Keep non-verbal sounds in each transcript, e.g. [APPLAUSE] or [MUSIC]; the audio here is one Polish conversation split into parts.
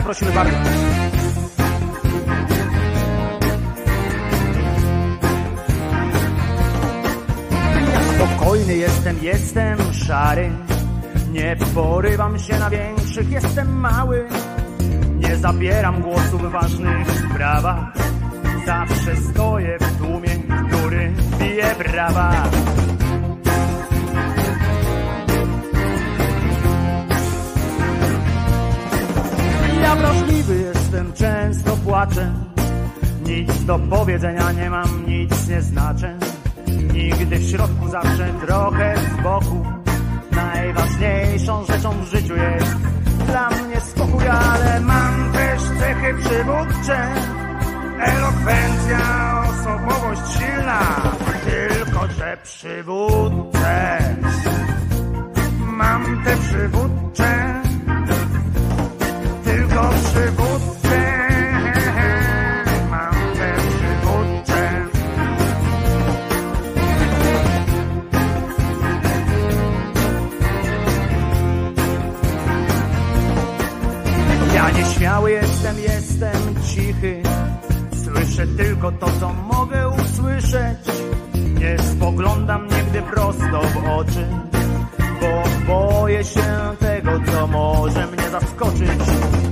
prosimy bardzo. Spokojny jestem, jestem szary. Nie porywam się na większych, jestem mały. Nie zabieram głosu w ważnych sprawach. Zawsze stoję w tłumie, który bije brawa. Ja wrażliwy jestem, często płaczę. Nic do powiedzenia nie mam, nic nie znaczę. Nigdy w środku, zawsze trochę z boku. Najważniejszą rzeczą w życiu jest dla mnie spokój, ale mam też cechy przywódcze. Elokwencja, osobowość silna, tylko że przywódcę. Mam te przywódcze, przywódcę. Mam te przywódcze. Ja nieśmiały jestem, jestem cichy. Słyszę tylko to, co mogę usłyszeć. Nie spoglądam nigdy prosto w oczy, bo boję się tego, co może mnie zaskoczyć.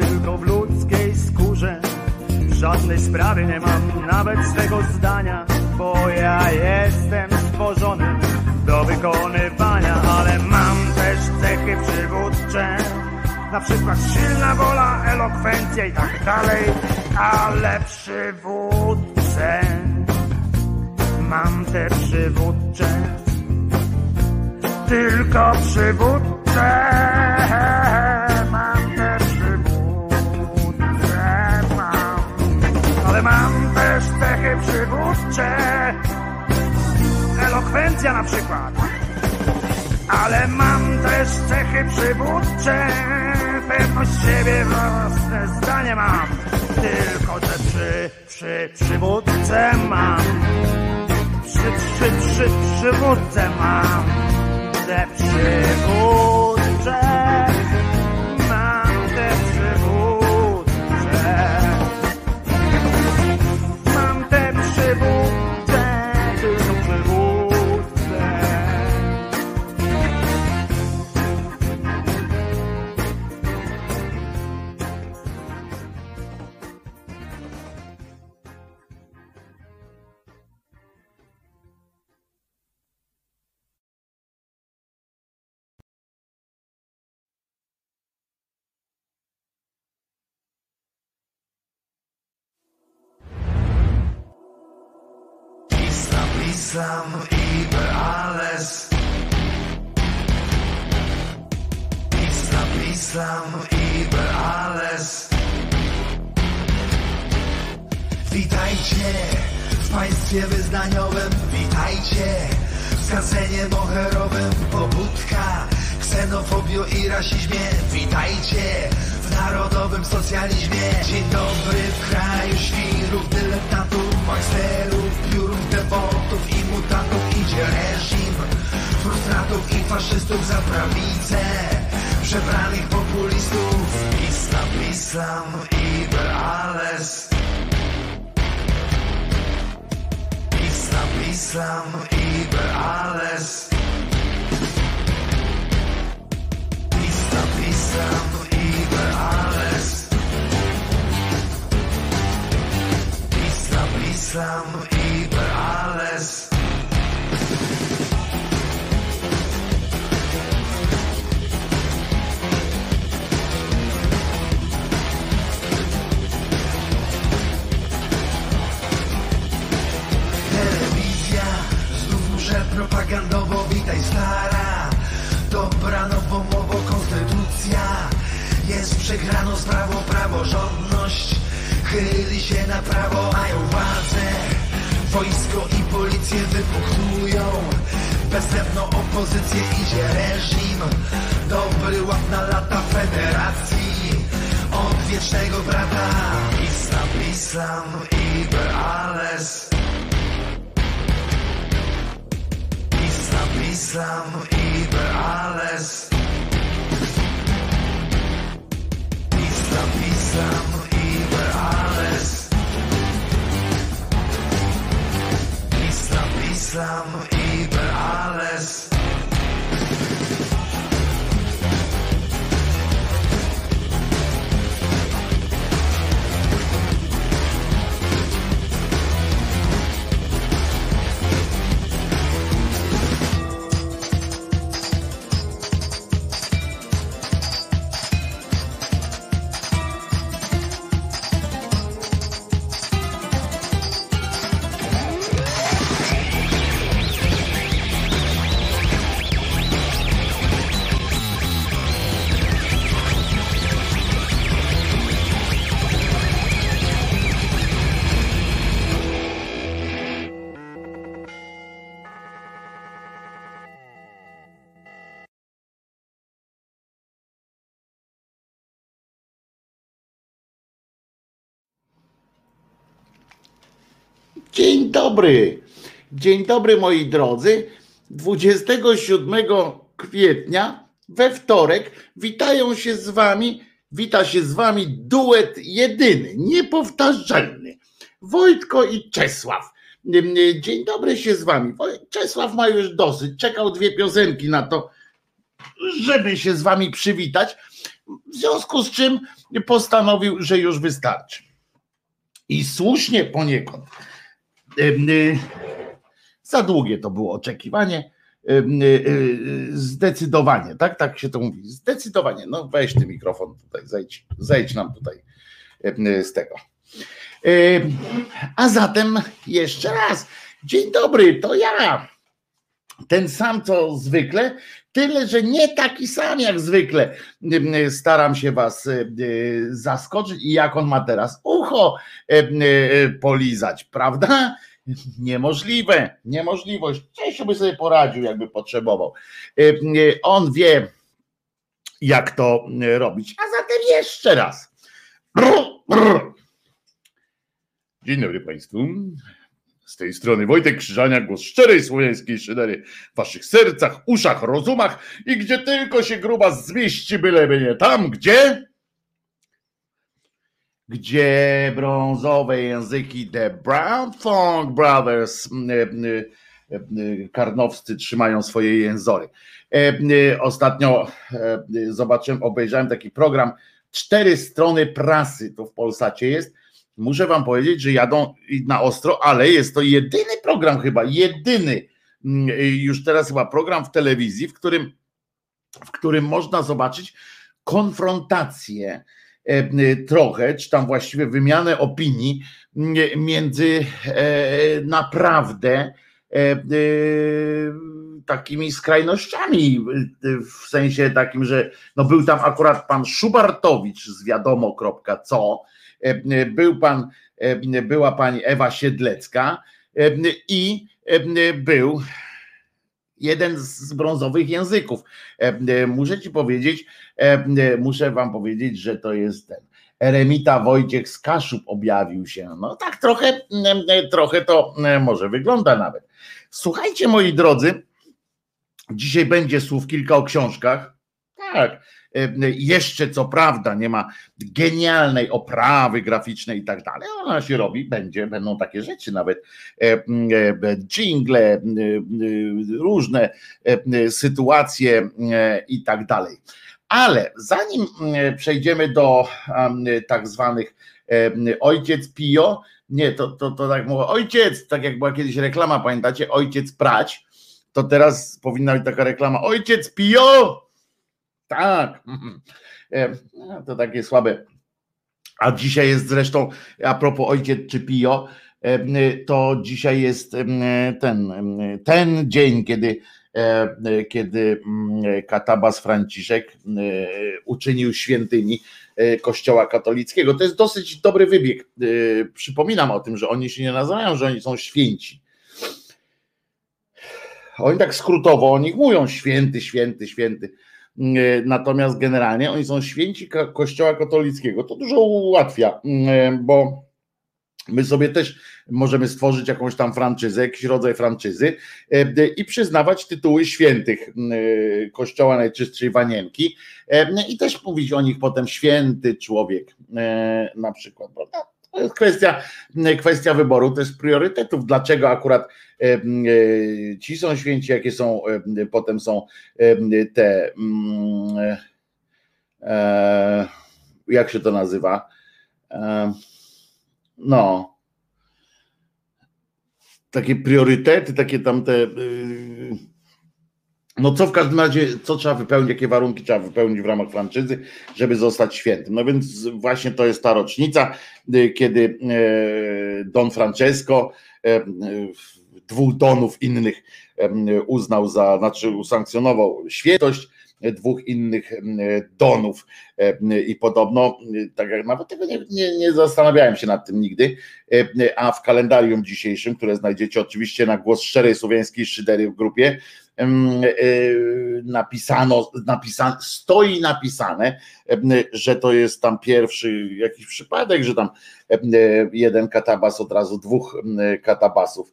Tylko w ludzkiej skórze. Żadnej sprawie nie mam nawet swego zdania, bo ja jestem stworzony do wykonywania, ale mam też cechy przywódcze. Na przykład silna wola, elokwencja i tak dalej, ale przywódcę. Mam te przywódcze, tylko przywódcę. Też cechy przywódcze. Elokwencja na przykład. Ale mam też cechy przywódcze. Pewność siebie, własne zdanie mam. Tylko, że przy, przy przywódce mam. Przy, przy, przy przywódce mam. Te przywódcze. Islam, über alles. Islam, Islam über alles. Witajcie w państwie wyznaniowym, witajcie w skansenie moherowym, pobudka, ksenofobio i rasizmie, witajcie w narodowym socjalizmie. Dzień dobry w kraju świrów, dyletantów, majsterów, piórów, reżim, frustratów i faszystów za prawicę, przebranych populistów. Islam, Islam, über alles. Islam, Islam, über alles. Islam, Islam, über alles. Islam, Islam, über alles. Dzień dobry. Dzień dobry moi drodzy. 27 kwietnia we wtorek witają się z wami, wita się z wami duet jedyny, niepowtarzalny. Wojtko i Czesław. Dzień dobry się z wami. Czesław ma już dosyć, czekał dwie piosenki na to, żeby się z wami przywitać. W związku z czym postanowił, że już wystarczy. I słusznie poniekąd za długie to było oczekiwanie. Y, y, zdecydowanie, tak? Tak się to mówi. Zdecydowanie. No weź ten mikrofon tutaj, zejdź, zejdź nam tutaj z tego. A zatem jeszcze raz. Dzień dobry, to ja. Ten sam co zwykle, tyle, że nie taki sam jak zwykle. Staram się was zaskoczyć i jak on ma teraz ucho polizać, prawda? [LAUGHS] Niemożliwe, niemożliwość. Czesiu by sobie poradził, jakby potrzebował. On wie, jak to robić. A zatem jeszcze raz. Dzień dobry Państwu. Z tej strony Wojtek Krzyżania, głos szczerej słowiańskiej szydery w waszych sercach, uszach, rozumach i gdzie tylko się gruba zmieści, byleby nie tam, gdzie? gdzie brązowe języki The Brown Funk Brothers karnowscy trzymają swoje jęzory. Ostatnio zobaczyłem, obejrzałem taki program, cztery strony prasy, to w Polsacie jest. Muszę wam powiedzieć, że jadą na ostro, ale jest to jedyny program chyba, jedyny już teraz chyba program w telewizji, w którym, w którym można zobaczyć konfrontację E, trochę, czy tam właściwie wymianę opinii między e, naprawdę e, takimi skrajnościami, w sensie takim, że no był tam akurat pan Szubartowicz z wiadomo co, był pan, była pani Ewa Siedlecka i był jeden z brązowych języków. Muszę ci powiedzieć, muszę wam powiedzieć, że to jest ten. Eremita Wojciech z Kaszub objawił się. No tak trochę, trochę to może wygląda nawet. Słuchajcie moi drodzy, dzisiaj będzie słów kilka o książkach. Tak, jeszcze co prawda nie ma genialnej oprawy graficznej i tak dalej, ona się robi, będzie, będą takie rzeczy nawet, jingle, różne sytuacje i tak dalej. Ale zanim przejdziemy do tak zwanych ojciec Pio, nie, to, to, to tak mówię, ojciec, tak jak była kiedyś reklama, pamiętacie, ojciec prać, to teraz powinna być taka reklama, ojciec Pio, tak. [LAUGHS] E, no, to takie słabe. A dzisiaj jest zresztą, a propos ojciec czy Pio, e, to dzisiaj jest ten, ten dzień, kiedy, e, kiedy mm, katabas Franciszek uczynił świętymi Kościoła katolickiego. To jest dosyć dobry wybieg. Przypominam o tym, że oni się nie nazywają, że oni są święci. Oni tak skrótowo o nich mówią święty, święty, święty Natomiast generalnie oni są święci Kościoła katolickiego. To dużo ułatwia, bo My sobie też możemy stworzyć jakąś tam franczyzę, jakiś rodzaj franczyzy e, i przyznawać tytuły świętych e, Kościoła Najczystszej Wanienki e, i też mówić o nich potem święty człowiek na przykład. To jest kwestia, kwestia wyboru też priorytetów. Dlaczego akurat ci są święci, jakie są, potem są te, mm, jak się to nazywa? no, takie priorytety, takie tamte. Yy, no co w każdym razie, co trzeba wypełnić, jakie warunki trzeba wypełnić w ramach franczyzy, żeby zostać świętym. No więc właśnie to jest ta rocznica, yy, kiedy yy, Don Francesco dwóch donów innych uznał za, znaczy usankcjonował świętość dwóch innych donów i podobno, tak jak nawet tego nie, nie, nie, zastanawiałem się nad tym nigdy, a w kalendarium dzisiejszym, które znajdziecie oczywiście na głos szczerej słowiańskiej szydery w grupie, napisano, napisane, stoi napisane, że to jest tam pierwszy jakiś przypadek, że tam jeden katabas od razu dwóch katabasów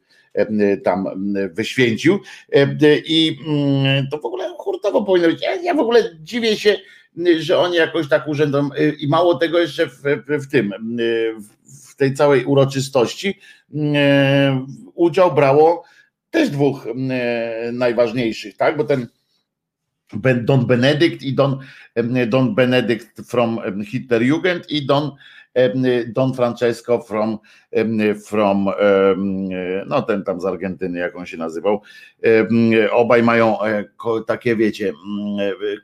tam wyświęcił i mm, to w ogóle hurtowo powinno być. Ja, w ogóle dziwię się, że oni jakoś tak urzędom i mało tego jeszcze w, w tym, w tej całej uroczystości udział brało też dwóch najważniejszych, tak, bo ten Don Benedykt i Don, Don Benedykt from Hitlerjugend i Don Don Francesco from, from no ten tam z Argentyny, jak on się nazywał. Obaj mają e, takie, wiecie,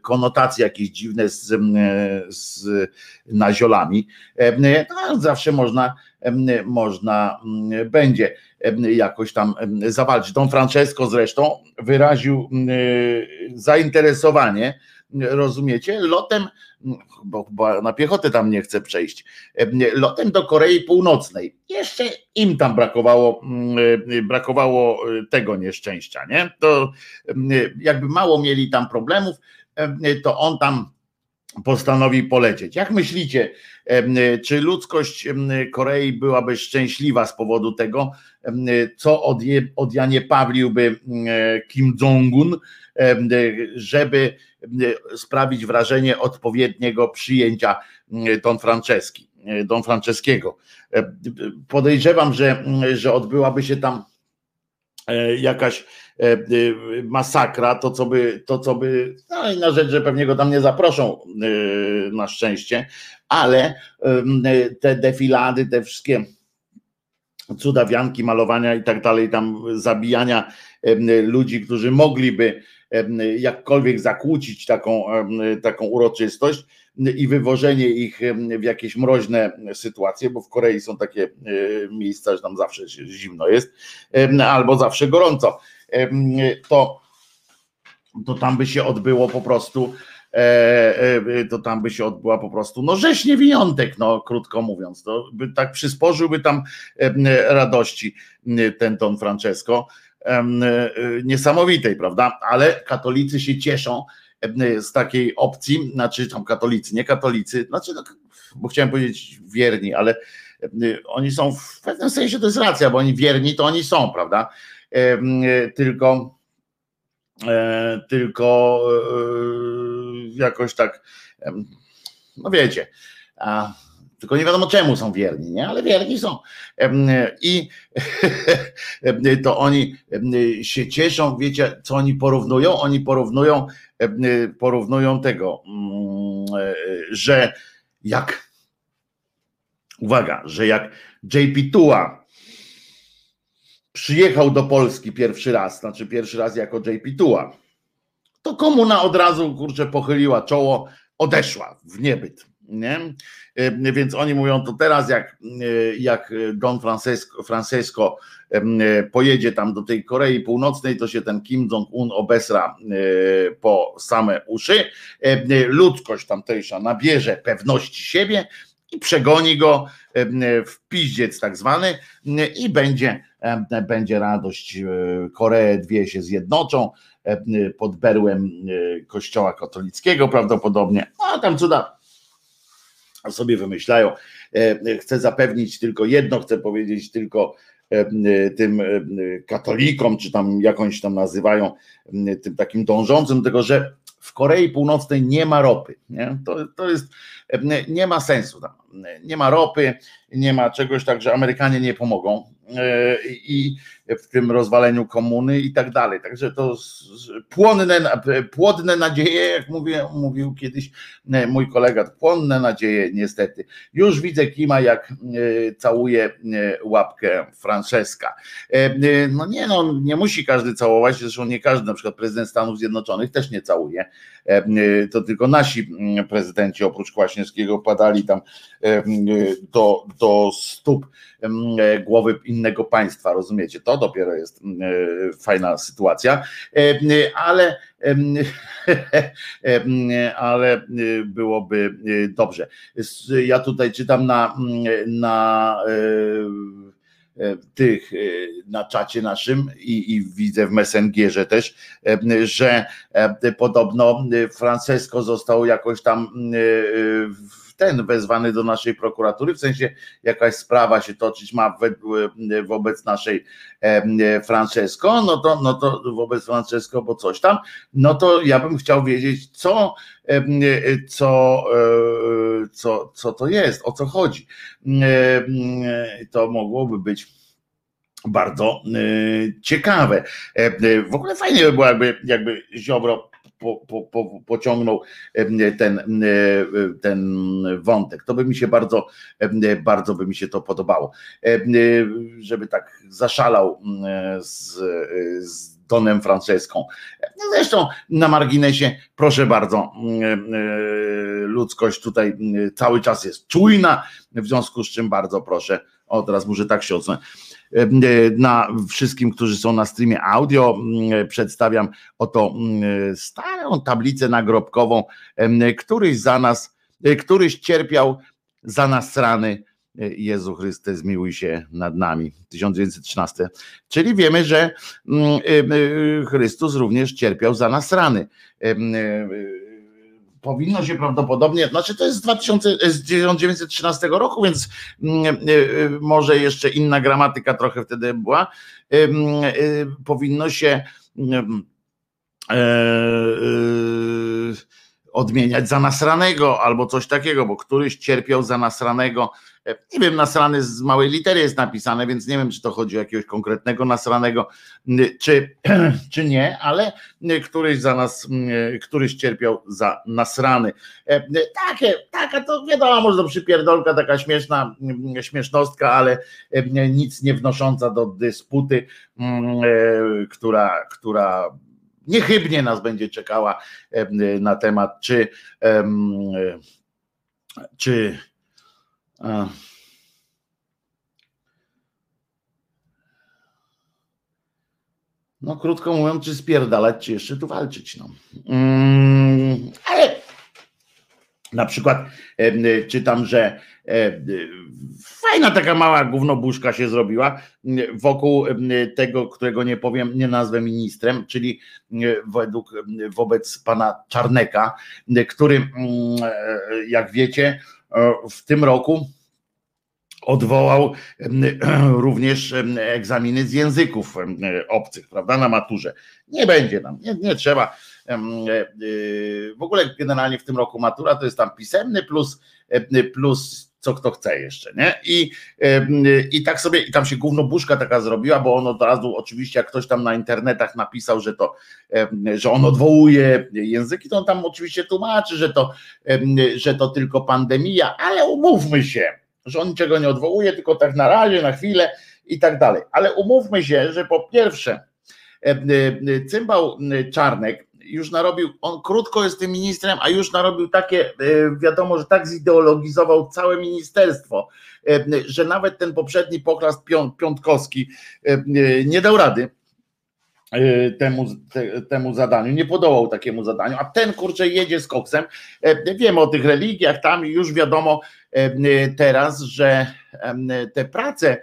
konotacje jakieś dziwne z, z naziolami. No, zawsze można, można będzie jakoś tam zawalczyć. Don Francesco zresztą wyraził zainteresowanie rozumiecie, lotem, bo, bo na piechotę tam nie chce przejść, lotem do Korei Północnej. Jeszcze im tam brakowało, brakowało tego nieszczęścia, nie? To jakby mało mieli tam problemów, to on tam postanowi polecieć. Jak myślicie, czy ludzkość Korei byłaby szczęśliwa z powodu tego, co odjanie Pawliłby Kim Jong-un, żeby sprawić wrażenie odpowiedniego przyjęcia Don Franceski, Don Franceskiego. Podejrzewam, że, że odbyłaby się tam e, jakaś e, masakra, to co by, to co by, no i na rzecz, że pewnie go tam nie zaproszą e, na szczęście, ale te defilady, te wszystkie cudawianki, malowania i tak dalej, tam zabijania ludzi, którzy mogliby jakkolwiek zakłócić taką, taką uroczystość i wywożenie ich w jakieś mroźne sytuacje, bo w Korei są takie miejsca, że tam zawsze zimno jest, albo zawsze gorąco, to, to tam by się odbyło po prostu e, e, to tam by się odbyła po prostu, no rzeź niewiniątek, no krótko mówiąc, to by tak przysporzyłby tam radości ten Don Francesco, E, niesamowitej, prawda? Ale katolicy się cieszą z takiej opcji, znaczy tam katolicy, nie katolicy, znaczy, no, bo chciałem powiedzieć wierni, ale oni są w pewnym sensie to jest racja, bo oni wierni to oni są, prawda? Tylko e, tylko e, jakoś tak, no wiecie, tylko nie wiadomo czemu są wierni, nie? ale wierni są. I [LAUGHS] to oni się cieszą, wiecie, co oni porównują? Oni porównują, porównują tego, mm, e, że jak, uwaga, że jak JP Tua przyjechał do Polski pierwszy raz, znaczy pierwszy raz jako JP Tua, to komuna od razu, kurczę, pochyliła czoło, odeszła w niebyt nie? E, więc oni mówią to teraz, jak, e, jak Don Francesco, Francesco e, pojedzie tam do tej Korei Północnej, to się ten Kim Jong-un obesra po same uszy. Ludzkość tamtejsza nabierze pewności siebie i przegoni go w piździec tak zwany i będzie będzie radość, Koreę dwie się zjednoczą pod berłem kościoła katolickiego prawdopodobnie, a tam cuda sobie wymyślają. Chcę zapewnić tylko jedno, chcę powiedzieć tylko tym katolikom, czy tam jakąś tam nazywają, tym takim dążącym tego, że w Korei Północnej nie ma ropy. Nie? To, to jest, nie ma sensu. Tam. Nie ma ropy, nie ma czegoś, tak, że Amerykanie nie pomogą e, i w tym rozwaleniu komuny i tak dalej. Także to płonne, płodne nadzieje, jak mówię, mówił kiedyś e, mój kolega, płonne nadzieje niestety. Już widzę Kima, jak e, całuje łapkę Franceska. No nie, no nie musi każdy całować, zresztą nie każdy, na przykład prezydent Stanów Zjednoczonych też nie całuje. To tylko nasi prezydenci oprócz Kwaśniewskiego padali tam do, do stóp głowy innego państwa, rozumiecie? To dopiero jest fajna sytuacja, ale ale byłoby dobrze. Ja tutaj czytam na, na tych na czacie naszym i, i, widzę w Messengerze też, że podobno Francesco został jakoś tam ten wezwany do naszej prokuratury, w sensie jakaś sprawa się toczyć ma wobec naszej Francesco, no to, no to wobec Francesco, bo coś tam, no to ja bym chciał wiedzieć, co, co, e, co, co to jest, o co chodzi. To mogłoby być bardzo e, ciekawe. E, w ogóle fajnie by było, jakby, jakby Ziobro po, po, po, pociągnął ten, ten wątek. To by mi się bardzo, bardzo by mi się to podobało. Żeby tak zaszalał z, z Donem Franceską. Zresztą na marginesie, proszę bardzo, ludzkość tutaj cały czas jest czujna, w związku z czym bardzo proszę, o teraz może tak się odsunę na wszystkim, którzy są na streamie audio, przedstawiam oto starą tablicę nagrobkową, któryś za nas, e, któryś cierpiał za nas rany. E, Jezu Chryste, zmiłuj się nad nami. 1913. Czyli wiemy, że Chrystus również cierpiał za nas rany powinno się prawdopodobnie, znaczy to jest z, 2000, z 1913 roku, więc mm, e, e, może jeszcze inna gramatyka trochę wtedy była, e, powinno się mm, odmieniać za nasranego albo coś takiego, bo któryś cierpiał za nasranego nie wiem, nasrany z małej litery jest napisane, więc nie wiem, czy to chodzi o jakiegoś konkretnego nasranego, czy, [CLEARS THROAT] czy nie, ale któryś za nas, któryś cierpiał za nasrany. E, takie, taka to wiadomo, może przypierdolka, taka śmieszna, śmiesznostka, ale e, nic nie wnosząca do dysputy, e, która, która niechybnie nas będzie czekała na temat, czy, czy no krótko mówiąc, czy spierdalać, czy jeszcze tu walczyć. No. Mm, ale na przykład e, czytam, że e, fajna taka mała gównobuszka się zrobiła wokół tego, którego nie powiem, nie nazwę ministrem, czyli według, wobec pana Czarneka, który, mm, jak wiecie, w tym roku odwołał [CLEARS THROAT] również egzaminy z języków obcych, prawda, na maturze. Nie będzie nam, nie, nie trzeba. E, e, w ogóle generalnie w tym roku matura to jest tam pisemny plus, plus co kto chce jeszcze, nie? I, i tak sobie, i tam się gówno buszka taka zrobiła, bo on od razu, oczywiście, jak ktoś tam na internetach napisał, że to, że on odwołuje języki, to on tam oczywiście tłumaczy, że to, że to tylko pandemia, ale umówmy się, że on niczego nie odwołuje, tylko tak na razie, na chwilę i tak dalej. Ale umówmy się, że po pierwsze, cymbał Czarnek już narobił, on krótko jest tym ministrem, a już narobił takie, e, wiadomo, że tak zideologizował całe ministerstwo, e, że nawet ten poprzedni poklas piątkowski e, nie dał rady temu, te, temu zadaniu, nie podołał takiemu zadaniu, a ten kurczę jedzie z koksem. E, wiemy o tych religiach, tam już wiadomo e, teraz, że te prace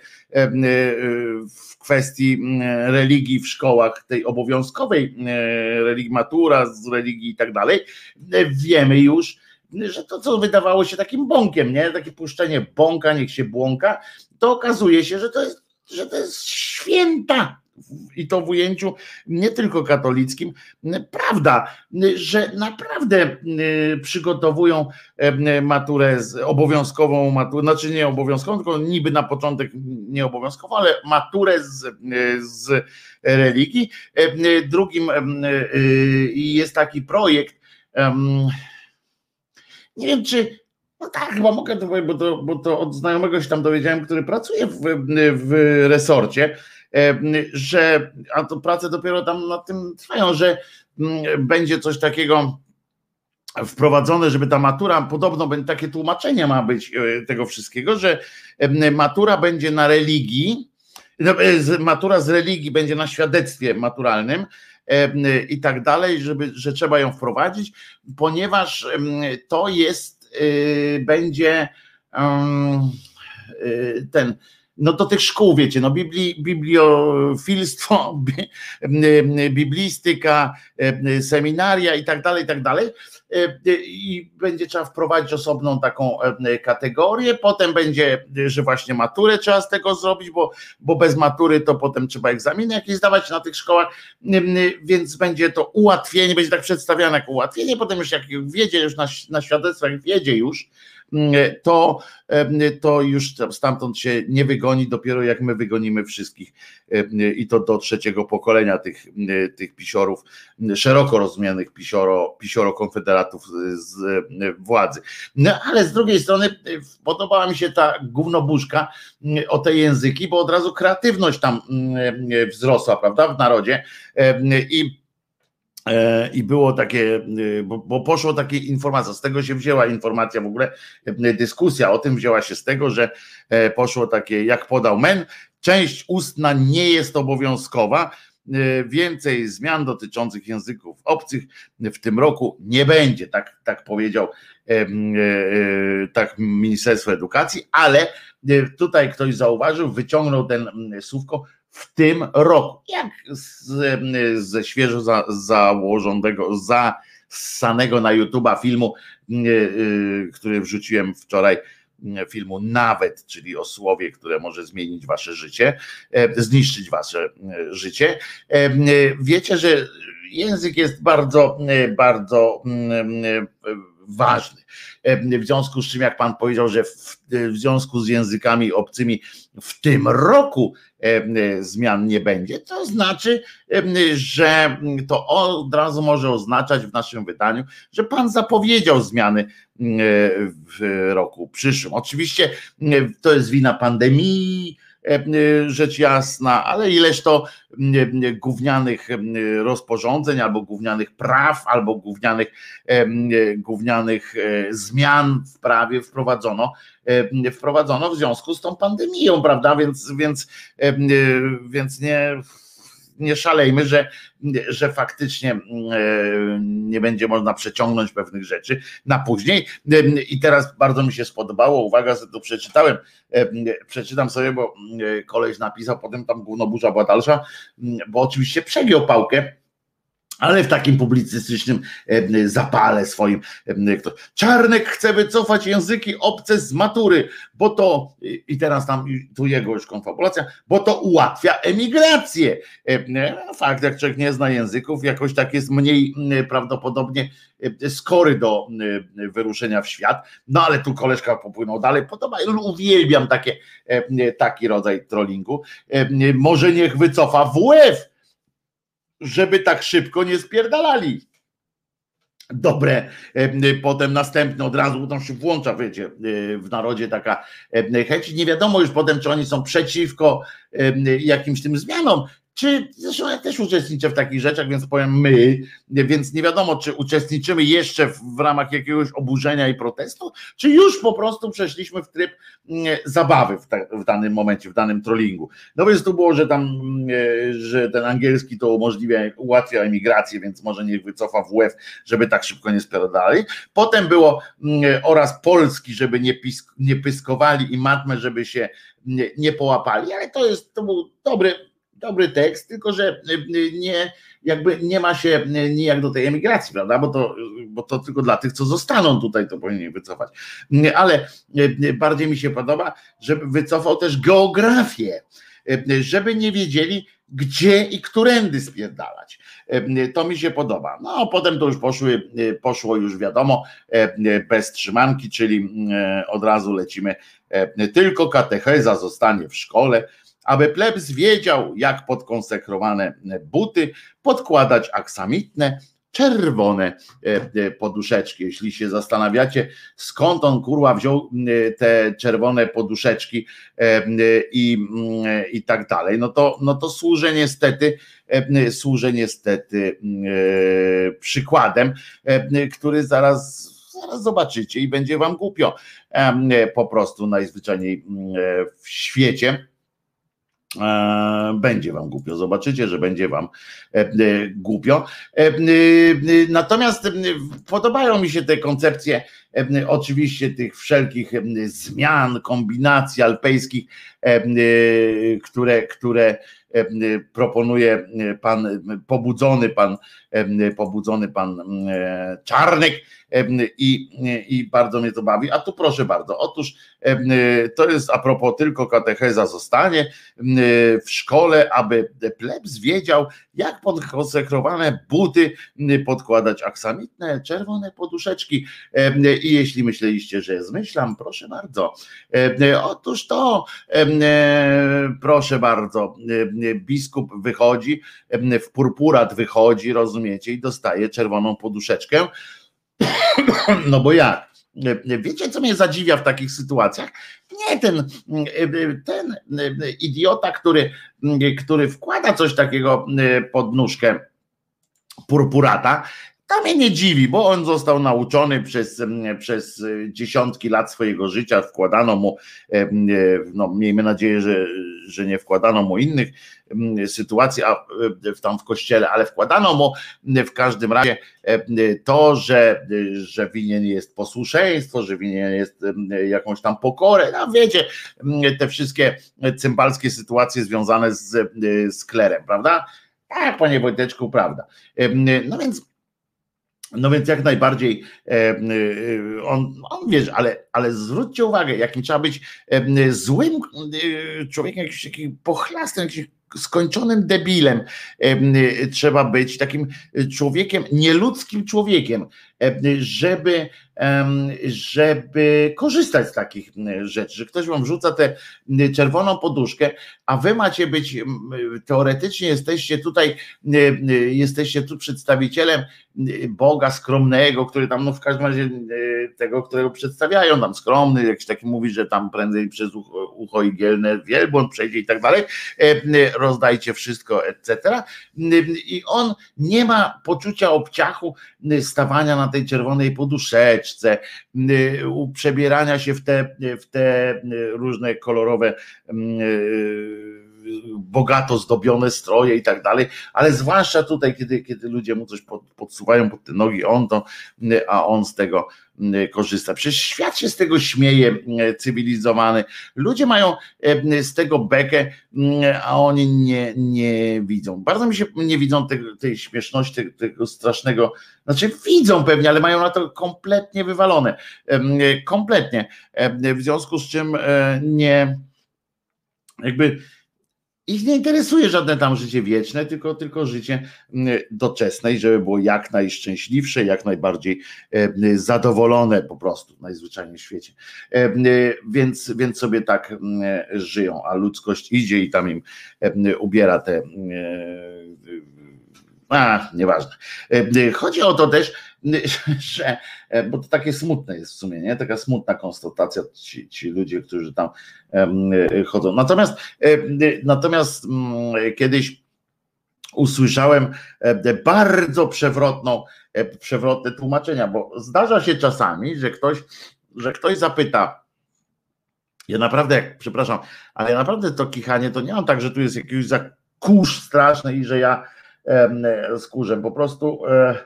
w kwestii religii w szkołach, tej obowiązkowej religii, matura z religii i tak dalej, wiemy już, że to, co wydawało się takim bąkiem, nie? Takie puszczenie bąka, niech się błąka, to okazuje się, że to jest, że to jest święta i to w ujęciu nie tylko katolickim, prawda, że naprawdę y, przygotowują y, maturę obowiązkową, maturę, znaczy nie obowiązkową, tylko niby na początek nie obowiązkową, ale maturę z, y, z religii. Drugim jest taki projekt, nie wiem czy no tak, chyba mogę to powiedzieć, bo to, bo to od znajomego się tam dowiedziałem, który pracuje w, w resorcie, że, a to prace dopiero tam nad tym trwają, że mm, będzie coś takiego wprowadzone, żeby ta matura, podobno takie tłumaczenie ma być e, tego wszystkiego, że matura będzie na religii, no, e, matura z religii będzie na świadectwie maturalnym i tak dalej, żeby, że trzeba ją wprowadzić, ponieważ to jest, będzie ten no do tych szkół, wiecie, no bibli, bibliofilstwo, [LAUGHS] biblistyka, seminaria i tak dalej, i tak dalej. I będzie trzeba wprowadzić osobną taką kategorię, potem będzie, że właśnie maturę trzeba z tego zrobić, bo, bo bez matury to potem trzeba egzaminy jakieś zdawać na tych szkołach, więc będzie to ułatwienie, będzie tak przedstawiane jak ułatwienie, potem już jak wiedzie już na, na świadectwach, wiedzie już, to, to już stamtąd się nie wygoni, dopiero jak my wygonimy wszystkich i to do trzeciego pokolenia tych, tych pisiorów, szeroko rozumianych pisioro, pisioro konfederatów z władzy. No ale z drugiej strony podobała mi się ta gównobuszka o te języki, bo od razu kreatywność tam wzrosła, prawda, w narodzie i E, I było takie, e, bo, bo poszło takie informacja, z tego się wzięła informacja w ogóle, e, dyskusja o tym wzięła się z tego, że poszło takie, jak podał Men, część ustna nie jest obowiązkowa, więcej zmian dotyczących języków obcych w tym roku nie będzie, tak, tak powiedział tak Ministerstwo Edukacji, ale tutaj ktoś zauważył, wyciągnął ten słówko w tym roku. Jak ze świeżo za, założonego, zasanego na YouTube'a filmu, e, e, który wrzuciłem wczoraj, e, filmu nawet, czyli o słowie, które może zmienić wasze życie, zniszczyć wasze życie. Wiecie, że język jest bardzo, bardzo ważny. W związku z czym, jak pan powiedział, że w, w związku z językami obcymi w tym roku zmian nie będzie, to znaczy, że to od razu może oznaczać w naszym wydaniu, że pan zapowiedział zmiany w roku przyszłym. Oczywiście to jest wina pandemii, E, rzecz jasna, ale ileż to gównianych rozporządzeń, albo gównianych praw, albo gównianych, gównianych e, zmian w prawie wprowadzono, wprowadzono w związku z tą pandemią, prawda? Więc, więc, więc nie nie szalejmy, że, że faktycznie mm, e, nie będzie można przeciągnąć pewnych rzeczy na później. I teraz bardzo mi się spodobało, uwaga, że to przeczytałem, przeczytam sobie, bo mm, koleś napisał, potem tam burza była dalsza, bo oczywiście przegiął pałkę ale w takim publicystycznym zapale swoim. Czarnek chce wycofać języki obce z matury, bo to, i teraz tam tu jego już konfabulacja, bo to ułatwia emigrację. No, fakt, jak człowiek nie zna języków, jakoś tak jest mniej prawdopodobnie skory do wyruszenia w świat. No ale tu koleżka popłynął dalej. Podoba, uwielbiam takie, taki rodzaj trollingu. Może niech wycofa WF żeby tak szybko nie spierdalali. Dobre, e, potem następny od razu tam się włącza, wiecie, e, w narodzie taka e, chęć. Nie wiadomo już potem, czy oni są przeciwko jakimś tym zmianom, czy zresztą ja też uczestniczę w takich rzeczach, więc powiem my, więc nie wiadomo, czy uczestniczymy jeszcze w, w ramach jakiegoś oburzenia i protestu, czy już po prostu przeszliśmy w tryb mm, zabawy w, ta, w danym momencie, w danym trollingu. No więc tu było, że tam, mm, że ten angielski to umożliwia, ułatwia emigrację, więc może niech wycofa WF, żeby tak szybko nie spierdalali. Potem było mm, oraz polski, żeby nie, pisk, nie pyskowali i matmę, żeby się nie, nie połapali, ale to jest, to był dobry, dobry tekst, tylko że nie, jakby nie ma się nijak do tej emigracji, prawda? Bo to, bo to tylko dla tych, co zostaną tutaj, to powinien wycofać. Ale bardziej mi się podoba, żeby wycofał też geografię, żeby nie wiedzieli, gdzie i którędy spierdalać. To mi się podoba. No, potem to już poszły, poszło już wiadomo, bez trzymanki, czyli od razu lecimy. Tylko katecheza zostanie w szkole, aby plebs wiedział, jak pod konsekrowane buty podkładać aksamitne, czerwone poduszeczki. Jeśli się zastanawiacie, skąd on kurwa wziął te czerwone poduszeczki i, i tak dalej, no to, no to służę niestety, służę niestety przykładem, który zaraz zaraz zobaczycie i będzie wam głupio po prostu najzwyczajniej w świecie. E, będzie wam głupio. Zobaczycie, że będzie wam e, e, głupio. Natomiast podobają mi się te koncepcje, oczywiście tych wszelkich zmian, kombinacji alpejskich, które, które proponuje pan pobudzony pan pobudzony pan Czarnek i, i bardzo mnie to bawi. A tu proszę bardzo, otóż to jest a propos tylko katecheza zostanie w szkole, aby plebs wiedział, jak pod konsekrowane buty podkładać aksamitne, czerwone poduszeczki. I jeśli myśleliście, że zmyślam, proszę bardzo. Otóż to, proszę bardzo, biskup wychodzi, w purpurat wychodzi, rozumiecie, i dostaje czerwoną poduszeczkę. [COUGHS] No bo jak? Wiecie, co mnie zadziwia w takich sytuacjach? Nie ten, ten idiota, który, który wkłada coś takiego pod nóżkę purpurata, to mnie nie dziwi, bo on został nauczony przez, przez dziesiątki lat swojego życia, wkładano mu, no miejmy nadzieję, że, że nie wkładano mu innych sytuacji a, tam w kościele, ale wkładano mu w każdym razie to, że, że winien jest posłuszeństwo, że winien jest jakąś tam pokorę, no wiecie, te wszystkie cymbalskie sytuacje związane z, z klerem, prawda? Tak, panie Wojteczku, prawda. No więc no więc jak najbardziej e, e, on, on wiesz, ale, ale zwróćcie uwagę, jakim trzeba być e, złym człowiekiem, jakimś takim pochlastym, jakimś skończonym debilem trzeba być, takim człowiekiem, nieludzkim człowiekiem, żeby, żeby korzystać z takich rzeczy, że ktoś wam wrzuca tę czerwoną poduszkę, a wy macie być, teoretycznie jesteście tutaj, jesteście tu przedstawicielem Boga skromnego, który tam, no w każdym razie tego, którego przedstawiają, tam skromny, jakiś taki mówi, że tam prędzej przez ucho, igielne wielbłąd przejdzie i tak dalej, rozdajcie wszystko, etc. I on nie ma poczucia obciachu stawania na tej czerwonej poduszeczce, przebierania się w te, w te różne kolorowe bogato zdobione stroje i tak dalej, ale zwłaszcza tutaj, kiedy, kiedy ludzie mu coś pod, podsuwają pod te nogi, on to, a on z tego korzysta. Przecież świat się z tego śmieje, cywilizowany. Ludzie mają z tego bekę, a oni nie, nie widzą. Bardzo mi się nie widzą tej, tej śmieszności, tego, tego strasznego, znaczy widzą pewnie, ale mają na to kompletnie wywalone. Kompletnie. W związku z czym e, nie jakby ich nie interesuje żadne tam życie wieczne, tylko, tylko życie mm, doczesne i żeby było jak najszczęśliwsze, jak najbardziej e, zadowolone po prostu najzwyczajniej w świecie. E, więc, więc sobie tak żyją, a ludzkość idzie i tam im ubiera te a, nieważne. Chodzi o to też, [LAUGHS] że, bo to takie smutne jest w sumie, nie? Taka smutna konstatacja ci, ci ludzie, którzy tam chodzą. Natomiast, natomiast kiedyś usłyszałem bardzo przewrotną, przewrotne tłumaczenia, bo zdarza się czasami, że ktoś, że ktoś zapyta, ja naprawdę, przepraszam, ale ja naprawdę to kichanie, to nie mam tak, że tu jest jakiś kurz straszny i że ja e, skórzę. Po prostu e,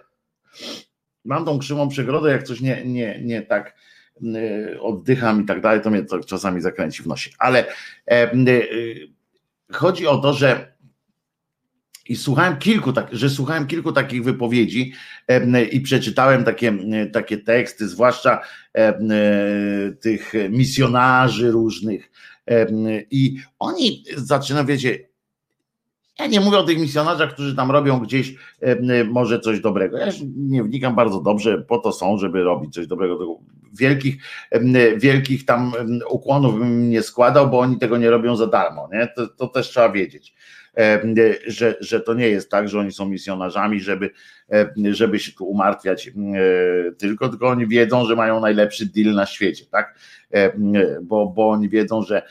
mam tą krzywą przegrodę, jak coś nie, nie, nie tak e, oddycham i tak dalej, to mnie to czasami zakręci w nosie. Ale e, e, chodzi o to, że i słuchałem kilku, tak, że słuchałem kilku takich wypowiedzi e, i przeczytałem takie, takie teksty, zwłaszcza e, tych misjonarzy różnych. E, I oni zaczynają, wiecie, ja nie mówię o tych misjonarzach, którzy tam robią gdzieś może coś dobrego. Ja nie wnikam bardzo dobrze, po to są, żeby robić coś dobrego. Wielkich, wielkich tam ukłonów bym nie składał, bo oni tego nie robią za darmo. Nie? To, to też trzeba wiedzieć że, że to nie jest tak, że oni są misjonarzami, żeby, żeby się tu umartwiać tylko, tylko oni wiedzą, że mają najlepszy deal na świecie, tak? Bo, bo oni wiedzą, że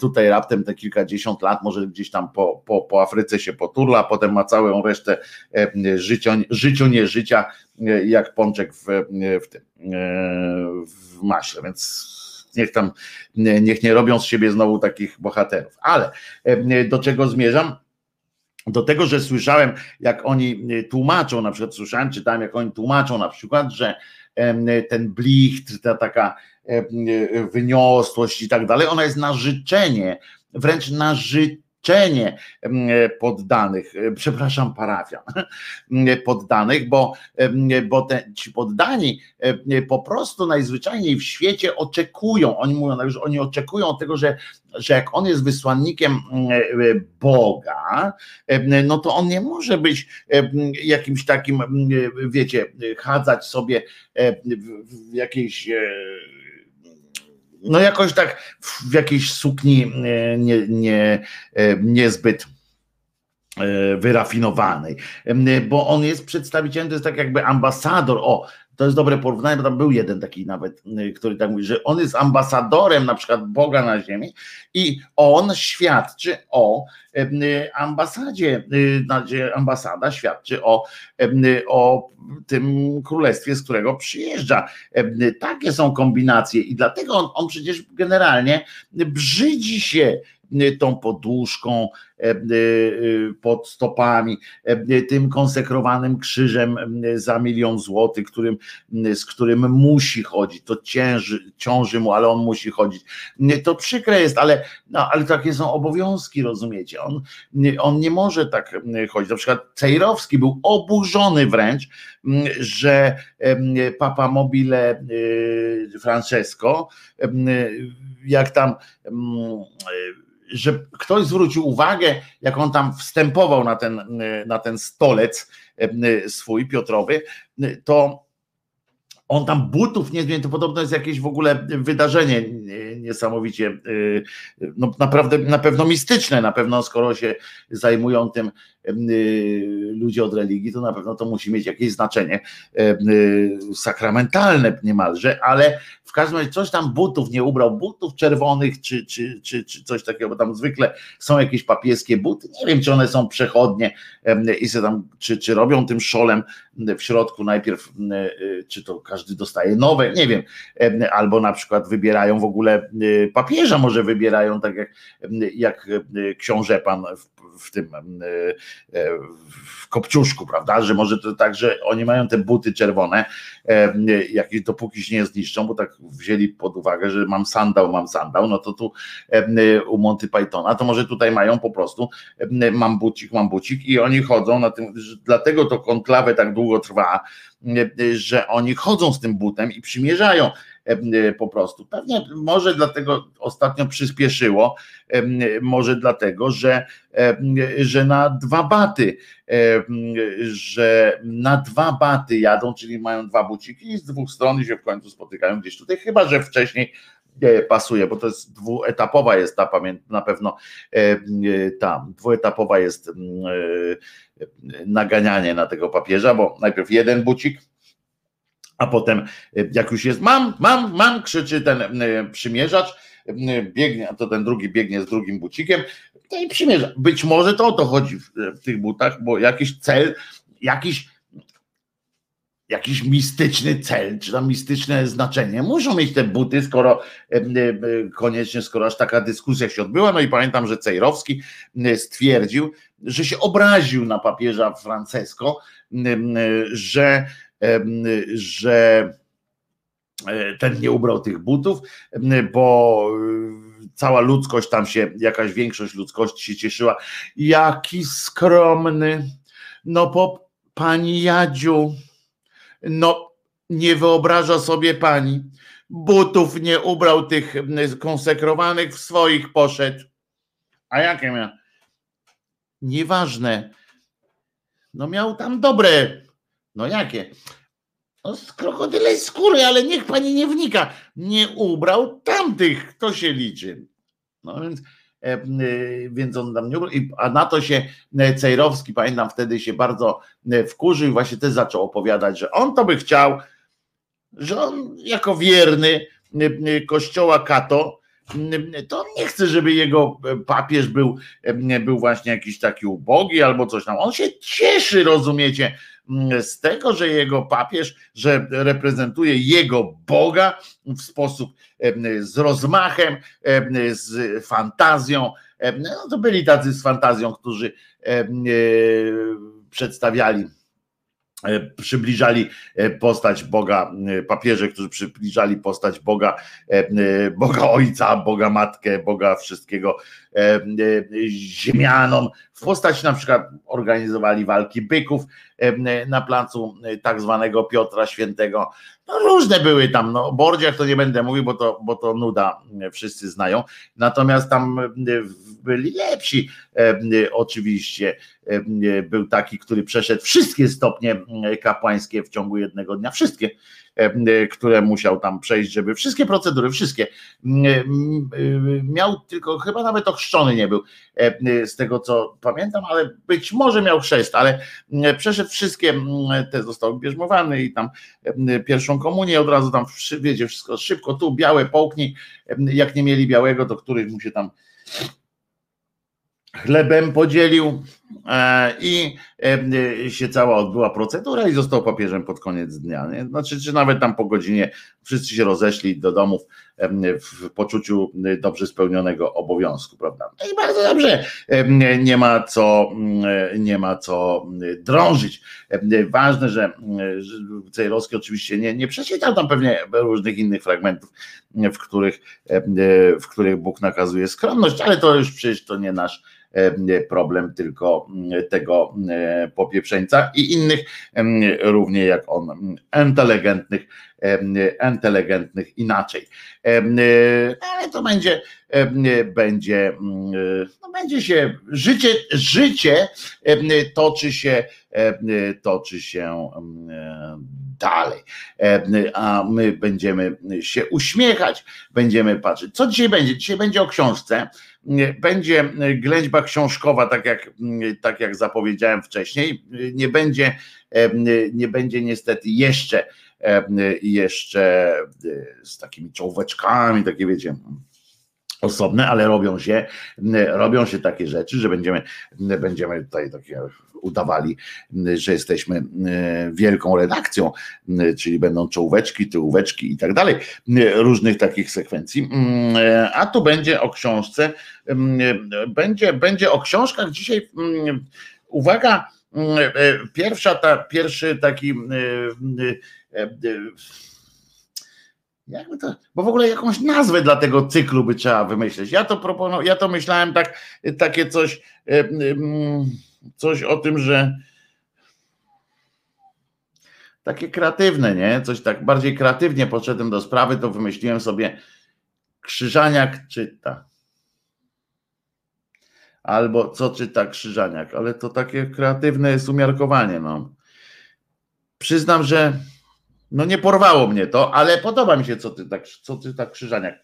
tutaj raptem te kilkadziesiąt lat może gdzieś tam po, po, po Afryce się poturla, potem ma całą resztę życia, życiu nie życia, jak pączek w, w tym w maśle, więc niech tam, niech nie robią z siebie znowu takich bohaterów. Ale e, do czego zmierzam? Do tego, że słyszałem, jak oni e, tłumaczą, na przykład słyszałem, czytałem, jak oni tłumaczą na przykład, że ten blicht, ta taka e, wyniosłość i tak dalej, ona jest na życzenie, wręcz na życzenie leczenie poddanych, e, przepraszam, parafian [LAUGHS] poddanych, bo, bo te, ci poddani po prostu najzwyczajniej w świecie oczekują, oni mówią, że oni oczekują tego, że, że jak on jest wysłannikiem Boga, no to on nie może być jakimś takim, wiecie, chadzać sobie w jakiejś no jakoś tak w jakiejś sukni e, nie, nie, e, niezbyt e, wyrafinowanej, bo on jest przedstawicielem, to jest tak jakby ambasador, o, to jest dobre porównanie, bo tam był jeden taki nawet, y, który tak mówi, że on jest ambasadorem na przykład Boga na ziemi i on świadczy o y, ambasadzie, y, ambasada świadczy o, o tym królestwie, z którego przyjeżdża. Takie są kombinacje i dlatego on, on przecież generalnie brzydzi się tą poduszką pod stopami, e, tym konsekrowanym krzyżem za milion złotych, którym, z którym musi chodzić. To cięży, ciąży mu, ale on musi chodzić. To przykre jest, ale, no, ale takie są obowiązki, rozumiecie? On, on nie może tak chodzić. Na przykład Cejrowski był oburzony wręcz, że Papa Mobile Francesco, jak tam że ktoś zwrócił uwagę, jak on tam wstępował na ten, na ten stolec e, swój Piotrowy, to on tam butów nie zmienił, to podobno jest jakieś w ogóle wydarzenie niesamowicie, y, no naprawdę na pewno mistyczne, na pewno skoro się zajmują tym y, ludzie od religii, to na pewno to musi mieć jakieś znaczenie y, sakramentalne niemalże, ale w każdym razie coś tam butów nie ubrał, butów czerwonych czy, czy, czy, czy coś takiego, bo tam zwykle są jakieś papieskie buty, nie wiem czy one są przechodnie i se tam, czy, czy robią tym szolem w środku najpierw, czy to każdy dostaje nowe, nie wiem, albo na przykład wybierają w ogóle papieża może wybierają, tak jak, jak książę pan w, w tym w kopciuszku, prawda, że może to tak, że oni mają te buty czerwone, jakieś dopóki się nie zniszczą, bo tak wzięli pod uwagę, że mam sandał, mam sandał, no to tu u Monty Pythona, to może tutaj mają po prostu mam bucik, mam bucik i oni chodzą na tym, dlatego to konklawę tak długo trwa, że oni chodzą z tym butem i przymierzają po prostu. Pewnie może dlatego ostatnio przyspieszyło, może dlatego, że, że na dwa baty, że na dwa baty jadą, czyli mają dwa buciki i z dwóch stron się w końcu spotykają gdzieś tutaj, chyba że wcześniej pasuje, bo to jest dwuetapowa jest ta na pewno ta dwuetapowa jest naganianie na tego papieża, bo najpierw jeden bucik, a potem jak już jest mam, mam, mam, krzyczy ten przymierzacz, biegnie, a to ten drugi biegnie z drugim bucikiem i przymierza. Być może to o to chodzi w, w tych butach, bo jakiś cel, jakiś jakiś mistyczny cel, czy tam mistyczne znaczenie. Muszą mieć te buty, skoro koniecznie, skoro aż taka dyskusja się odbyła. No i pamiętam, że Cejrowski stwierdził, że się obraził na papieża Francesco, że, że e, ten nie ubrał tych butów, bo cała ludzkość tam się, jakaś większość ludzkości się cieszyła. Jaki skromny. No po pani Jadziu, no nie wyobraża sobie pani. Butów nie ubrał tych konsekrowanych, w swoich poszedł. A jakie miał? Nieważne. No miał tam dobre. No jakie? No z krokodylej skóry, ale niech pani nie wnika. Nie ubrał tamtych, to się liczy. No więc, e, e, więc on tam nie ubrał. A na to się e, Cejrowski, pamiętam, wtedy się bardzo wkurzył i właśnie też zaczął opowiadać, że on to by chciał, że on jako wierny kościoła Kato, to nie chce, żeby jego papież był, był właśnie jakiś taki ubogi albo coś tam. On się cieszy, rozumiecie, z tego, że jego papież, że reprezentuje jego Boga w sposób z rozmachem, z fantazją. No to byli tacy z fantazją, którzy e, przedstawiali E, przybliżali e, postać Boga, papieże, którzy przybliżali postać Boga, Boga Ojca, Boga Matkę, Boga wszystkiego ziemianom. W postaci na przykład organizowali walki byków na placu tak zwanego Piotra Świętego. No różne były tam, no o Bordziach to nie będę mówił, bo to, bo to nuda wszyscy znają. Natomiast tam byli lepsi oczywiście był taki, który przeszedł wszystkie stopnie kapłańskie w ciągu jednego dnia, wszystkie, które musiał tam przejść, żeby wszystkie procedury, wszystkie. Miał tylko, chyba nawet ochrzczony nie był, z tego co pamiętam, ale być może miał chrzest, ale przeszedł wszystkie, te został bierzmowany i tam pierwszą komunię od razu tam, wiecie, wszystko szybko, tu białe połknij, jak nie mieli białego, to któryś mu się tam chlebem podzielił e, i e, się cała odbyła procedura i został papieżem pod koniec dnia. Nie? Znaczy, czy nawet tam po godzinie wszyscy się rozeszli do domów w poczuciu dobrze spełnionego obowiązku, prawda? No i bardzo dobrze, nie ma co, nie ma co drążyć. Ważne, że Cejrowski oczywiście nie, nie przeczytał tam pewnie różnych innych fragmentów, w których, w których Bóg nakazuje skromność, ale to już przecież to nie nasz E, problem tylko mm, tego e, popieprzeńca i innych równie jak on inteligentnych, inteligentnych inaczej. E, ale to będzie, będzie, mm, no będzie się, życie, życie toczy się, toczy się dalej. A my będziemy się uśmiechać, będziemy patrzeć. Co dzisiaj będzie? Dzisiaj będzie o książce będzie ględźba książkowa, tak jak, tak jak zapowiedziałem wcześniej. Nie będzie, nie będzie niestety jeszcze, jeszcze z takimi czołóweczkami, takie wiecie, osobne, ale robią się, robią się takie rzeczy, że będziemy, będziemy tutaj takie udawali, że jesteśmy wielką redakcją, czyli będą czołóweczki, tyłóweczki i tak dalej, różnych takich sekwencji. A tu będzie o książce, będzie, będzie o książkach dzisiaj. Uwaga, pierwsza ta, pierwszy taki jakby to, bo w ogóle jakąś nazwę dla tego cyklu by trzeba wymyśleć. Ja to proponuję, ja to myślałem tak, takie coś, coś o tym, że takie kreatywne, nie? Coś tak bardziej kreatywnie podszedłem do sprawy, to wymyśliłem sobie Krzyżaniak czyta. Albo co czyta Krzyżaniak, ale to takie kreatywne jest umiarkowanie, no. Przyznam, że no nie porwało mnie to, ale podoba mi się, co ty tak, co ty tak Krzyżaniak.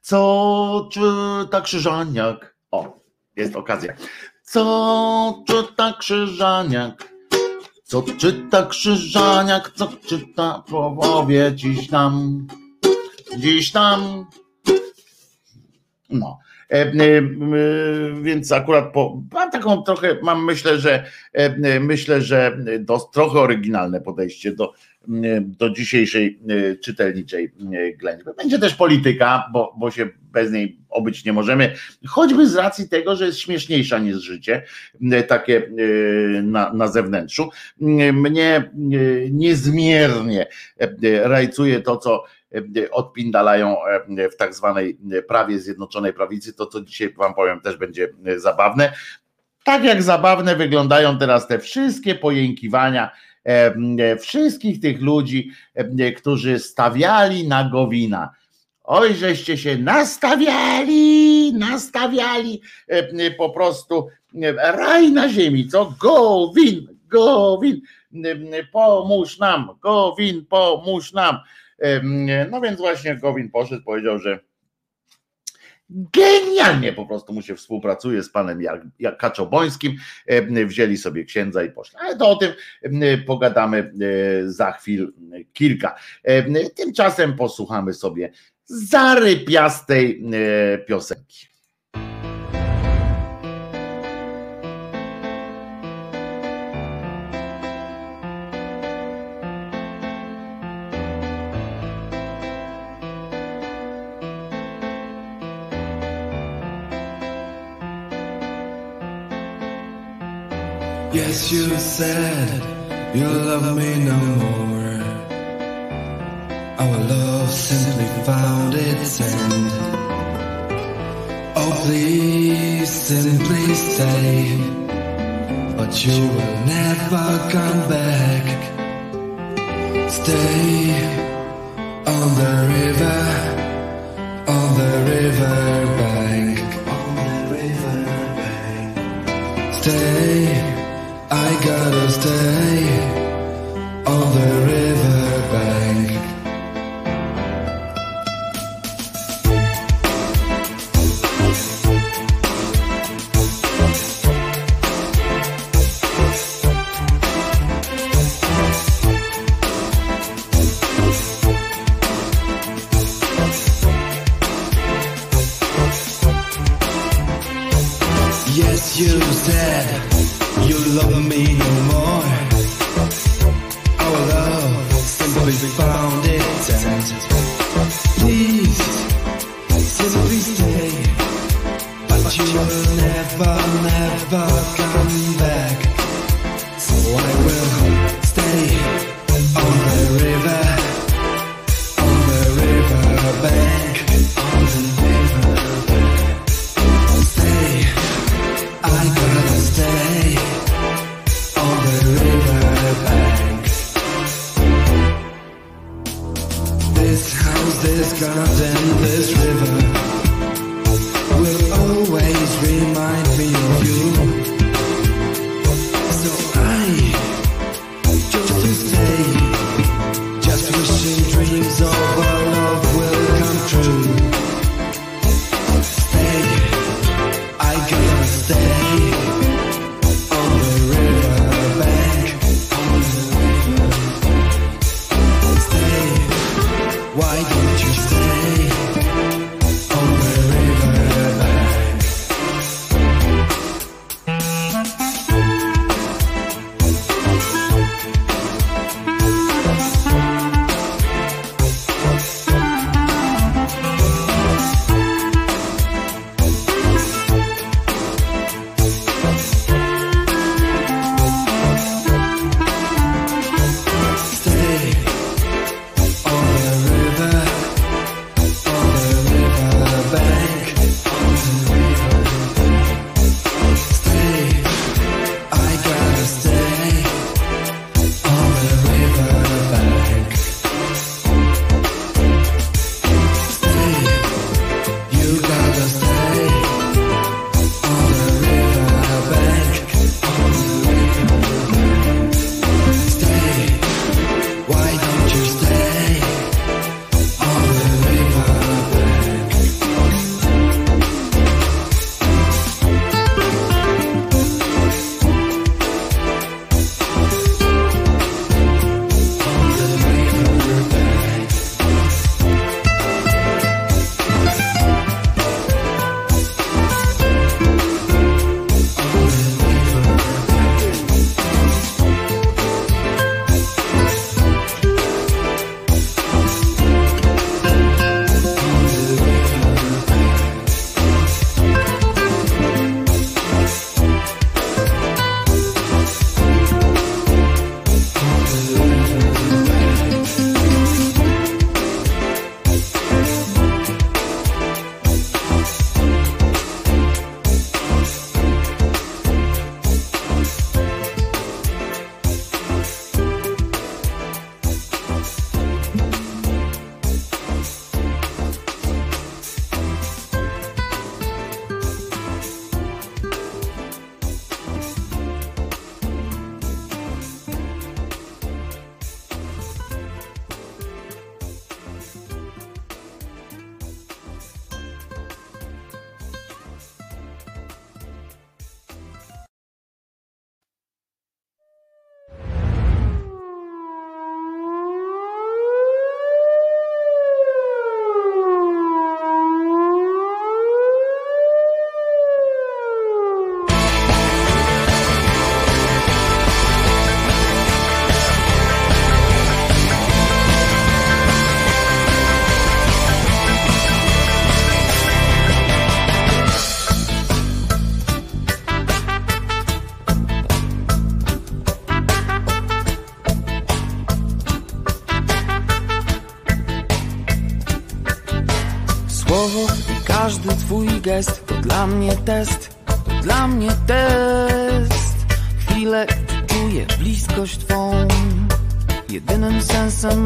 Co czyta Krzyżaniak? O, jest okazja. Co czyta Krzyżaniak? Co czyta Krzyżaniak? Co czyta? Powie dziś tam. Dziś tam. No. Więc akurat po, mam taką trochę, mam myślę, że myślę, że do, trochę oryginalne podejście do, do dzisiejszej czytelniczej ględźby. Będzie też polityka, bo, bo się bez niej obyć nie możemy, choćby z racji tego, że jest śmieszniejsza niż życie, takie na, na zewnętrzu. Mnie niezmiernie rajcuje to, co odpindalają w tak zwanej prawie Zjednoczonej Prawicy. To, co dzisiaj Wam powiem, też będzie zabawne. Tak jak zabawne wyglądają teraz te wszystkie pojękiwania wszystkich tych ludzi, którzy stawiali na Gowina. Oj, żeście się nastawiali, nastawiali po prostu raj na ziemi, co? Gowin, Gowin, pomóż nam, Gowin, pomóż nam. No więc właśnie Gowin poszedł, powiedział, że genialnie po prostu mu się współpracuje z panem Kaczobońskim, wzięli sobie księdza i poszli. Ale to o tym pogadamy e, za chwil kilka. Tymczasem posłuchamy sobie zarypiastej e, piosenki. You said you love me no more. Our love simply found its end. Oh, please simply say, but you will never come back. Stay on the river, on the river gotta stay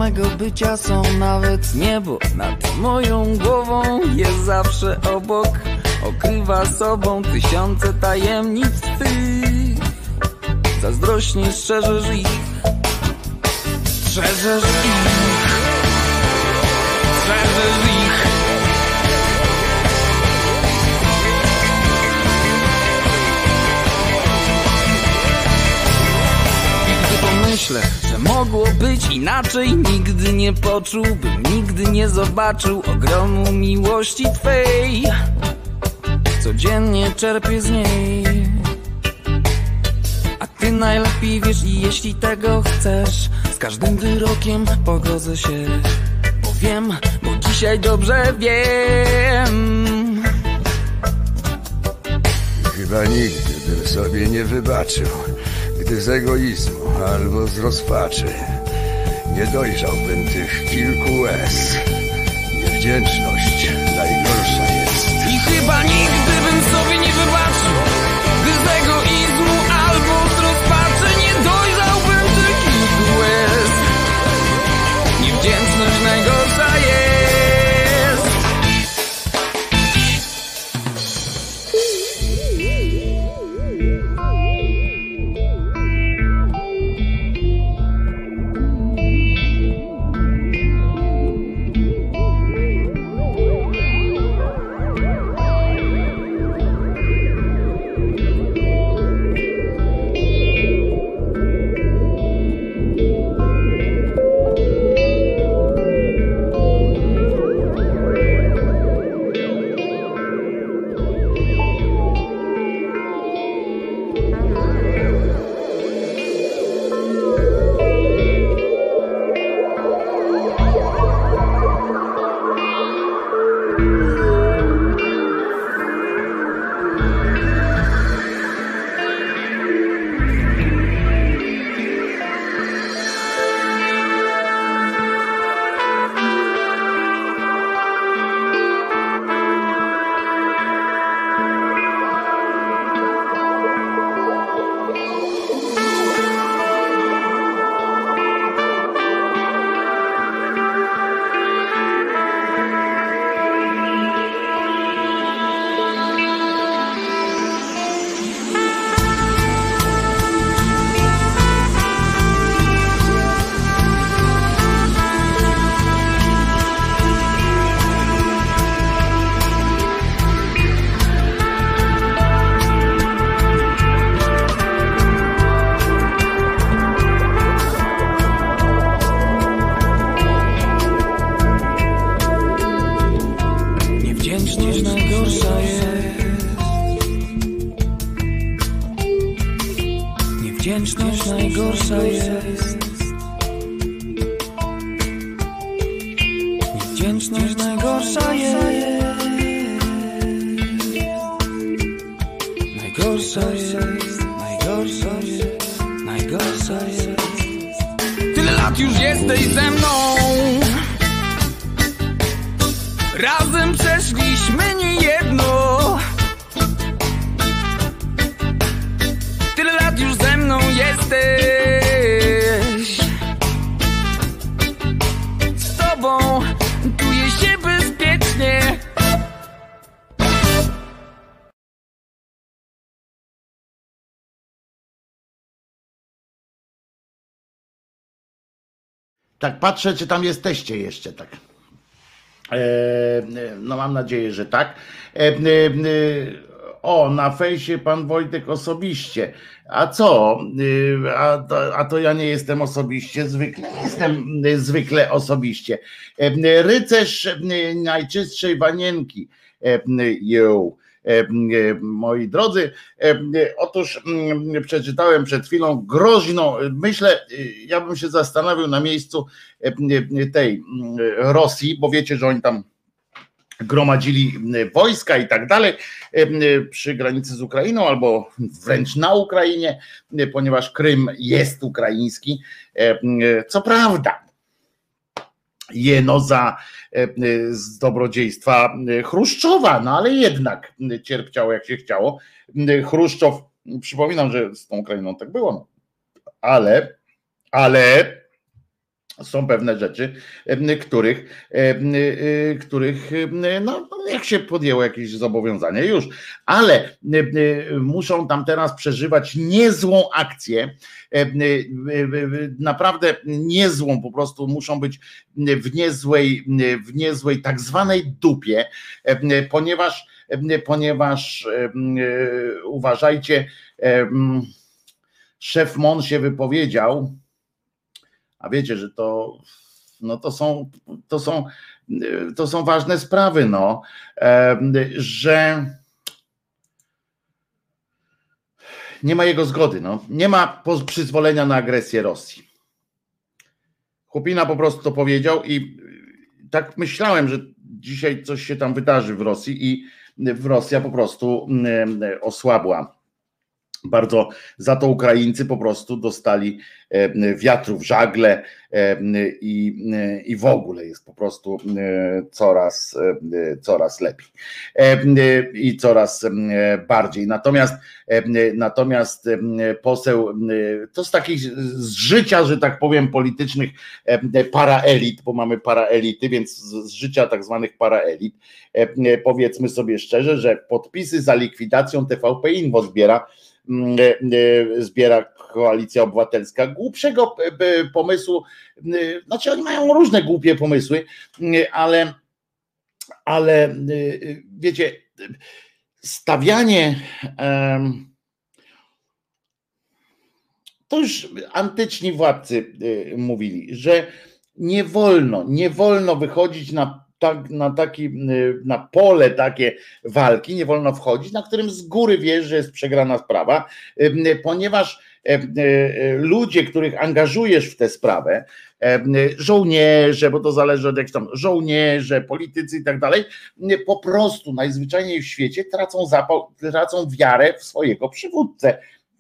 sensem mego bycia są nawet niebo nad moją głową. Jest zawsze obok, okrywa sobą tysiące tajemnic twych. Zazdrośnie strzeżesz ich, strzeżesz ich, strzeżesz ich. Gdy pomyślę, że mogło być inaczej. Nigdy nie poczułbym, nigdy nie zobaczył Ogromu miłości Twej. Codziennie czerpię z niej. A Ty najlepiej wiesz i jeśli tego chcesz Z każdym wyrokiem pogodzę się Bo wiem, bo dzisiaj dobrze wiem. Chyba nigdy bym sobie nie wybaczył, gdy z egoizmu albo z rozpaczy nie dojrzałbym tych kilku łez. Niewdzięczność najgorsza jest. I chyba nigdy Tak patrzę, czy tam jesteście jeszcze, tak. E, no mam nadzieję, że tak. E, e, o, na fejsie pan Wojtek osobiście. A co? E, A to, a to ja nie jestem osobiście, zwykle jestem e, zwykle osobiście. E, Rycerz e, najczystszej wanienki. E, Yo. E, e, Moi drodzy, e, otóż przeczytałem przed chwilą groźną, myślę, ja bym się zastanowił na miejscu tej Rosji, bo wiecie, że oni tam gromadzili wojska i tak dalej przy granicy z Ukrainą albo wręcz na Ukrainie, ponieważ Krym jest ukraiński. Co prawda, jeno za z dobrodziejstwa Chruszczowa, no ale jednak cierpciało jak się chciało. Chruszczow, przypominam, że z tą Ukrainą tak było, no. ale, ale są pewne rzeczy, których, których no, jak się podjęło jakieś zobowiązania już, ale muszą tam teraz przeżywać niezłą akcję, naprawdę niezłą, po prostu muszą być w niezłej, w niezłej tak zwanej dupie, ponieważ, ponieważ uważajcie, szef MON się wypowiedział, a wiecie, że to, no to są, to są, to są ważne sprawy, no, że nie ma jego zgody, no. nie ma przyzwolenia na agresję Rosji. Chłopina po prostu to powiedział i tak myślałem, że dzisiaj coś się tam wydarzy w Rosji i Rosja po prostu osłabła bardzo za to Ukraińcy po prostu dostali e, wiatru w żagle e, i, i w ogóle jest po prostu e, coraz, coraz lepiej i coraz bardziej. Natomiast natomiast poseł to z takich z życia, że tak powiem, politycznych paraelit, bo mamy paraelity, więc z życia tak zwanych paraelit, powiedzmy sobie szczerze, że podpisy za likwidacją TVP Info zbiera e, e, zbiera koalicja obywatelska. Głupszego e, pomysłu, znaczy oni mają różne głupie pomysły, ale, ale wiecie, stawianie to już antyczni władcy mówili, że nie wolno, nie wolno wychodzić na tak, na, taki, y, na pole takie walki nie wolno wchodzić, na którym z góry wiesz, że jest przegrana sprawa, y, y, ponieważ ludzie, których angażujesz w tę sprawę, żołnierze, bo to zależy od jak tam, żołnierze, politycy i tak dalej, po prostu najzwyczajniej w świecie tracą zapał, tracą wiarę w swojego przywódcę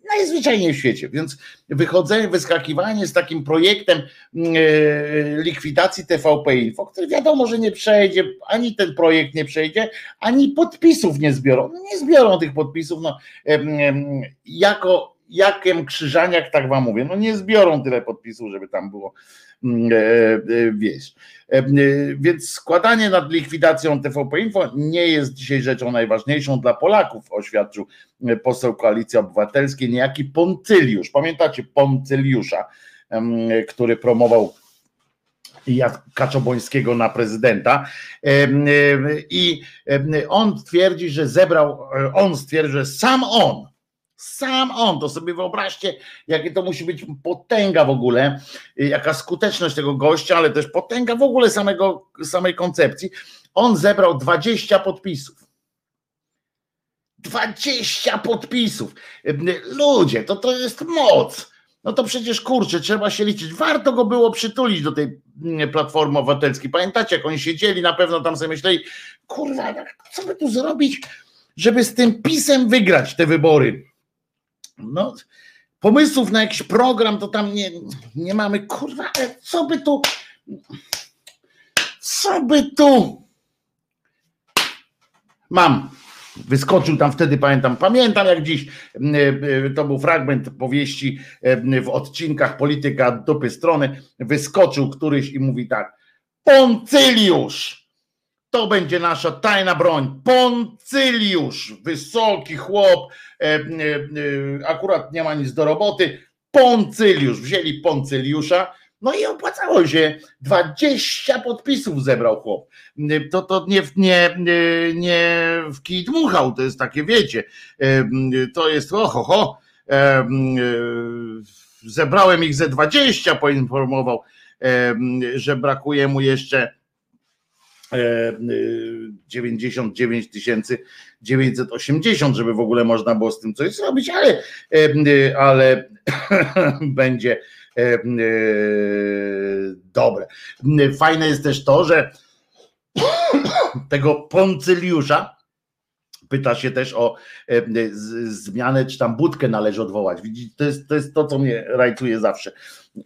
najzwyczajniej w świecie. Więc wychodzenie, wyskakiwanie z takim projektem mm, e, likwidacji TVP Info, który wiadomo, że nie przejdzie, ani ten projekt nie przejdzie, ani podpisów nie zbiorą. No nie zbiorą tych podpisów. No, jako jakiem krzyżaniak, tak wam mówię, no nie zbiorą tyle podpisów, żeby tam było, mm, e, e, wiesz. Więc składanie nad likwidacją TVP Info nie jest dzisiaj rzeczą najważniejszą dla Polaków, oświadczył poseł Koalicji Obywatelskiej, niejaki Poncyliusz. Pamiętacie Poncyliusza, który promował Kaczobońskiego na prezydenta i on twierdzi, że zebrał, on stwierdził, że sam on sam on, to sobie wyobraźcie, jakie to musi być potęga w ogóle, jaka skuteczność tego gościa, ale też potęga w ogóle samego, samej koncepcji. On zebrał 20 podpisów. 20 podpisów. Ludzie, to to jest moc. No to przecież kurczę, trzeba się liczyć. Warto go było przytulić do tej mm, platformy obywatelskiej. Pamiętacie, jak oni siedzieli, na pewno tam sobie myśleli, kurwa, co by tu zrobić, żeby z tym pisem wygrać te wybory no, pomysłów na jakiś program to tam nie, nie mamy. Kurwa, ale co by tu. Co by tu. Mam. Wyskoczył tam wtedy, pamiętam, pamiętam jak dziś, to był fragment powieści w odcinkach Polityka dupy strony, wyskoczył któryś i mówi tak, Poncyliusz, to będzie nasza tajna broń. Poncyliusz, wysoki chłop, e, e, e, akurat nie ma nic do roboty. Poncyliusz, wzięli Poncyliusza, no i opłacało się. 20 podpisów zebrał chłop. To, to nie, nie, nie w kij dmuchał, to jest takie, wiecie, to jest oho, ho. Zebrałem ich ze 20, poinformował, że brakuje mu jeszcze 99 980, żeby w ogóle można było z tym coś zrobić, ale, ale [COUGHS] będzie dobre. Fajne jest też to, że [COUGHS] tego Poncyliusza pyta się też o zmianę, czy tam budkę należy odwołać. Widzicie, to jest, to jest to, co mnie rajcuje zawsze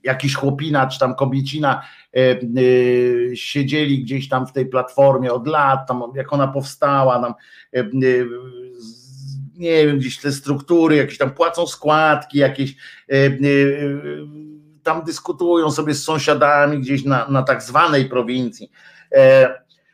jakiś chłopina czy tam kobiecina siedzieli gdzieś tam w tej platformie od lat, tam jak ona powstała, tam nie wiem, gdzieś te struktury, jakieś tam płacą składki, jakieś tam dyskutują sobie z sąsiadami gdzieś na, na tak zwanej prowincji.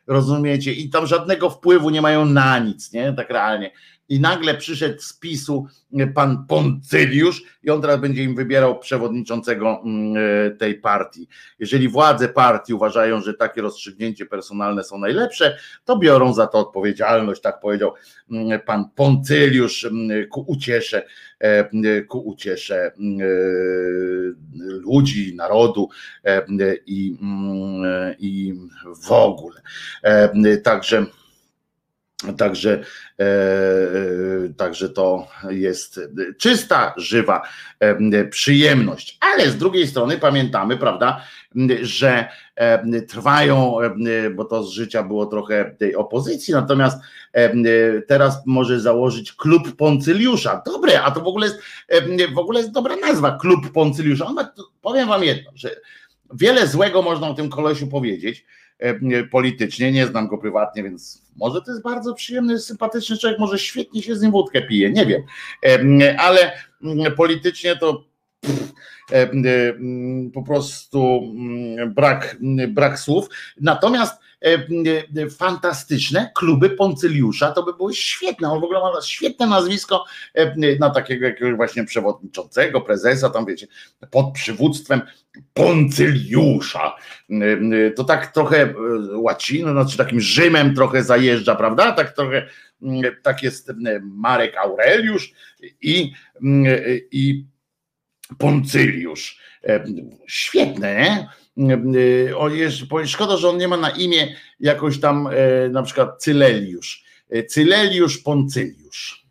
Rozumiecie? I tam żadnego wpływu nie mają na nic, nie? Tak realnie i nagle przyszedł z PiSu e, pan Poncyliusz i on teraz będzie im wybierał przewodniczącego mm, e, tej partii. Jeżeli władze partii uważają, że takie rozstrzygnięcie personalne są najlepsze, to biorą za to odpowiedzialność, tak powiedział mm, pan Poncyliusz mm, ku uciesze, e, ku uciesze ludzi, narodu i, i w ogóle. Także Także, e, e, także to jest czysta, żywa przyjemność. Ale z drugiej strony pamiętamy, prawda, że trwają, bo to z życia było trochę tej opozycji, natomiast teraz może założyć klub Poncyliusza. Dobre, a to w ogóle jest, w ogóle jest dobra nazwa, klub Poncyliusza. On ma, powiem wam jedno, że wiele złego można o tym kolesiu powiedzieć, politycznie, nie znam go prywatnie, więc może to jest bardzo przyjemny, sympatyczny człowiek, może świetnie się z nim wódkę pije, nie wiem, ale politycznie to po prostu brak, brak słów. Natomiast fantastyczne kluby Poncyliusza, to by było świetne. On w ogóle ma świetne nazwisko na takiego jakiegoś właśnie przewodniczącego, prezesa, tam wiecie, pod przywództwem Poncyliusza. To tak trochę e, łacino, znaczy takim Rzymem trochę zajeżdża, prawda? Tak trochę, tak jest Marek Aureliusz i, i Poncyliusz. Świetne, nie? O, szkoda, że on nie ma na imię jakoś tam e, na przykład Cyleliusz. E, Cyleliusz Poncyliusz.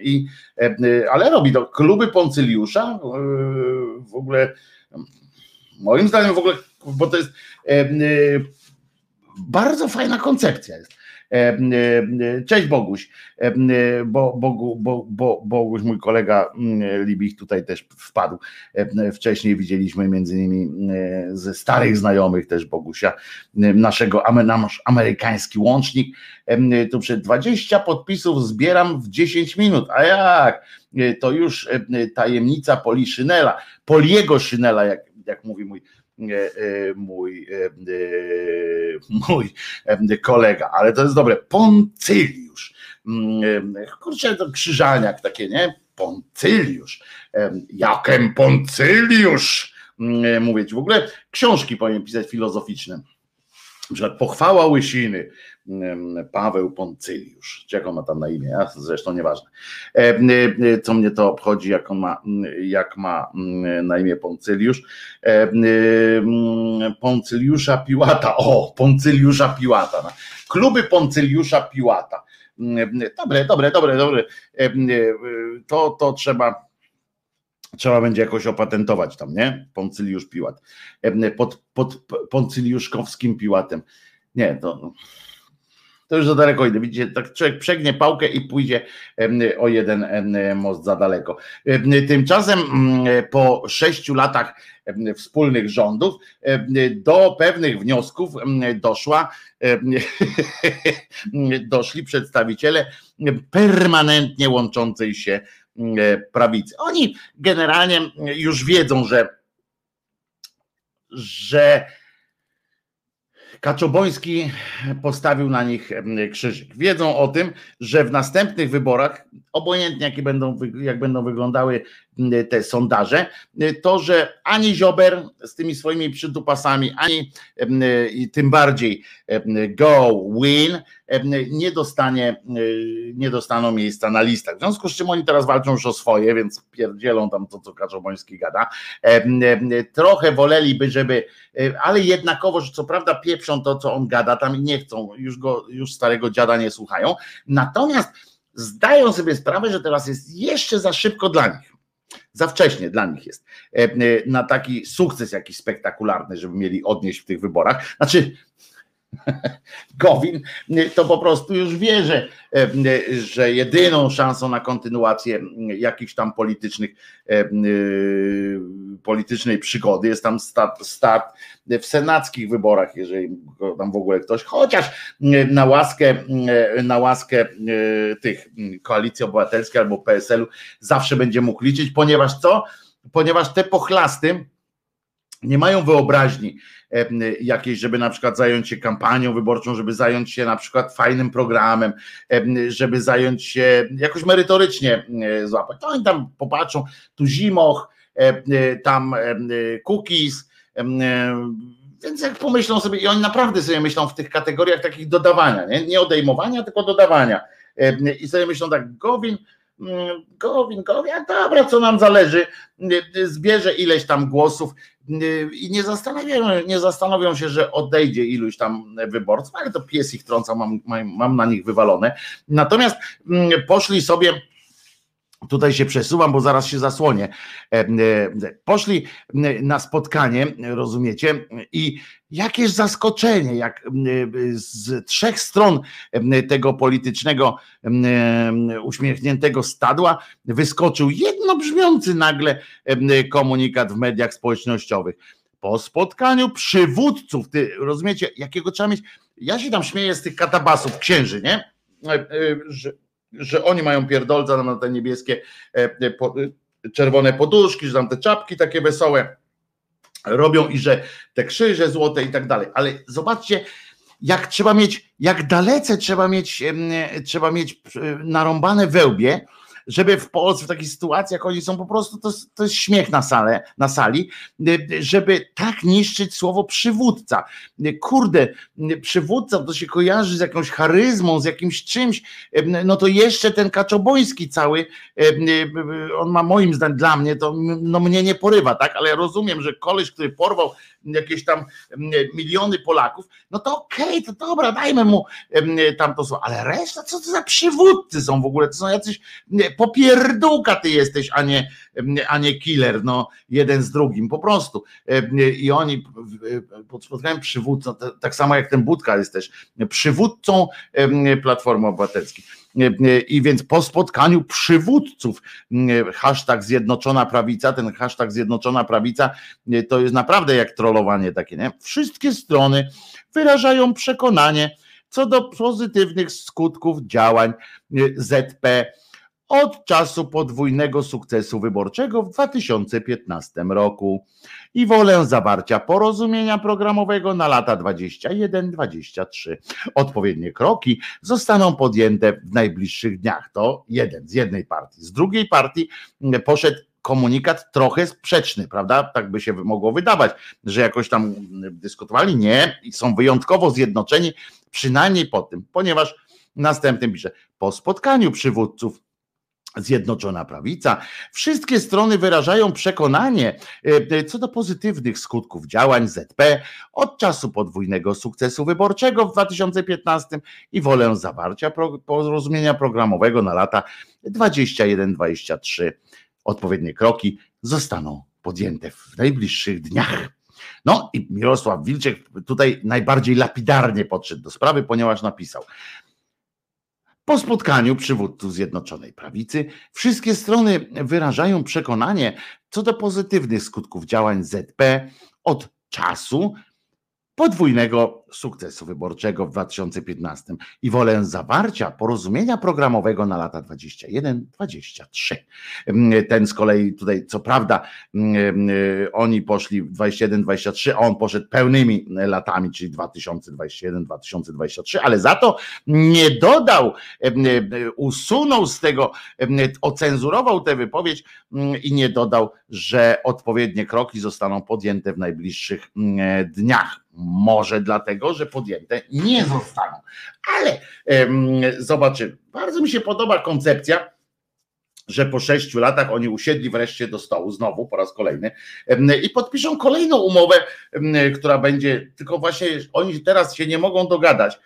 I, ale robi to. Kluby Poncyliusza w ogóle Moim zdaniem w ogóle, bo to jest bardzo fajna koncepcja jest. Cześć Boguś, bo, Bogu, bo, bo, Boguś, mój kolega Libich tutaj też wpadł. Wcześniej widzieliśmy między innymi ze starych znajomych też Bogusia, naszego nasz amerykański łącznik. Tu przed 20 podpisów zbieram w 10 minut. A jak? To już tajemnica Poli Szynela, Poliego Szynela, jak jak mówi mój e, e, mój, e, mój kolega, ale to jest dobre, Poncyliusz. Mm, kurczę, to krzyżaniak takie, nie? Poncyliusz. Jakem Poncyliusz? Mm, mówić. W ogóle książki powinien pisać filozoficzne. Na przykład Pochwała Łysiny, Paweł Poncyliusz, jak on ma tam na imię, ja, zresztą nieważne. Co mnie to obchodzi, jak on ma, jak ma na imię Poncyliusz. Poncyliusza Piłata, o, Poncyliusza Piłata. No. Kluby Poncyliusza Piłata. Dobre, dobre, dobre, dobre. To, to trzeba trzeba będzie jakoś opatentować tam, nie? Poncyliusz Piłat. Pod, pod poncyliuszkowskim Piłatem. Nie, to to już za daleko idę. Widzicie, tak człowiek przegnie pałkę i pójdzie o jeden most za daleko. Tymczasem po sześciu latach wspólnych rządów do pewnych wniosków doszła, [LAUGHS] doszli przedstawiciele permanentnie łączącej się prawicy. Oni generalnie już wiedzą, że że Kaczoboński postawił na nich krzyżyk. Wiedzą o tym, że w następnych wyborach, obojętnie jakie będą, jak będą wyglądały te sondaże, to, że ani Ziober z tymi swoimi przydupasami, ani i tym bardziej Go Win nie dostanie, nie dostaną miejsca na listach. W związku z czym oni teraz walczą już o swoje, więc pierdzielą tam to, co Kaczoboński gada. Trochę woleliby, żeby, ale jednakowo, że co prawda pieprzą to, co on gada tam nie chcą, już go, już starego dziada nie słuchają. Natomiast zdają sobie sprawę, że teraz jest jeszcze za szybko dla nich za wcześnie dla nich jest e, e, na taki sukces jakiś spektakularny, żeby mieli odnieść w tych wyborach. Znaczy, [LAUGHS] Gowin to po prostu już wie, że, że jedyną szansą na kontynuację jakichś tam politycznych politycznej przygody jest tam start, start w senackich wyborach, jeżeli tam w ogóle ktoś, chociaż na łaskę, na łaskę tych koalicji obywatelskiej albo PSL-u zawsze będzie mógł liczyć, ponieważ co? Ponieważ te pochlasty nie mają wyobraźni e, jakiejś, żeby na przykład zająć się kampanią wyborczą, żeby zająć się na przykład fajnym programem, e, żeby zająć się jakoś merytorycznie e, złapać. To oni tam popatrzą, tu Zimoch, tam cookies, więc jak pomyślą sobie, i oni naprawdę sobie myślą w tych kategoriach takich dodawania, nie, nie odejmowania, tylko dodawania. I sobie myślą tak, Gowin, mm, Gowin, Gowin, dobra, co nam zależy, zbierze ileś tam głosów, i nie zastanawiają, nie zastanowią się, że odejdzie iluś tam wyborców, ale to pies ich trąca, mam, mam na nich wywalone. Natomiast mm, poszli sobie Tutaj się przesuwam, bo zaraz się zasłonię. E, e, poszli na spotkanie, rozumiecie? I jakież zaskoczenie, jak z trzech stron tego politycznego uśmiechniętego stadła wyskoczył jednobrzmiący nagle komunikat w mediach społecznościowych. Po spotkaniu przywódców, ty rozumiecie, jakiego trzeba mieć. Ja się tam śmieję z tych katabasów księży, nie? E, że oni mają pierdolca na te niebieskie, e, e, e, czerwone poduszki, że tam te czapki takie wesołe robią i że te krzyże złote i tak dalej. Ale zobaczcie, jak trzeba mieć, jak dalece trzeba mieć, trzeba mieć narąbane wełbie, żeby w Polsce w takich sytuacjach oni są po prostu, to, to jest śmiech na, salę, na sali, żeby tak niszczyć słowo przywódca. Kurde, przywódca to się kojarzy z jakąś charyzmą, z jakimś czymś, no to jeszcze ten Kaczoboński cały, on ma moim zdaniem, dla mnie, to no mnie nie porywa, tak, ale ja rozumiem, że koleś, który porwał jakieś tam miliony Polaków, no to okej, okay, to dobra, dajmy mu tam to słowo, ale reszta, co to za przywódcy są w ogóle, to są jacyś popierdółka ty jesteś, a nie, a nie killer, no jeden z drugim, po prostu. I oni spotkają przywódcą, tak samo jak ten Budka jest też przywódcą Platformy Obywatelskiej. I więc po spotkaniu przywódców, hashtag Zjednoczona Prawica, ten hashtag Zjednoczona Prawica to jest naprawdę jak trollowanie takie, nie? Wszystkie strony wyrażają przekonanie co do pozytywnych skutków działań ZP od czasu podwójnego sukcesu wyborczego w 2015 roku i wolę zawarcia porozumienia programowego na lata 21-23. Odpowiednie kroki zostaną podjęte w najbliższych dniach. To jeden z jednej partii. Z drugiej partii poszedł komunikat trochę sprzeczny, prawda? Tak by się mogło wydawać, że jakoś tam dyskutowali. Nie, są wyjątkowo zjednoczeni, przynajmniej po tym, ponieważ następnym pisze, po spotkaniu przywódców Zjednoczona Prawica. Wszystkie strony wyrażają przekonanie e, co do pozytywnych skutków działań ZP od czasu podwójnego sukcesu wyborczego w 2015 i wolę zawarcia porozumienia programowego na lata 21-23. Odpowiednie kroki zostaną podjęte w najbliższych dniach. No i Mirosław Wilczek tutaj najbardziej lapidarnie podszedł do sprawy, ponieważ napisał: po spotkaniu przywódców Zjednoczonej Prawicy wszystkie strony wyrażają przekonanie co do pozytywnych skutków działań ZP od czasu, podwójnego sukcesu wyborczego w 2015 i wolę zawarcia porozumienia programowego na lata 21-23. Ten z kolei tutaj, co prawda, oni poszli 21-23, a on poszedł pełnymi latami, czyli 2021-2023, ale za to nie dodał, usunął z tego, ocenzurował tę wypowiedź i nie dodał, że odpowiednie kroki zostaną podjęte w najbliższych dniach. Może dlatego, że podjęte nie zostaną. Ale zobaczymy. Bardzo mi się podoba koncepcja, że po sześciu latach oni usiedli wreszcie do stołu znowu po raz kolejny i podpiszą kolejną umowę, która będzie, tylko właśnie oni teraz się nie mogą dogadać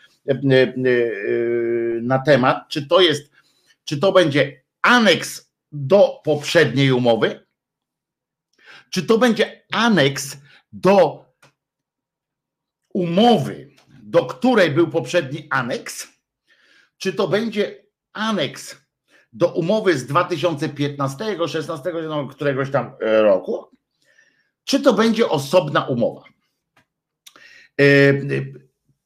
na temat, czy to jest, czy to będzie aneks do poprzedniej umowy, czy to będzie aneks do umowy do której był poprzedni aneks, czy to będzie aneks do umowy z 2015, 16, no, któregoś tam e, roku, czy to będzie osobna umowa. E,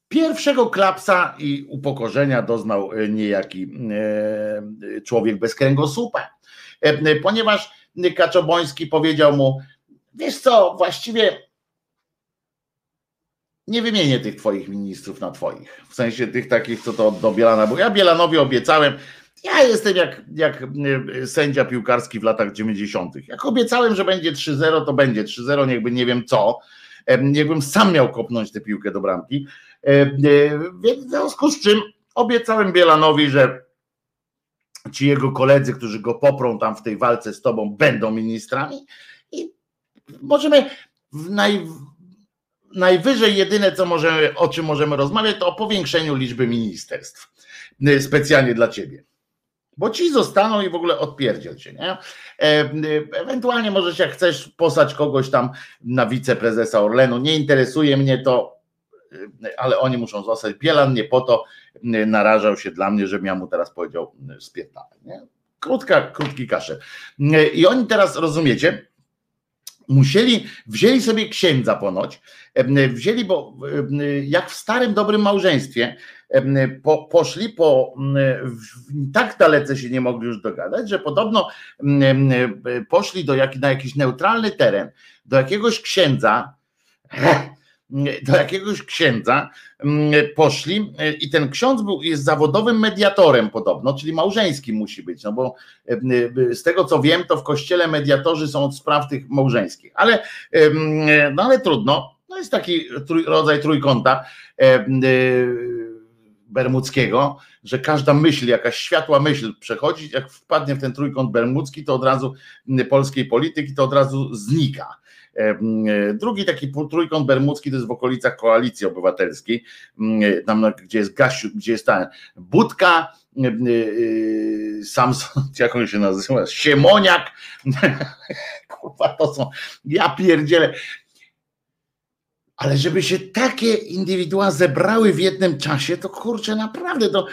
pierwszego klapsa i upokorzenia doznał niejaki człowiek bez kręgosłupa, ponieważ Kaczoboński powiedział mu, wiesz co, właściwie nie wymienię tych twoich ministrów na twoich. W sensie tych takich, co to do Bielana, bo ja Bielanowi obiecałem, ja jestem jak, jak e, sędzia piłkarski w latach 90. Jak obiecałem, że będzie 3-0, to będzie 3-0, niechby nie wiem co. Jakbym sam miał kopnąć tę piłkę do bramki. E, więc w związku z czym obiecałem Bielanowi, że ci jego koledzy, którzy go poprą tam w tej walce z tobą, będą ministrami i możemy w naj, najwyżej jedyne, co możemy, o czym możemy rozmawiać, to o powiększeniu liczby ministerstw y, specjalnie dla ciebie. Bo ci zostaną i w ogóle odpierdziel się, nie? E, y, ewentualnie możesz, jak chcesz, posłać kogoś tam na wiceprezesa Orlenu. Nie interesuje mnie to, y, ale oni muszą zostać. Bielan nie po to narażał się dla mnie, żebym ja mu teraz powiedział spierdalaj, nie? Krótka, krótki kaszel. I oni teraz, rozumiecie, musieli, wzięli sobie księdza ponoć, wzięli, bo jak w starym dobrym małżeństwie, po, poszli po, tak dalece się nie mogli już dogadać, że podobno poszli do na jakiś neutralny teren, do jakiegoś księdza, do jakiegoś księdza mm, poszli e, i ten ksiądz był, jest zawodowym mediatorem podobno, czyli małżeńskim musi być, no bo e, z tego co wiem, to w kościele mediatorzy są od spraw tych małżeńskich, ale, no ale trudno, no jest taki trój, rodzaj trójkąta e, bermudzkiego, że każda myśl, jakaś światła myśl przechodzi, jak wpadnie w ten trójkąt bermudzki, to od razu polskiej polityki, to od razu znika. E, drugi taki trójkąt bermudzki to jest w okolicach koalicji obywatelskiej, tam gdzie jest Gasiu, gdzie jest ta Budka, e, e, Samson, [LAUGHS] jak on się nazywa, Siemoniak, [LAUGHS] kurwa to są, ja pierdzielę, ale żeby się takie indywidua zebrały w jednym czasie, to kurczę, naprawdę to,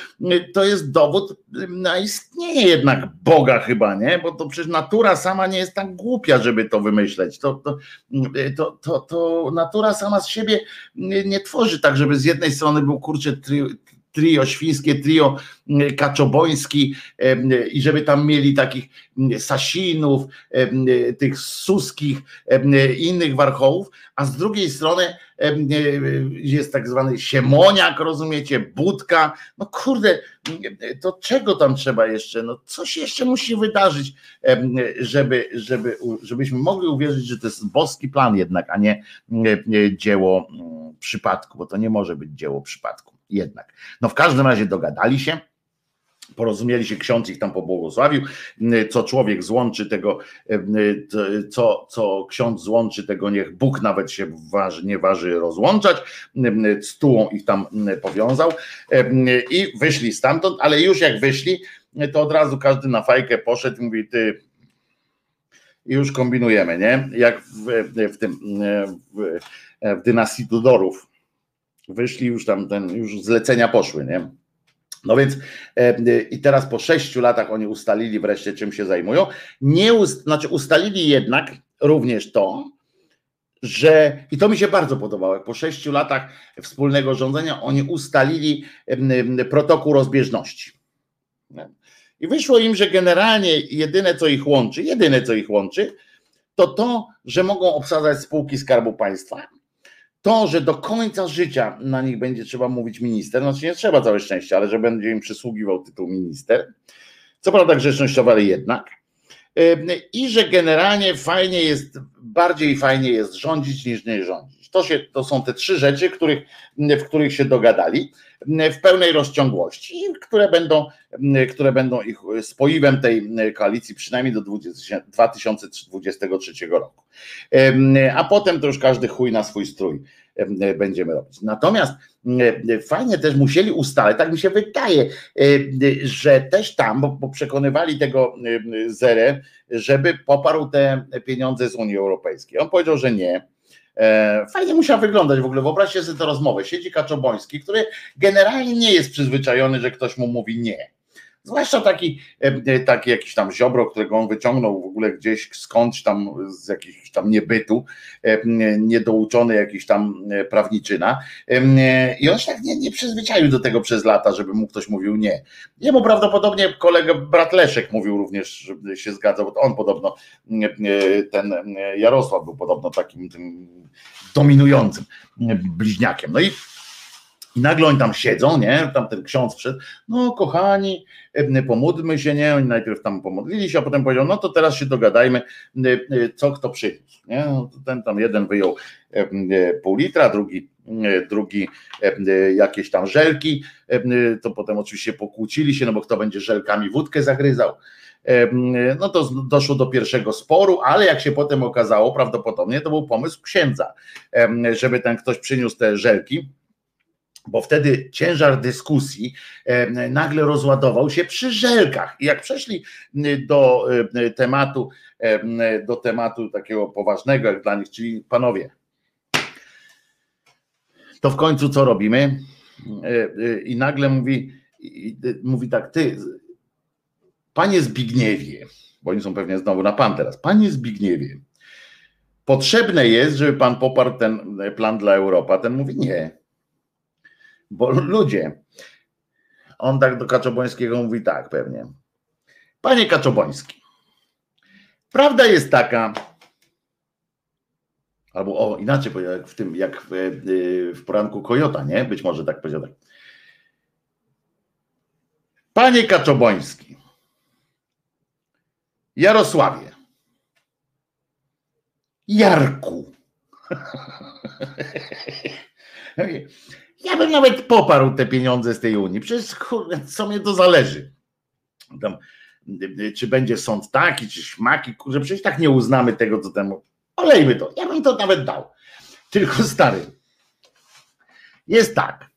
to jest dowód na istnienie jednak Boga chyba, nie? Bo to przecież natura sama nie jest tak głupia, żeby to wymyśleć. To, to, to, to, to natura sama z siebie nie, nie tworzy tak, żeby z jednej strony był kurczę trio, świńskie trio mm, kaczoboński i żeby tam mieli takich mm, Sasinów, tych Suskich, innych warchołów, a z drugiej strony jest tak zwany Siemoniak, rozumiecie, Budka, no kurde, to czego tam trzeba jeszcze, no coś jeszcze musi wydarzyć, żeby, żeby, żebyśmy mogli uwierzyć, że to jest boski plan jednak, a nie dzieło mm, przypadku, bo to nie może być dzieło przypadku jednak. No w każdym razie dogadali się. Porozumieli się, ksiądz ich tam pobłogosławił. Co człowiek złączy tego, co, co ksiądz złączy tego, niech Bóg nawet się waży, nie waży rozłączać. Stułą ich tam powiązał i wyszli stamtąd, ale już jak wyszli, to od razu każdy na fajkę poszedł i mówi, ty i już kombinujemy, nie? Jak w, w tym w, w dynastii Tudorów wyszli już tam, ten, już zlecenia poszły, nie? No więc e, i teraz po sześciu latach oni ustalili wreszcie, czym się zajmują. Nie ust, znaczy ustalili jednak również to, że i to mi się bardzo podobało, po sześciu latach wspólnego rządzenia oni ustalili protokół rozbieżności. I wyszło im, że generalnie jedyne co ich łączy, jedyne co ich łączy, to to, że mogą obsadzać spółki Skarbu Państwa to, że do końca życia na nich będzie trzeba mówić minister, znaczy nie trzeba całe szczęście, ale że będzie im przysługiwał tytuł minister, co prawda grzecznościowy, ale jednak, i że generalnie fajnie jest, bardziej fajnie jest rządzić niż nie rządzić. To, się, to są te trzy rzeczy, których, w których się dogadali w pełnej rozciągłości, które będą, które będą ich spoiwem tej koalicji przynajmniej do 20, 2023 roku. A potem to już każdy chuj na swój strój będziemy robić. Natomiast fajnie też musieli ustalać, tak mi się wydaje, że też tam, bo, przekonywali tego Zerę, żeby poparł te pieniądze z Unii Europejskiej. On powiedział, że nie, fajnie musiał wyglądać w ogóle. Wyobraźcie sobie tę rozmowę. Siedzi Kaczoboński, który generalnie nie jest przyzwyczajony, że ktoś mu mówi nie. Zwłaszcza taki, e, taki jakiś tam ziobro, którego on wyciągnął w ogóle gdzieś skądś tam z jakiegoś tam niebytu, e, niedouczony jakiś tam e, prawniczyna. I on się tak nie, nie przyzwyczaił do tego przez lata, żeby mu ktoś mówił nie. Jemu prawdopodobnie kolega brat Leszek mówił również, że się zgadzał, bo on podobno, ten Jarosław był podobno takim tym dominującym bliźniakiem. No i i nagle oni tam siedzą, nie? Tam ten ksiądz wszedł, no kochani, pomódlmy się, nie? Oni najpierw tam pomodlili się, a potem powiedział, no to teraz się dogadajmy, co kto przyniósł, nie? No ten tam jeden wyjął pół litra, drugi, drugi jakieś tam żelki, to potem oczywiście pokłócili się, no bo kto będzie żelkami wódkę zagryzał. No to doszło do pierwszego sporu, ale jak się potem okazało, prawdopodobnie to był pomysł księdza, żeby ten ktoś przyniósł te żelki bo wtedy ciężar dyskusji nagle rozładował się przy żelkach. I jak przeszli do tematu, do tematu takiego poważnego jak dla nich, czyli panowie, to w końcu co robimy? I nagle mówi, mówi tak, ty, panie Zbigniewie, bo oni są pewnie znowu na pan teraz, panie Zbigniewie, potrzebne jest, żeby pan poparł ten plan dla Europy. A ten mówi nie bo ludzie, on tak do Kaczobońskiego mówi tak pewnie. Panie Kaczoboński, prawda jest taka, albo o, inaczej jak w tym, jak w, e, w poranku Kojota, nie? Być może tak powiedział. Tak. Panie Kaczoboński, Jarosławie, Jarku. [LAUGHS] Ja bym nawet poparł te pieniądze z tej Unii. Przecież co mnie to zależy. Tam, czy będzie sąd taki, czy śmaki, że przecież tak nie uznamy tego, co temu. Olejmy to. Ja bym to nawet dał. Tylko stary. Jest tak.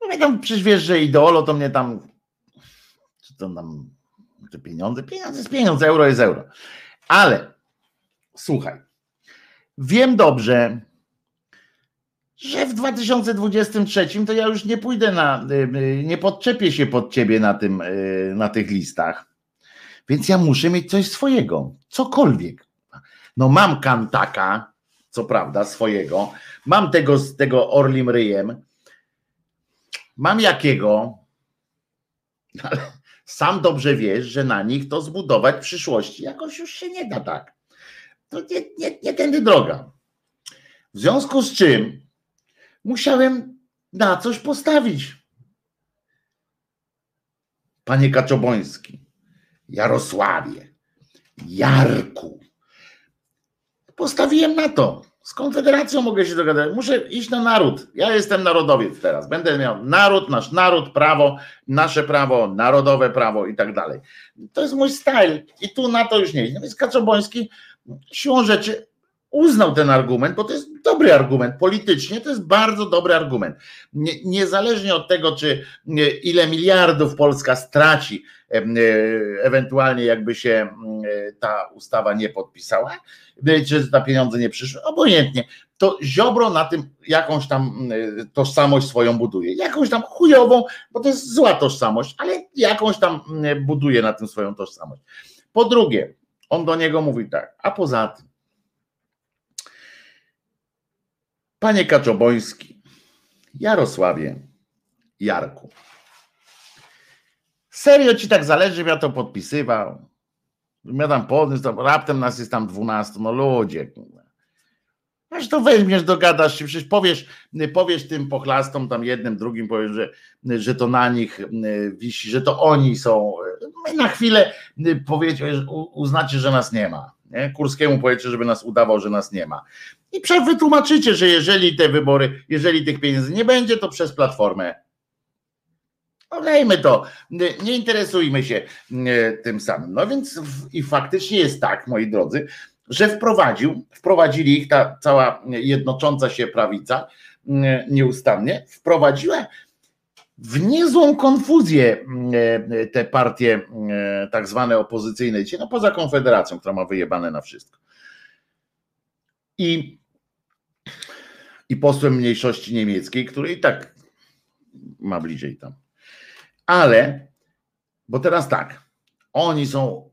No mnie tam przecież wiesz, że ideolo to mnie tam. Czy to nam. Te pieniądze? Pieniądze jest pieniądze, euro jest euro. Ale słuchaj. Wiem dobrze, że w 2023 to ja już nie pójdę na, y, y, nie podczepię się pod ciebie na, tym, y, na tych listach. Więc ja muszę mieć coś swojego, cokolwiek. No mam kantaka, co prawda, swojego. Mam tego z tego Orlim Ryjem. Mam jakiego, [LAUGHS] ale sam dobrze wiesz, że na nich to zbudować w przyszłości jakoś już się nie da tak. To nie, nie, nie tędy droga. W związku z czym musiałem na coś postawić. Panie Kaczoboński, Jarosławie, Jarku. Postawiłem na to. Z Konfederacją mogę się dogadać. Muszę iść na naród. Ja jestem narodowiec teraz. Będę miał naród, nasz naród, prawo, nasze prawo, narodowe prawo i tak dalej. To jest mój style. I tu na to już nie. No więc Kaczoboński siłą rzeczy uznał ten argument, bo to jest dobry argument. Politycznie to jest bardzo dobry argument. Nie, niezależnie od tego, czy ile miliardów Polska straci, e, ewentualnie jakby się ta ustawa nie podpisała, czy ta pieniądze nie przyszły, obojętnie, to Ziobro na tym jakąś tam tożsamość swoją buduje. Jakąś tam chujową, bo to jest zła tożsamość, ale jakąś tam buduje na tym swoją tożsamość. Po drugie, on do niego mówi tak, a poza tym, Panie Kaczoboński, Jarosławie, Jarku. Serio ci tak zależy, ja to podpisywał? Ja tam podniósł, to raptem nas jest tam dwunastu, no ludzie. Aż to weźmiesz, dogadasz się, przecież powiesz, powiesz tym pochlastom, tam jednym, drugim, powiesz, że, że to na nich wisi, że to oni są. Na chwilę powiecie, uznacie, że nas nie ma. Nie? Kurskiemu powiecie, żeby nas udawał, że nas nie ma. I wytłumaczycie, że jeżeli te wybory, jeżeli tych pieniędzy nie będzie, to przez platformę. Olejmy to, nie interesujmy się tym samym. No więc i faktycznie jest tak, moi drodzy, że wprowadził, wprowadzili ich ta cała jednocząca się prawica nieustannie, wprowadziła w niezłą konfuzję te partie tak zwane opozycyjne, no poza Konfederacją, która ma wyjebane na wszystko i, i posłem mniejszości niemieckiej, który i tak ma bliżej tam. Ale, bo teraz tak, oni są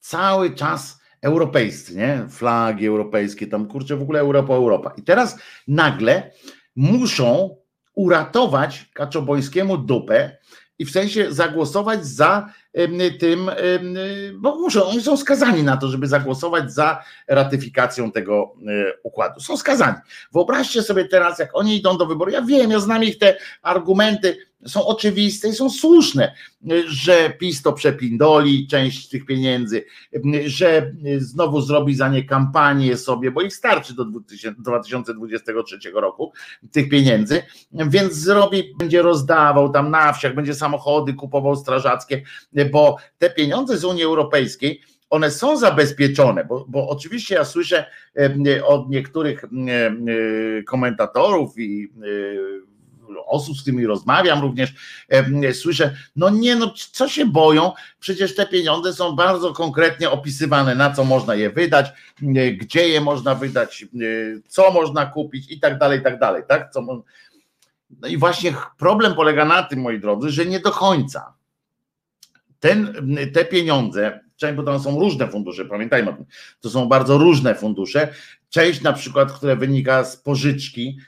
cały czas europejscy, nie? Flagi europejskie, tam kurczę, w ogóle Europa, Europa. I teraz nagle muszą uratować Kaczobońskiemu dupę i w sensie zagłosować za tym, bo muszą, oni są skazani na to, żeby zagłosować za ratyfikacją tego e, układu. Są skazani. Wyobraźcie sobie teraz, jak oni idą do wyboru. Ja wiem, ja znam ich te argumenty, są oczywiste i są słuszne, że PiS to przepindoli część tych pieniędzy, że znowu zrobi za nie kampanię sobie, bo ich starczy do 2023 roku tych pieniędzy, więc zrobi, będzie rozdawał tam na wsiach, będzie samochody kupował strażackie, bo te pieniądze z Unii Europejskiej, one są zabezpieczone, bo, bo oczywiście ja słyszę od niektórych komentatorów i osób, z którymi rozmawiam również, słyszę, no nie, no co się boją, przecież te pieniądze są bardzo konkretnie opisywane, na co można je wydać, gdzie je można wydać, co można kupić i tak dalej, i tak dalej, tak? Co, no i właśnie problem polega na tym, moi drodzy, że nie do końca. Ten, te pieniądze, bo tam są różne fundusze, pamiętajmy o tym, to są bardzo różne fundusze. Część na przykład, która wynika z pożyczki,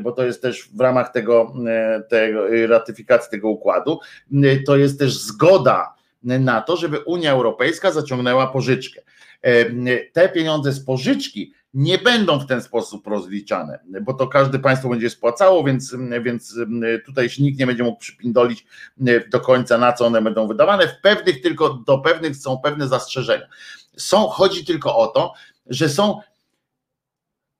bo to jest też w ramach tego, tego ratyfikacji tego układu, to jest też zgoda na to, żeby Unia Europejska zaciągnęła pożyczkę. Te pieniądze z pożyczki nie będą w ten sposób rozliczane, bo to każde państwo będzie spłacało, więc, więc tutaj się nikt nie będzie mógł przypindolić do końca, na co one będą wydawane. W pewnych tylko, do pewnych są pewne zastrzeżenia. Są, chodzi tylko o to, że są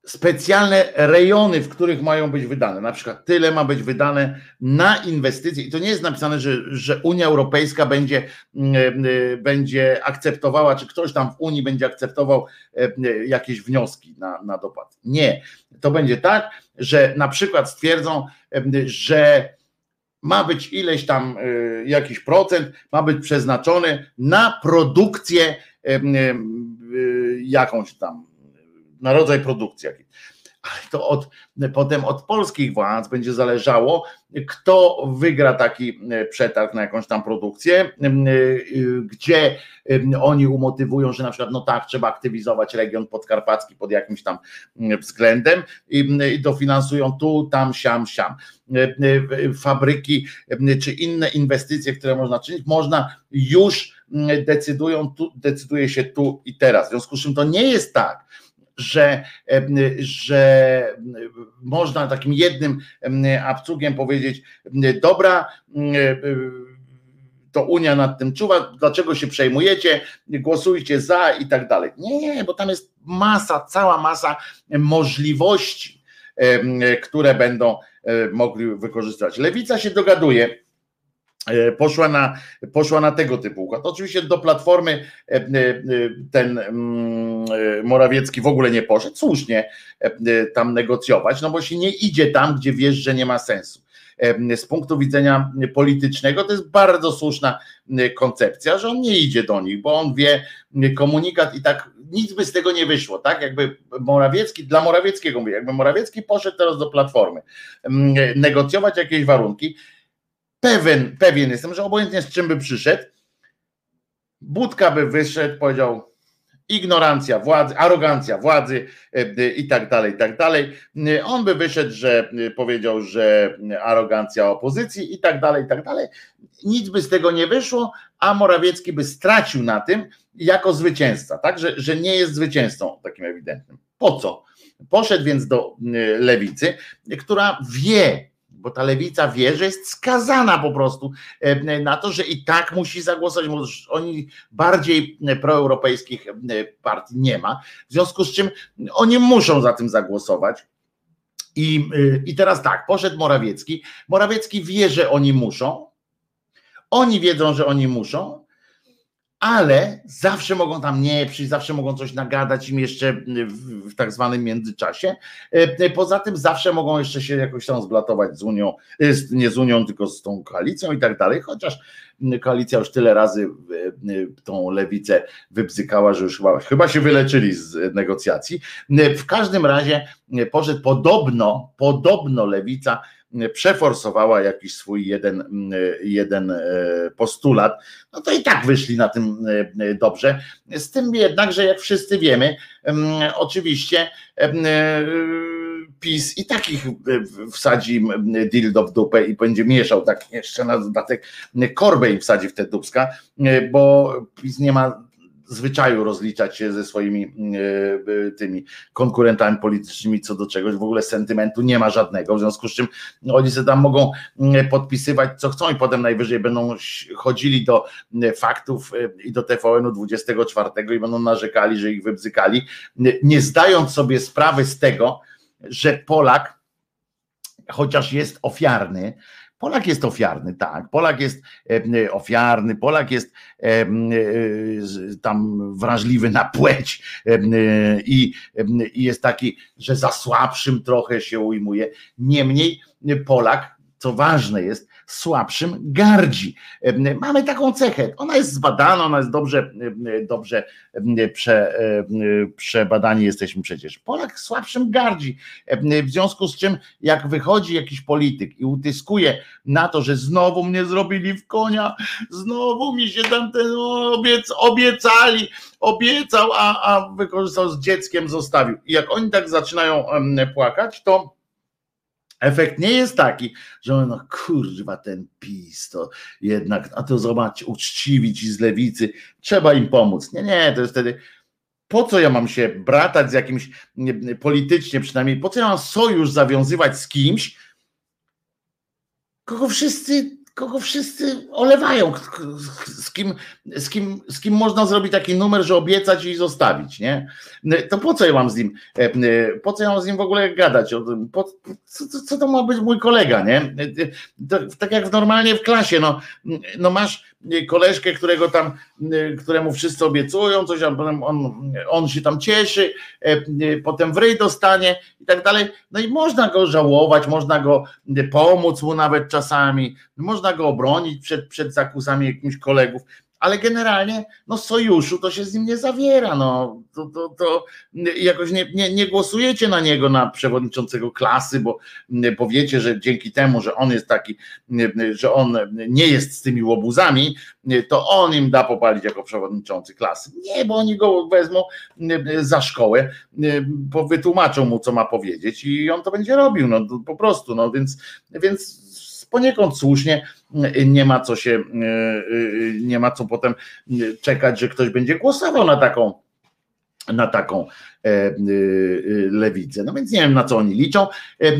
specjalne rejony, w których mają być wydane. Na przykład tyle ma być wydane na inwestycje. I to nie jest napisane, że, że Unia Europejska będzie, mm, e, będzie akceptowała, czy ktoś tam w Unii będzie akceptował e, jakieś wnioski na, na dopłat. Nie. To będzie tak, że na przykład stwierdzą, e, że ma być ileś tam jakiś procent, ma być przeznaczony na produkcję jakąś tam na rodzaj produkcji. Ale to od, potem od polskich władz będzie zależało, kto wygra taki e, przetarg na jakąś tam produkcję, e, gdzie oni umotywują, że na przykład no tak, trzeba aktywizować region podkarpacki pod jakimś tam względem i dofinansują tu, tam, siam, siam. E, fabryki czy inne inwestycje, które można czynić, można już decydują, tu, decyduje się tu i teraz. W związku z czym to nie jest tak, że, że można takim jednym abcugiem powiedzieć, dobra, to Unia nad tym czuwa, dlaczego się przejmujecie, głosujcie za i tak dalej. Nie, bo tam jest masa, cała masa możliwości, które będą mogli wykorzystać. Lewica się dogaduje E, poszła na, poszła na tego typu układ. Oczywiście do Platformy e, e, ten mm, Morawiecki w ogóle nie poszedł, słusznie tam negocjować, no bo się nie idzie tam, gdzie wiesz, że nie ma sensu. Z punktu widzenia politycznego to jest bardzo słuszna koncepcja, że on nie idzie do nich, bo on wie komunikat i tak nic by z tego nie wyszło, tak? Jakby Morawiecki, dla Morawieckiego mówię, jakby Morawiecki poszedł teraz do Platformy negocjować jakieś warunki, pewien, pewien jestem, że obojętnie z czym by przyszedł, Budka by wyszedł, powiedział ignorancja władzy, arogancja władzy e, e, i tak dalej, i tak dalej. On by wyszedł, że e, powiedział, że arogancja opozycji i tak dalej, i tak dalej. Nic by z tego nie wyszło, a Morawiecki by stracił na tym jako zwycięzca, tak, że, że nie jest zwycięzcą takim ewidentnym. Po co? Poszedł więc do lewicy, która wie, bo ta lewica wie, że jest skazana po prostu e, na to, że i tak musi zagłosować, bo oni bardziej proeuropejskich e, partii nie ma, w związku z czym oni muszą za tym zagłosować. I, e, I teraz tak, poszedł Morawiecki. Morawiecki wie, że oni muszą. Oni wiedzą, że oni muszą, ale zawsze mogą tam nie przyjść, zawsze mogą coś nagadać im jeszcze w, w tak zwanym międzyczasie. E, poza tym zawsze mogą jeszcze się jakoś tam zblatować z Unią, nie z Unią, tylko z tą koalicją i tak dalej, chociaż koalicja już tyle razy tą lewicę wybzykała, że już chyba, chyba się wyleczyli z negocjacji. W każdym razie poszedł podobno, podobno lewica przeforsowała jakiś swój jeden, jeden e, postulat, no to i tak wyszli na tym e, dobrze. Z tym jednak, że jak wszyscy wiemy, oczywiście e, PiS i takich wsadzi dildo w dupę i będzie mieszał tak jeszcze na dodatek korbę im wsadzi w te dubska, bo PiS nie ma zwyczaju rozliczać się ze swoimi e, tymi konkurentami politycznymi co do czegoś, w ogóle sentymentu nie ma żadnego, w związku z czym oni sobie tam mogą podpisywać co chcą i potem najwyżej będą chodzili do faktów e, i do TVN-u 24 i będą narzekali, że ich wybzykali, nie zdając sobie sprawy z tego, że Polak chociaż jest ofiarny, Polak jest ofiarny, tak. Polak jest e, ofiarny, Polak jest e, e, tam wrażliwy na płeć i jest taki, że za słabszym trochę się ujmuje. Niemniej Polak, co ważne jest, słabszym gardzi. Mamy taką cechę. Ona jest zbadana, ona jest dobrze, dobrze prze, przebadani jesteśmy przecież. Polak słabszym gardzi. W związku z czym, jak wychodzi jakiś polityk i utyskuje na to, że znowu mnie zrobili w konia, znowu mi się tam ten obiec, obiecali, obiecał, a, a wykorzystał z dzieckiem, zostawił. I jak oni tak zaczynają płakać, to Efekt nie jest taki, że no kurwa ten PiS to jednak, a to zobacz, uczciwi ci z lewicy, trzeba im pomóc. Nie, nie, to jest wtedy, po co ja mam się bratać z jakimś, politycznie przynajmniej, po co ja mam sojusz zawiązywać z kimś, kogo wszyscy kogo wszyscy olewają, z kim, z, kim, z kim można zrobić taki numer, że obiecać i zostawić, nie? To po co ja mam z nim, e, po co ja mam z nim w ogóle gadać? Po, co, co to ma być mój kolega, nie? Tak jak normalnie w klasie, no, no masz koleżkę, którego tam, któremu wszyscy obiecują, coś, a potem on, on się tam cieszy, e, potem wryj dostanie i tak dalej. No i można go żałować, można go pomóc mu nawet czasami, można go obronić przed, przed zakusami jakimiś kolegów, ale generalnie no sojuszu to się z nim nie zawiera, no to, to, to jakoś nie, nie, nie głosujecie na niego, na przewodniczącego klasy, bo, bo wiecie, że dzięki temu, że on jest taki, że on nie jest z tymi łobuzami, to on im da popalić jako przewodniczący klasy. Nie, bo oni go wezmą za szkołę, wytłumaczą mu, co ma powiedzieć i on to będzie robił, no po prostu, no więc, więc poniekąd słusznie, nie ma co się, nie ma co potem czekać, że ktoś będzie głosował na taką na taką e, lewicę. No więc nie wiem, na co oni liczą. E,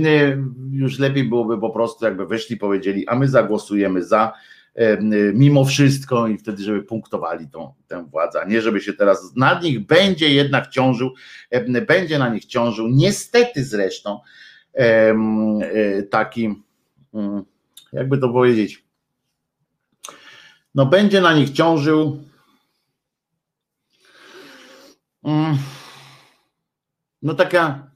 już lepiej byłoby po prostu, jakby wyszli, powiedzieli, a my zagłosujemy za e, mimo wszystko i wtedy, żeby punktowali tą, tę władzę, a nie żeby się teraz nad nich będzie jednak ciążył, będzie na nich ciążył, niestety zresztą taki mm, jakby to powiedzieć, no będzie na nich ciążył mm, no taka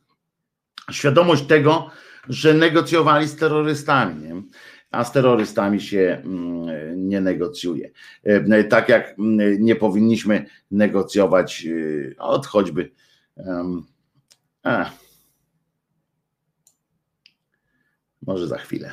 świadomość tego, że negocjowali z terrorystami, nie? a z terrorystami się mm, nie negocjuje. E, tak jak mm, nie powinniśmy negocjować e, od choćby. A, może za chwilę.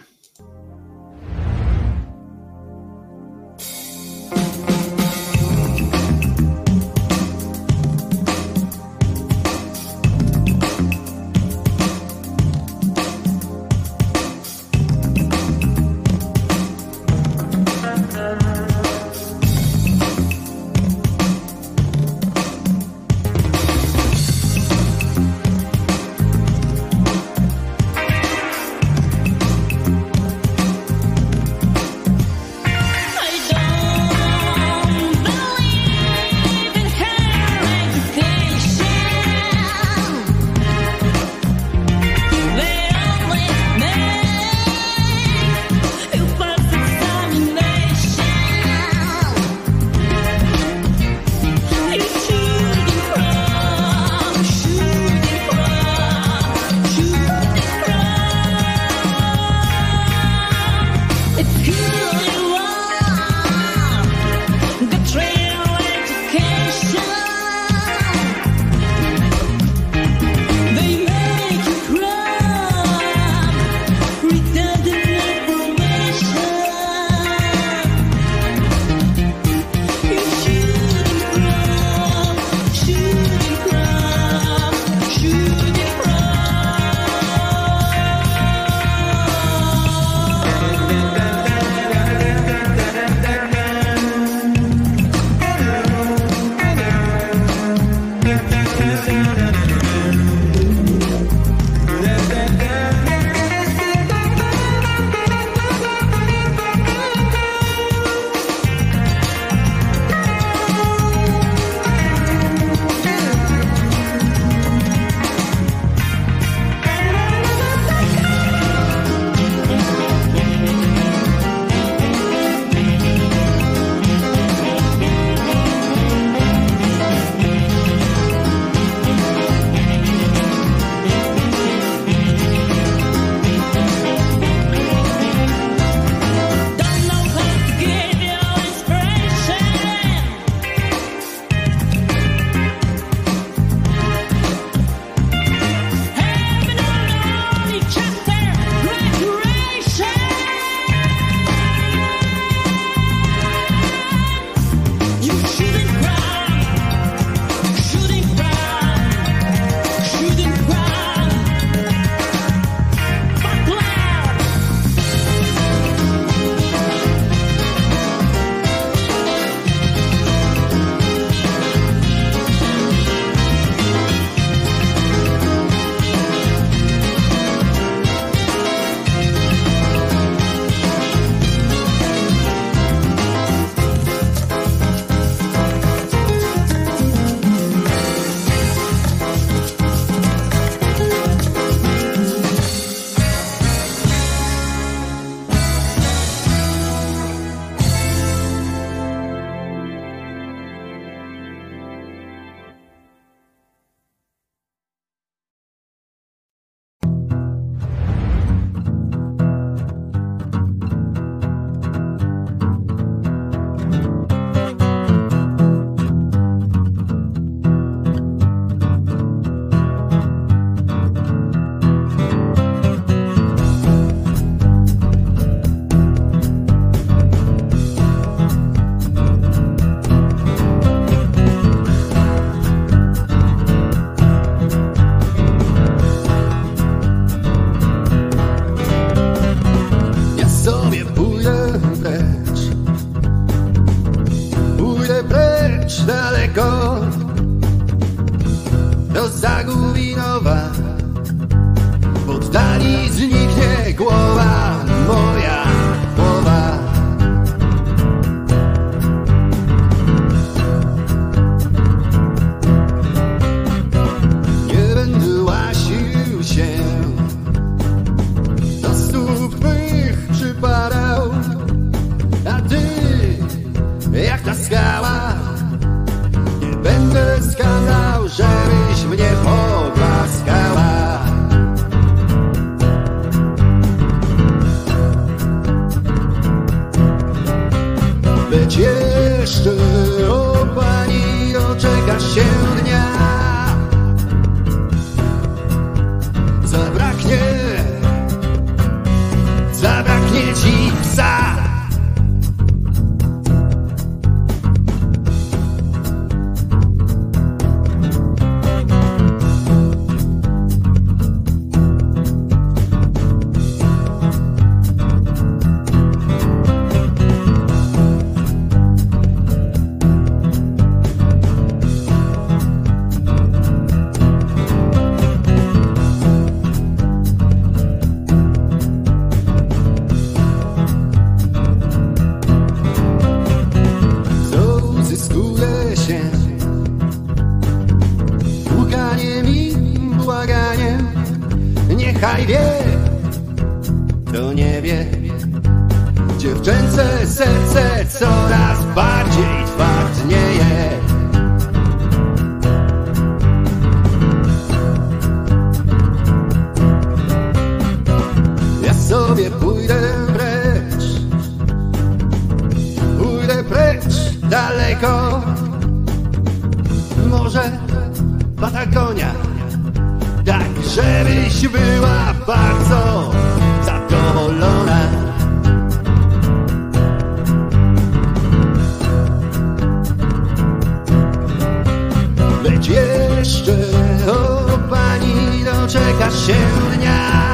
Doczekasz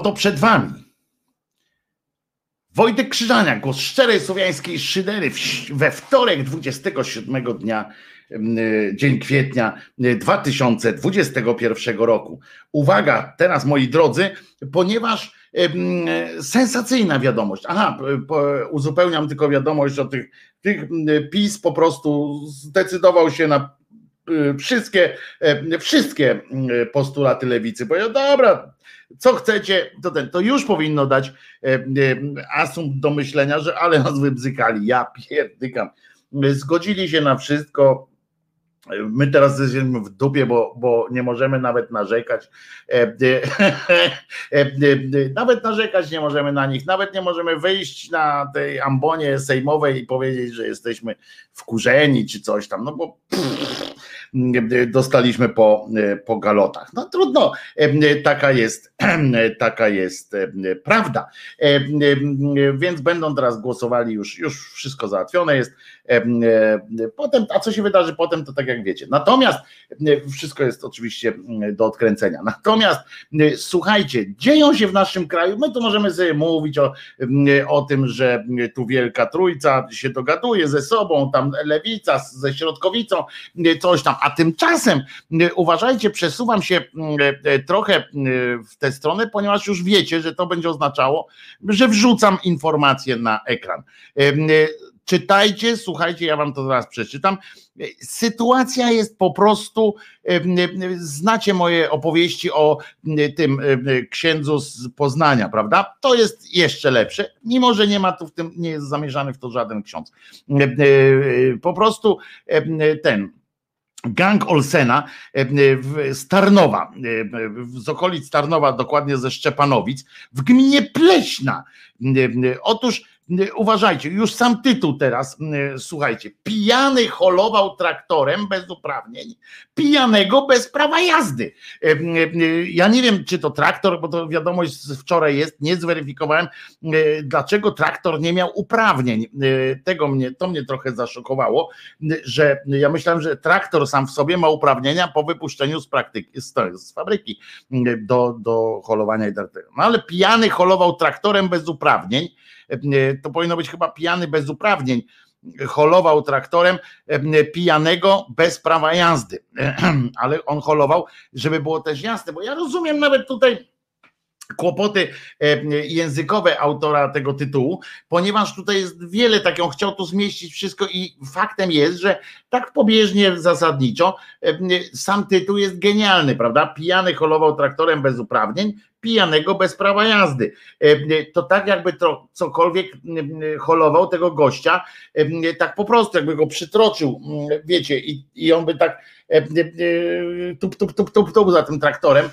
Oto przed wami Wojtek Krzyżaniak, głos szczerej słowiańskiej szydery we wtorek 27 dnia, mm, y, dzień kwietnia y, 2021 roku. Uwaga, teraz moi drodzy, ponieważ ym, sensacyjna wiadomość. Aha, uzupełniam tylko wiadomość o tych, tych mm, PiS po prostu zdecydował się na y, wszystkie, y, wszystkie y, postulaty lewicy. Powiedział, dobra, co chcecie, to ten, to już powinno dać e, e, asumpt do myślenia, że ale nas wybzykali, ja pierdykam. Zgodzili się na wszystko. My teraz jesteśmy w dupie, bo, bo nie możemy nawet narzekać. E, Nawet narzekać nie możemy na nich, nawet nie możemy wyjść na tej ambonie sejmowej i powiedzieć, że jesteśmy wkurzeni czy coś tam, no bo pff, dostaliśmy po, po galotach. No trudno, taka jest, [CLEARS THROAT] taka jest e, prawda. E, e, Więc będą teraz głosowali, już, już wszystko załatwione jest. E, Potem, a co się wydarzy potem, to tak jak wiecie. Natomiast e, wszystko jest oczywiście do odkręcenia. [LAUGHS] Natomiast e, słuchajcie, dzieją się w naszym kraju, my tu możemy sobie mówić o, o tym, że tu Wielka Trójca się dogaduje ze sobą, tam Lewica ze Środkowicą, coś tam, a tymczasem uważajcie, przesuwam się trochę w tę stronę, ponieważ już wiecie, że to będzie oznaczało, że wrzucam informacje na ekran. E, e, Czytajcie, słuchajcie, ja wam to zaraz przeczytam. Sytuacja jest po prostu, em, em, znacie moje opowieści o tym em, księdzu z Poznania, prawda? To jest jeszcze lepsze, mimo że nie ma tu w tym, nie jest zamierzany w to żaden ksiądz. E, Po prostu ten. Gang Olsena Starnowa, em, z okolic Tarnowa, dokładnie ze Szczepanowic, w gminie Pleśna. Otóż uważajcie, już sam tytuł teraz, mm, słuchajcie, pijany holował traktorem bez uprawnień, pijanego bez prawa jazdy. Em, Ja nie wiem, czy to traktor, bo to wiadomość z wczoraj jest, nie zweryfikowałem, dlaczego traktor nie miał uprawnień. Tego mnie, to mnie trochę zaszokowało, że ja myślałem, że traktor sam w sobie ma uprawnienia po wypuszczeniu z praktyki, z, z fabryki do, do holowania i tak. No ale pijany holował traktorem bez uprawnień, to powinno być chyba pijany bez uprawnień, holował traktorem pijanego bez prawa jazdy, [CLEARS THROAT] ale on holował, żeby było też jasne, bo ja rozumiem nawet tutaj kłopoty językowe autora tego tytułu, ponieważ tutaj jest wiele tak, on chciał tu zmieścić wszystko i faktem jest, że tak pobieżnie zasadniczo sam tytuł jest genialny, prawda? Pijany holował traktorem bez uprawnień, pijanego bez prawa jazdy. To tak jakby to cokolwiek holował tego gościa, tak po prostu jakby go przytroczył, wiecie, i, i on by tak tup, tup, tup, tup, tup za tym traktorem,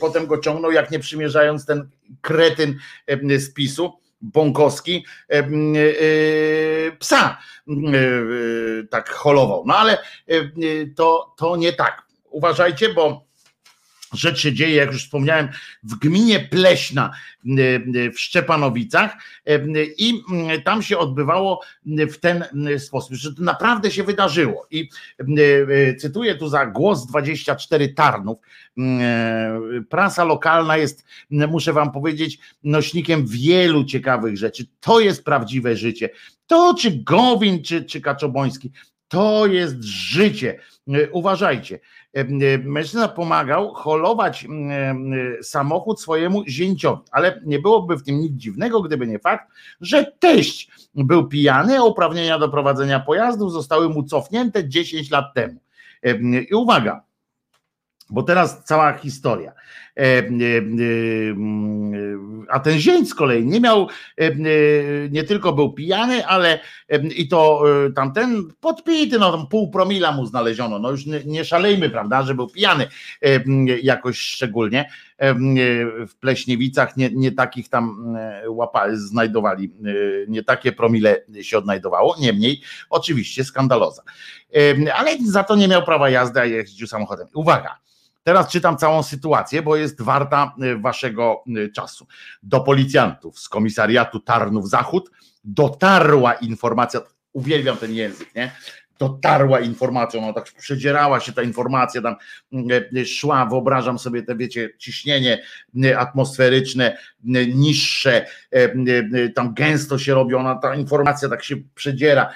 potem go ciągnął, jak nie przymierzając ten kretyn z PiSu Bąkowski e, e, psa e, tak holował. No ale to, to nie tak. Uważajcie, bo rzecz się dzieje, jak już wspomniałem, w gminie Pleśna w Szczepanowicach i tam się odbywało w ten sposób, że to naprawdę się wydarzyło. I cytuję tu za głos 24 Tarnów. Prasa lokalna jest, muszę wam powiedzieć, nośnikiem wielu ciekawych rzeczy. To jest prawdziwe życie. To czy Gowin, czy, czy Kaczoboński, to jest życie. Uważajcie. Mężczyzna pomagał holować samochód swojemu zięciowi, ale nie byłoby w tym nic dziwnego, gdyby nie fakt, że teść był pijany, a uprawnienia do prowadzenia pojazdów zostały mu cofnięte 10 lat temu. I uwaga, bo teraz cała historia. E, e, e, a ten zięć z kolei nie miał, nie tylko był pijany, ale i to tamten podpity, no tam pół promila mu znaleziono, no już nie szalejmy, prawda, że był pijany jakoś szczególnie. W Pleśniewicach nie, nie takich tam łapali, znajdowali, nie takie promile się odnajdowało, niemniej oczywiście skandaloza. Ale za to nie miał prawa jazdy, a jeździł samochodem. Uwaga, Teraz czytam całą sytuację, bo jest warta y, waszego y, czasu. Do policjantów z komisariatu Tarnów Zachód dotarła informacja, uwielbiam ten język, nie? Dotarła informacja, no tak przedzierała się ta informacja, tam y, szła, wyobrażam sobie te, wiecie, ciśnienie atmosferyczne niższe, tam gęsto się robi, ona, ta informacja tak się przedziera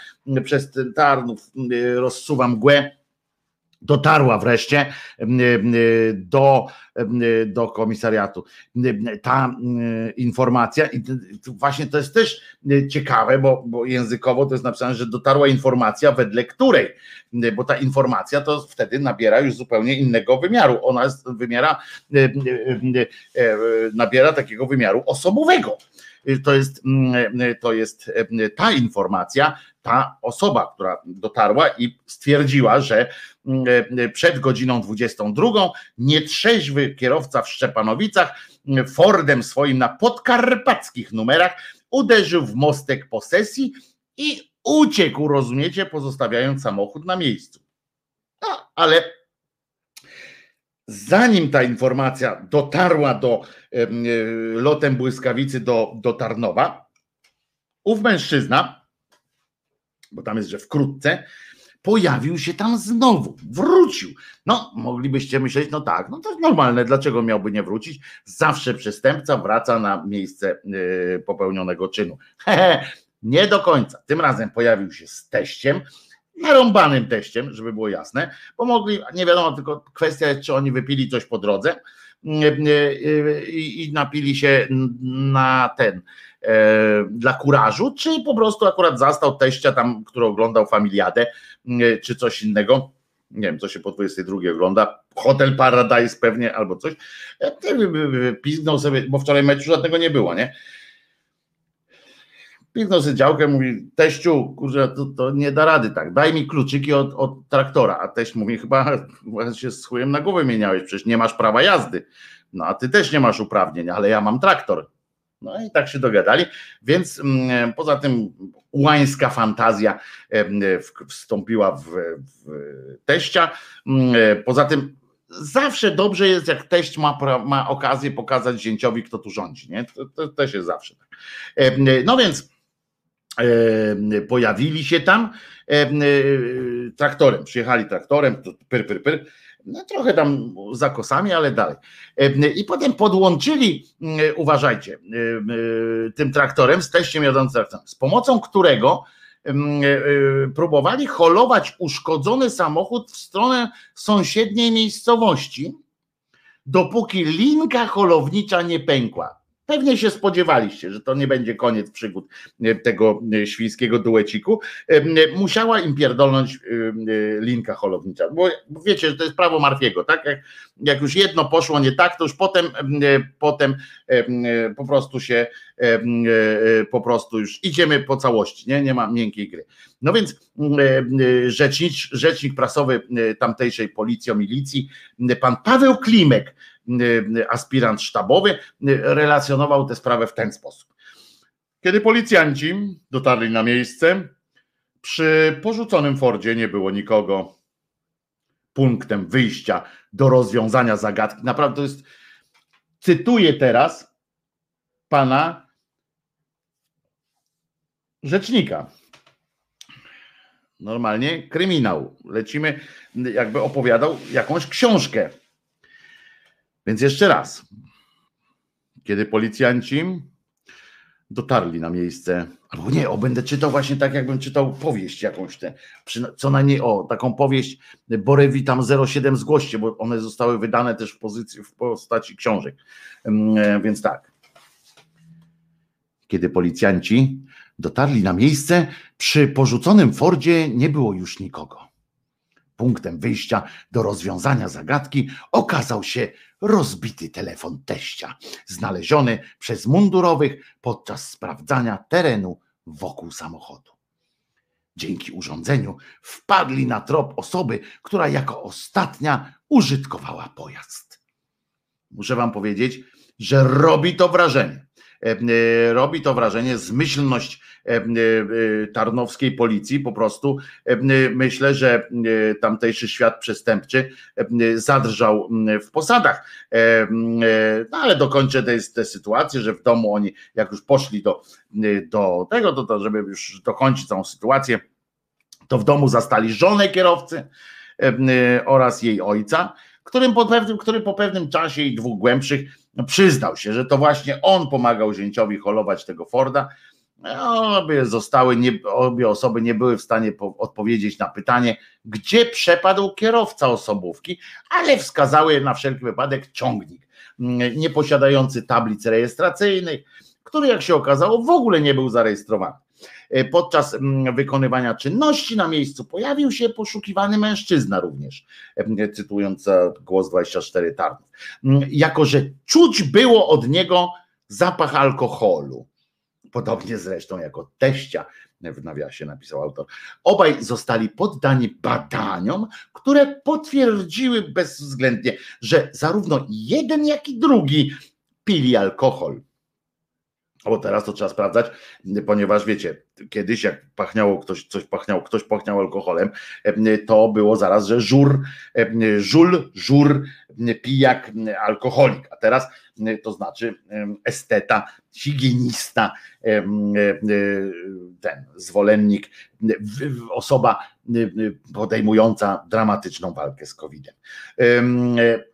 przez Tarnów, rozsuwa mgłę dotarła wreszcie do, do komisariatu. Ta informacja, i właśnie to jest też ciekawe, bo, bo językowo to jest napisane, że dotarła informacja, wedle której, bo ta informacja to wtedy nabiera już zupełnie innego wymiaru. Ona jest, nabiera takiego wymiaru osobowego. To jest, to jest ta informacja, ta osoba, która dotarła i stwierdziła, że mm, przed godziną 22 nietrzeźwy kierowca w Szczepanowicach mm, Fordem swoim na podkarpackich numerach uderzył w mostek posesji i uciekł, rozumiecie, pozostawiając samochód na miejscu. No, ale zanim ta informacja dotarła do e, lotem błyskawicy do, do Tarnowa, ów mężczyzna bo tam jest, że wkrótce, pojawił się tam znowu, wrócił. No, moglibyście myśleć, no tak, no to normalne, dlaczego miałby nie wrócić? Zawsze przestępca wraca na miejsce yy, popełnionego czynu. [LAUGHS] Hehe, nie do końca. Tym razem pojawił się z teściem, narąbanym teściem, żeby było jasne, bo mogli, nie wiadomo, tylko kwestia jest, czy oni wypili coś po drodze yy, yy, i napili się na ten, E, dla kurażu, czy po prostu akurat zastał teścia tam, który oglądał Familiadę, e, czy coś innego. Nie wiem, co się po 22 ogląda. Hotel Paradise pewnie albo coś. E, Piznął sobie, bo wczoraj meczu żadnego nie było, nie? Piznął sobie działkę, mówi, teściu, kurczę, to, to, nie da rady tak, daj mi kluczyki od, od traktora. A teść mówi, chyba się z chujem na głowę mieniałeś, przecież nie masz prawa jazdy. No a ty też nie masz uprawnień, ale ja mam traktor. No i tak się dogadali, więc mm, poza tym ułańska fantazja wstąpiła w, w teścia. Poza tym zawsze dobrze jest, jak teść ma, ma okazję pokazać zięciowi, kto tu rządzi. Nie? To, to też jest zawsze tak. No więc pojawili się tam traktorem, przyjechali traktorem, pyr, pyr, pyr no, trochę tam za kosami, ale dalej. E, I potem podłączyli, e, uważajcie, e, tym traktorem z teściem jadącym traktorem, z pomocą którego próbowali holować uszkodzony samochód w stronę sąsiedniej miejscowości, dopóki linka holownicza nie pękła. Pewnie się spodziewaliście, że to nie będzie koniec przygód tego świńskiego dueciku. Musiała im pierdolnąć linka holownicza, bo wiecie, że to jest prawo Marfiego, tak? Jak, jak już jedno poszło nie tak, to już potem, potem po prostu się po prostu już idziemy po całości, nie, nie ma miękkiej gry. No więc rzecznik, rzecznik prasowy tamtejszej policji, milicji, pan Paweł Klimek, aspirant sztabowy, relacjonował tę sprawę w ten sposób. Kiedy policjanci dotarli na miejsce, przy porzuconym Fordzie nie było nikogo. Punktem wyjścia do rozwiązania zagadki. Naprawdę to jest, cytuję teraz pana rzecznika. Normalnie kryminał. Lecimy, jakby opowiadał jakąś książkę. Więc jeszcze raz. Kiedy policjanci dotarli na miejsce, albo nie, o, będę czytał właśnie tak, jakbym czytał powieść jakąś, tę, co najmniej, o, taką powieść Borewitam 07 z goście, bo one zostały wydane też w pozycji, w postaci książek. E, więc tak. Kiedy policjanci dotarli na miejsce, przy porzuconym Fordzie nie było już nikogo. Punktem wyjścia do rozwiązania zagadki okazał się rozbity telefon teścia, znaleziony przez mundurowych podczas sprawdzania terenu wokół samochodu. Dzięki urządzeniu wpadli na trop osoby, która jako ostatnia użytkowała pojazd. Muszę Wam powiedzieć, że robi to wrażenie. E, e, robi to wrażenie zmyślność tarnowskiej policji. Po prostu myślę, że tamtejszy świat przestępczy zadrżał w posadach. No ale dokończę tę sytuację, że w domu oni, jak już poszli do, do tego, to, to żeby już dokończyć całą sytuację, to w domu zastali żonę kierowcy oraz jej ojca, którym po pewnym, który po pewnym czasie i dwóch głębszych przyznał się, że to właśnie on pomagał zięciowi holować tego Forda. Obie zostały, nie, obie osoby nie były w stanie po, odpowiedzieć na pytanie, gdzie przepadł kierowca osobówki, ale wskazały na wszelki wypadek ciągnik, mm, nie posiadający tablic rejestracyjnych, który jak się okazało w ogóle nie był zarejestrowany. E, podczas mm, wykonywania czynności na miejscu pojawił się poszukiwany mężczyzna również, e, cytując głos 24 Tarnów. Mm, jako, że czuć było od niego zapach alkoholu. Podobnie zresztą jako teścia w nawiasie napisał autor. Obaj zostali poddani badaniom, które potwierdziły bezwzględnie, że zarówno jeden, jak i drugi pili alkohol. Bo teraz to trzeba sprawdzać, ponieważ wiecie, kiedyś jak pachniało ktoś, coś pachniał, ktoś pachniał alkoholem, to było zaraz, że żur, żul, żur, pijak, alkoholik, a teraz to znaczy esteta, higienista, ten zwolennik, osoba podejmująca dramatyczną walkę z COVID-em.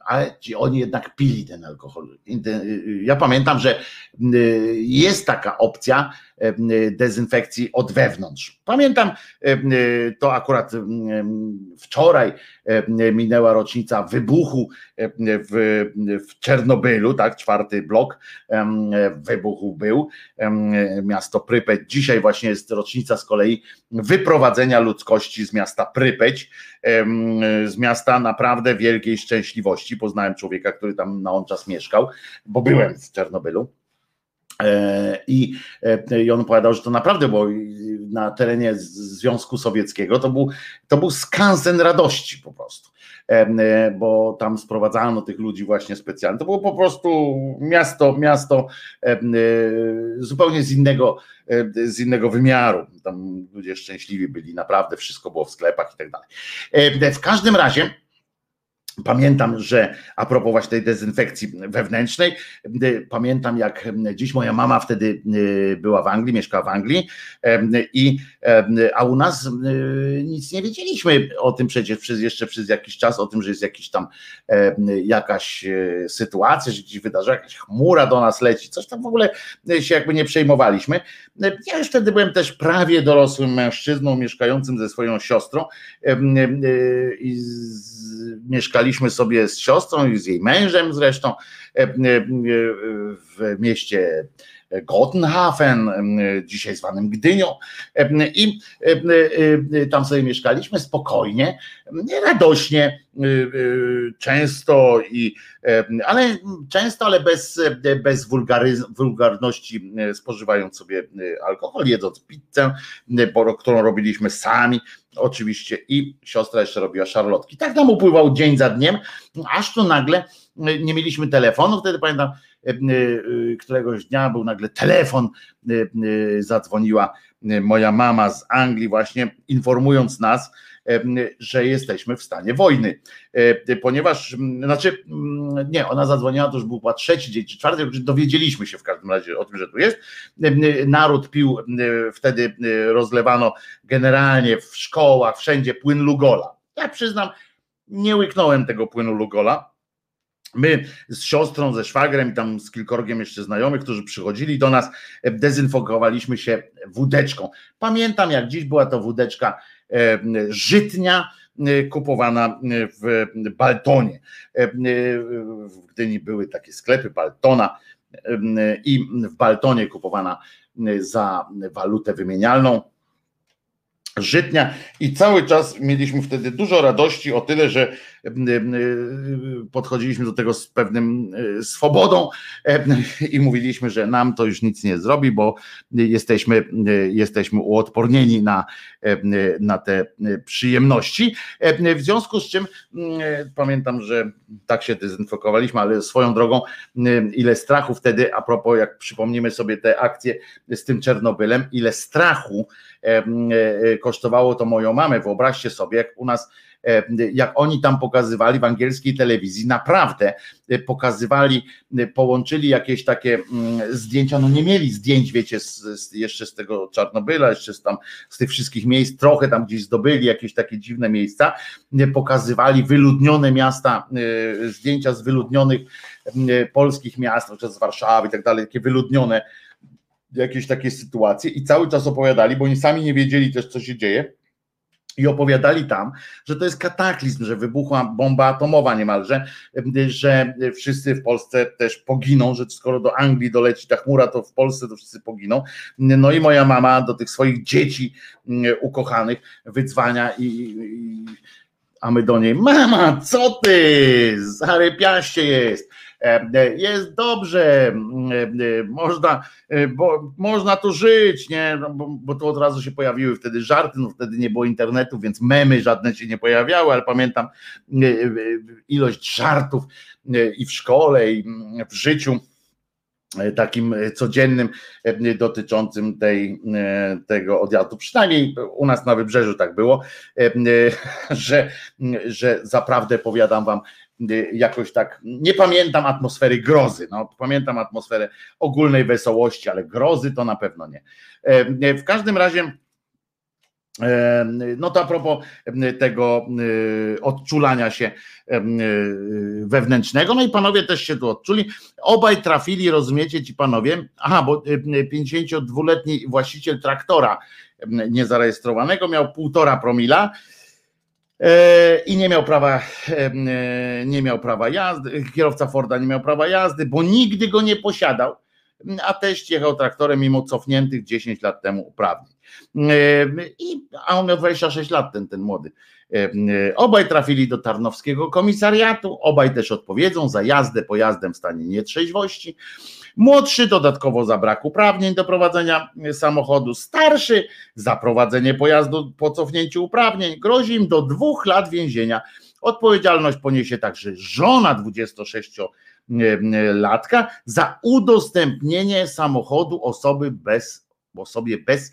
Ale ci oni jednak pili ten alkohol. Ja pamiętam, że jest taka opcja dezynfekcji od wewnątrz. Pamiętam, to akurat wczoraj minęła rocznica wybuchu w, w Czernobylu, tak, czwarty blok wybuchu był, miasto Prypeć. Dzisiaj właśnie jest rocznica z kolei wyprowadzenia ludzkości z miasta Prypeć, z miasta naprawdę wielkiej szczęśliwości. Poznałem człowieka, który tam na on czas mieszkał, bo byłem w Czernobylu. E, I, e, I on opowiadał, że to naprawdę było na terenie Związku Sowieckiego, to był, to był skansen radości po prostu, e, bo tam sprowadzano tych ludzi właśnie specjalnie. To było po prostu miasto, miasto zupełnie z innego, z innego wymiaru. Tam ludzie szczęśliwi byli, naprawdę wszystko było w sklepach i tak dalej. W każdym razie Pamiętam, że a propos właśnie tej dezynfekcji wewnętrznej, y, pamiętam jak dziś moja mama wtedy y, była w Anglii, mieszkała w Anglii i a u nas y, nic nie wiedzieliśmy o tym przecież przez jeszcze przez jakiś czas, o tym, że jest jakiś tam jakaś sytuacja, że gdzieś wydarzyła jakaś chmura do nas leci, coś tam w ogóle się jakby nie przejmowaliśmy. Ja już wtedy byłem też prawie dorosłym mężczyzną mieszkającym ze swoją siostrą i mieszkaliśmy mieszkaliśmy sobie z siostrą i z jej mężem zresztą w mieście Gottenhafen, dzisiaj zwanym Gdynią. I tam sobie mieszkaliśmy spokojnie, radośnie, często i ale często, ale bez, bez wulgarności, spożywając sobie alkohol, jedząc pizzę, którą robiliśmy sami, oczywiście, i siostra jeszcze robiła szarlotki. Tak nam upływał dzień za dniem, aż tu nagle nie mieliśmy telefonu, wtedy pamiętam, E, e, któregoś dnia był nagle telefon, e, zadzwoniła moja mama z Anglii, właśnie informując nas, że jesteśmy w stanie wojny. Ponieważ, znaczy, nie, ona zadzwoniła, to już był trzeci dzień czy czwarty, dowiedzieliśmy się w każdym razie o tym, że tu jest. Naród pił, wtedy rozlewano generalnie w szkołach, wszędzie płyn Lugola. Ja przyznam, nie łyknąłem tego płynu Lugola My z siostrą, ze szwagrem i tam z kilkorgiem jeszcze znajomych, którzy przychodzili do nas, e, dezynfekowaliśmy się wódeczką. Pamiętam, jak dziś była to wódeczka e, żytnia, e, kupowana w Baltonie. W Gdyni były takie sklepy Baltona i w Baltonie kupowana za walutę wymienialną żytnia i cały czas mieliśmy wtedy dużo radości o tyle, że podchodziliśmy do tego z pewnym e, swobodą i mówiliśmy, że nam to już nic nie zrobi, bo jesteśmy, e, jesteśmy uodpornieni na, na te przyjemności. W związku z czym pamiętam, że tak się dezynfekowaliśmy, ale swoją drogą ile strachu wtedy, a propos jak przypomnimy sobie te akcje z tym Czernobylem, ile strachu e, kosztowało to moją mamę. Wyobraźcie sobie, jak u nas E, jak oni tam pokazywali w angielskiej telewizji, naprawdę e, pokazywali, e, połączyli jakieś takie mm, zdjęcia, no nie mieli zdjęć, wiecie, z, z, jeszcze z tego Czarnobyla, jeszcze z tam z tych wszystkich miejsc, trochę tam gdzieś zdobyli jakieś takie dziwne miejsca, pokazywali wyludnione miasta, zdjęcia z wyludnionych polskich miast, czy z Warszawy i tak dalej, takie wyludnione jakieś takie sytuacje i cały czas opowiadali, bo oni sami nie wiedzieli też, co się dzieje i opowiadali tam, że to jest kataklizm, że wybuchła bomba atomowa niemalże, że wszyscy w Polsce też poginą, że skoro do Anglii doleci ta chmura, to w Polsce to wszyscy poginą. No i moja mama do tych swoich dzieci mm, ukochanych wydzwania i, i a my do niej, mama, co ty, zarypiaście jest, jest dobrze, e, można, bo można tu żyć, nie? No, bo, bo tu od razu się pojawiły wtedy żarty, no wtedy nie było internetu, więc memy żadne się nie pojawiały, ale pamiętam ilość żartów i w szkole, i w życiu takim codziennym dotyczącym tej, tego odjazdu. Przynajmniej u nas na wybrzeżu tak było, [LAUGHS] że, że zaprawdę powiadam wam, jakoś tak, nie pamiętam atmosfery grozy, no, pamiętam atmosferę ogólnej wesołości, ale grozy to na pewno nie. E, w każdym razie, e, no to a propos tego y, odczulania się y, wewnętrznego, no i panowie też się tu odczuli. Obaj trafili, rozumiecie ci panowie, aha, bo 52-letni właściciel traktora niezarejestrowanego miał półtora promila, E, i nie miał prawa, e, nie miał prawa jazdy, kierowca Forda nie miał prawa jazdy, bo nigdy go nie posiadał, a teść jechał traktorem mimo cofniętych 10 lat temu uprawnień. E, I, a on miał 26 lat, ten, ten młody. Obaj trafili do Tarnowskiego Komisariatu, obaj też odpowiedzą za jazdę pojazdem w stanie nietrzeźwości. Młodszy dodatkowo za brak uprawnień do prowadzenia samochodu, starszy za prowadzenie pojazdu po cofnięciu uprawnień. Grozi im do dwóch lat więzienia. Odpowiedzialność poniesie także żona 26-latka za udostępnienie samochodu osoby bez, osobie bez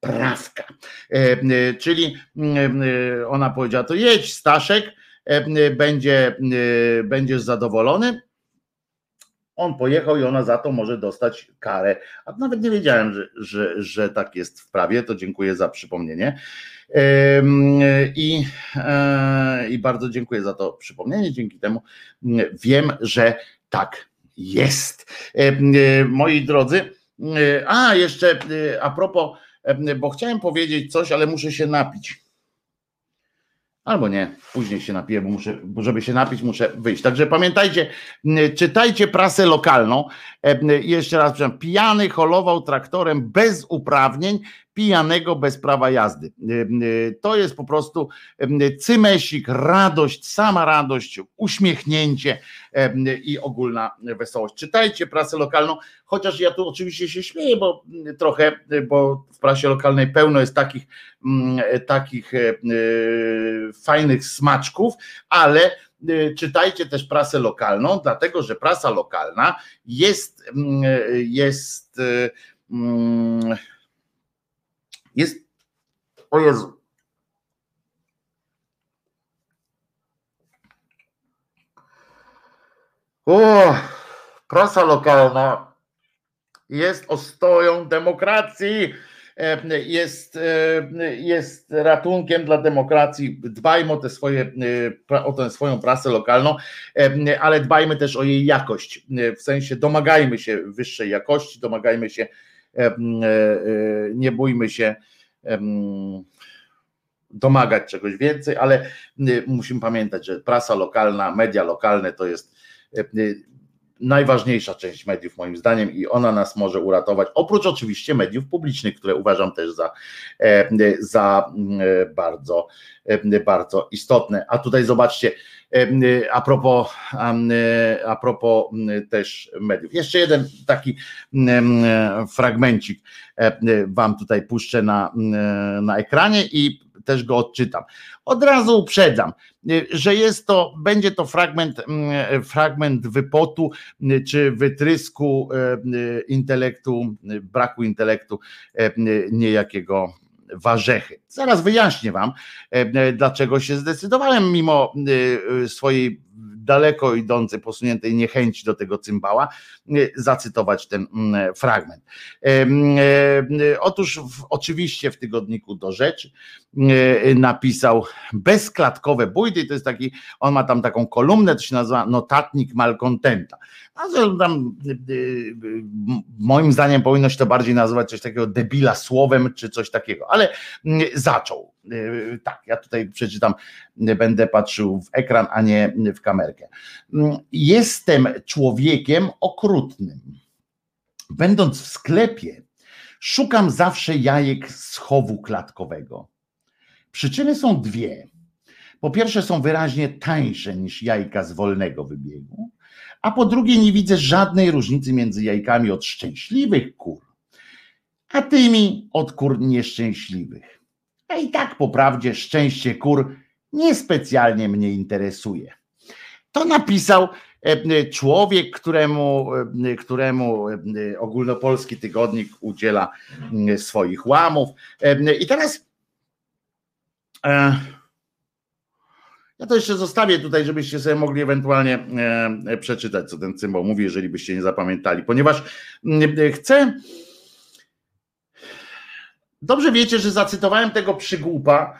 prawka. E, e, czyli e, ona powiedziała: To jedź, Staszek, będzie, będziesz zadowolony on pojechał i ona za to może dostać karę. A nawet nie wiedziałem, że, że, że tak jest w prawie, to dziękuję za przypomnienie. I, e, I bardzo dziękuję za to przypomnienie. Dzięki temu wiem, że tak jest. E, moi drodzy, e, a jeszcze a propos, bo chciałem powiedzieć coś, ale muszę się napić. Albo nie, później się napiję, bo muszę, żeby się napić, muszę wyjść. Także pamiętajcie, czytajcie prasę lokalną. E, jeszcze raz, pijany holował traktorem bez uprawnień, pijanego bez prawa jazdy. To jest po prostu cymesik, radość, sama radość, uśmiechnięcie i ogólna wesołość. Czytajcie prasę lokalną, chociaż ja tu oczywiście się śmieję, bo trochę, bo w prasie lokalnej pełno jest takich, takich fajnych smaczków, ale czytajcie też prasę lokalną, dlatego że prasa lokalna jest, jest jest. O Jezu. O, prasa lokalna jest ostoją demokracji, e, jest, e, jest ratunkiem dla demokracji. Dbajmy o, te swoje, e, o tę swoją prasę lokalną, ale dbajmy też o jej jakość. W sensie domagajmy się wyższej jakości, domagajmy się nie bójmy się domagać czegoś więcej, ale musimy pamiętać, że prasa lokalna, media lokalne to jest e, najważniejsza część mediów moim zdaniem i ona nas może uratować, oprócz oczywiście mediów publicznych, które uważam też za, za bardzo, bardzo istotne. A tutaj zobaczcie, a propos, a propos też mediów. Jeszcze jeden taki fragmencik wam tutaj puszczę na, na ekranie i też go odczytam. Od razu uprzedzam, że jest to, będzie to fragment, fragment wypotu czy wytrysku intelektu, braku intelektu niejakiego warzechy. Zaraz wyjaśnię Wam, e, dlaczego się zdecydowałem, mimo e, swojej daleko idącej, posuniętej niechęci do tego cymbała, zacytować ten fragment. E, otóż w, oczywiście w tygodniku do rzeczy napisał bezklatkowe bójdy, to jest taki, on ma tam taką kolumnę, to się nazywa notatnik malkontenta. Tam, moim zdaniem powinno się to bardziej nazywać coś takiego debila słowem, czy coś takiego, ale zaczął. Tak, ja tutaj przeczytam, będę patrzył w ekran, a nie w kamerkę. Jestem człowiekiem okrutnym. Będąc w sklepie, szukam zawsze jajek z chowu klatkowego. Przyczyny są dwie. Po pierwsze, są wyraźnie tańsze niż jajka z wolnego wybiegu, a po drugie, nie widzę żadnej różnicy między jajkami od szczęśliwych kur, a tymi od kur nieszczęśliwych. A i tak po prawdzie szczęście kur niespecjalnie mnie interesuje. To napisał e, człowiek, któremu, e, któremu e, ogólnopolski tygodnik udziela swoich łamów. I teraz ja to jeszcze zostawię tutaj, żebyście sobie mogli ewentualnie przeczytać, co ten cymbał mówi, jeżeli byście nie zapamiętali, ponieważ chcę. Dobrze wiecie, że zacytowałem tego przygłupa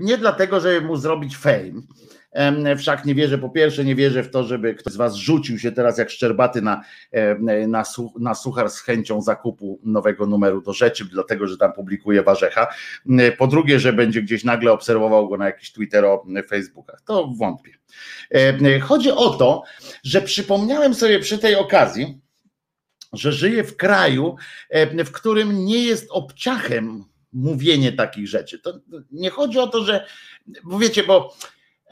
nie dlatego, żeby mu zrobić fame, Wszak nie wierzę, po pierwsze, nie wierzę w to, żeby ktoś z Was rzucił się teraz jak szczerbaty na, na, na suchar z chęcią zakupu nowego numeru do rzeczy, dlatego że tam publikuje Warzecha. Po drugie, że będzie gdzieś nagle obserwował go na jakichś Twittero, Facebookach. To wątpię. Chodzi o to, że przypomniałem sobie przy tej okazji, że żyję w kraju, w którym nie jest obciachem mówienie takich rzeczy. To nie chodzi o to, że, bo wiecie, bo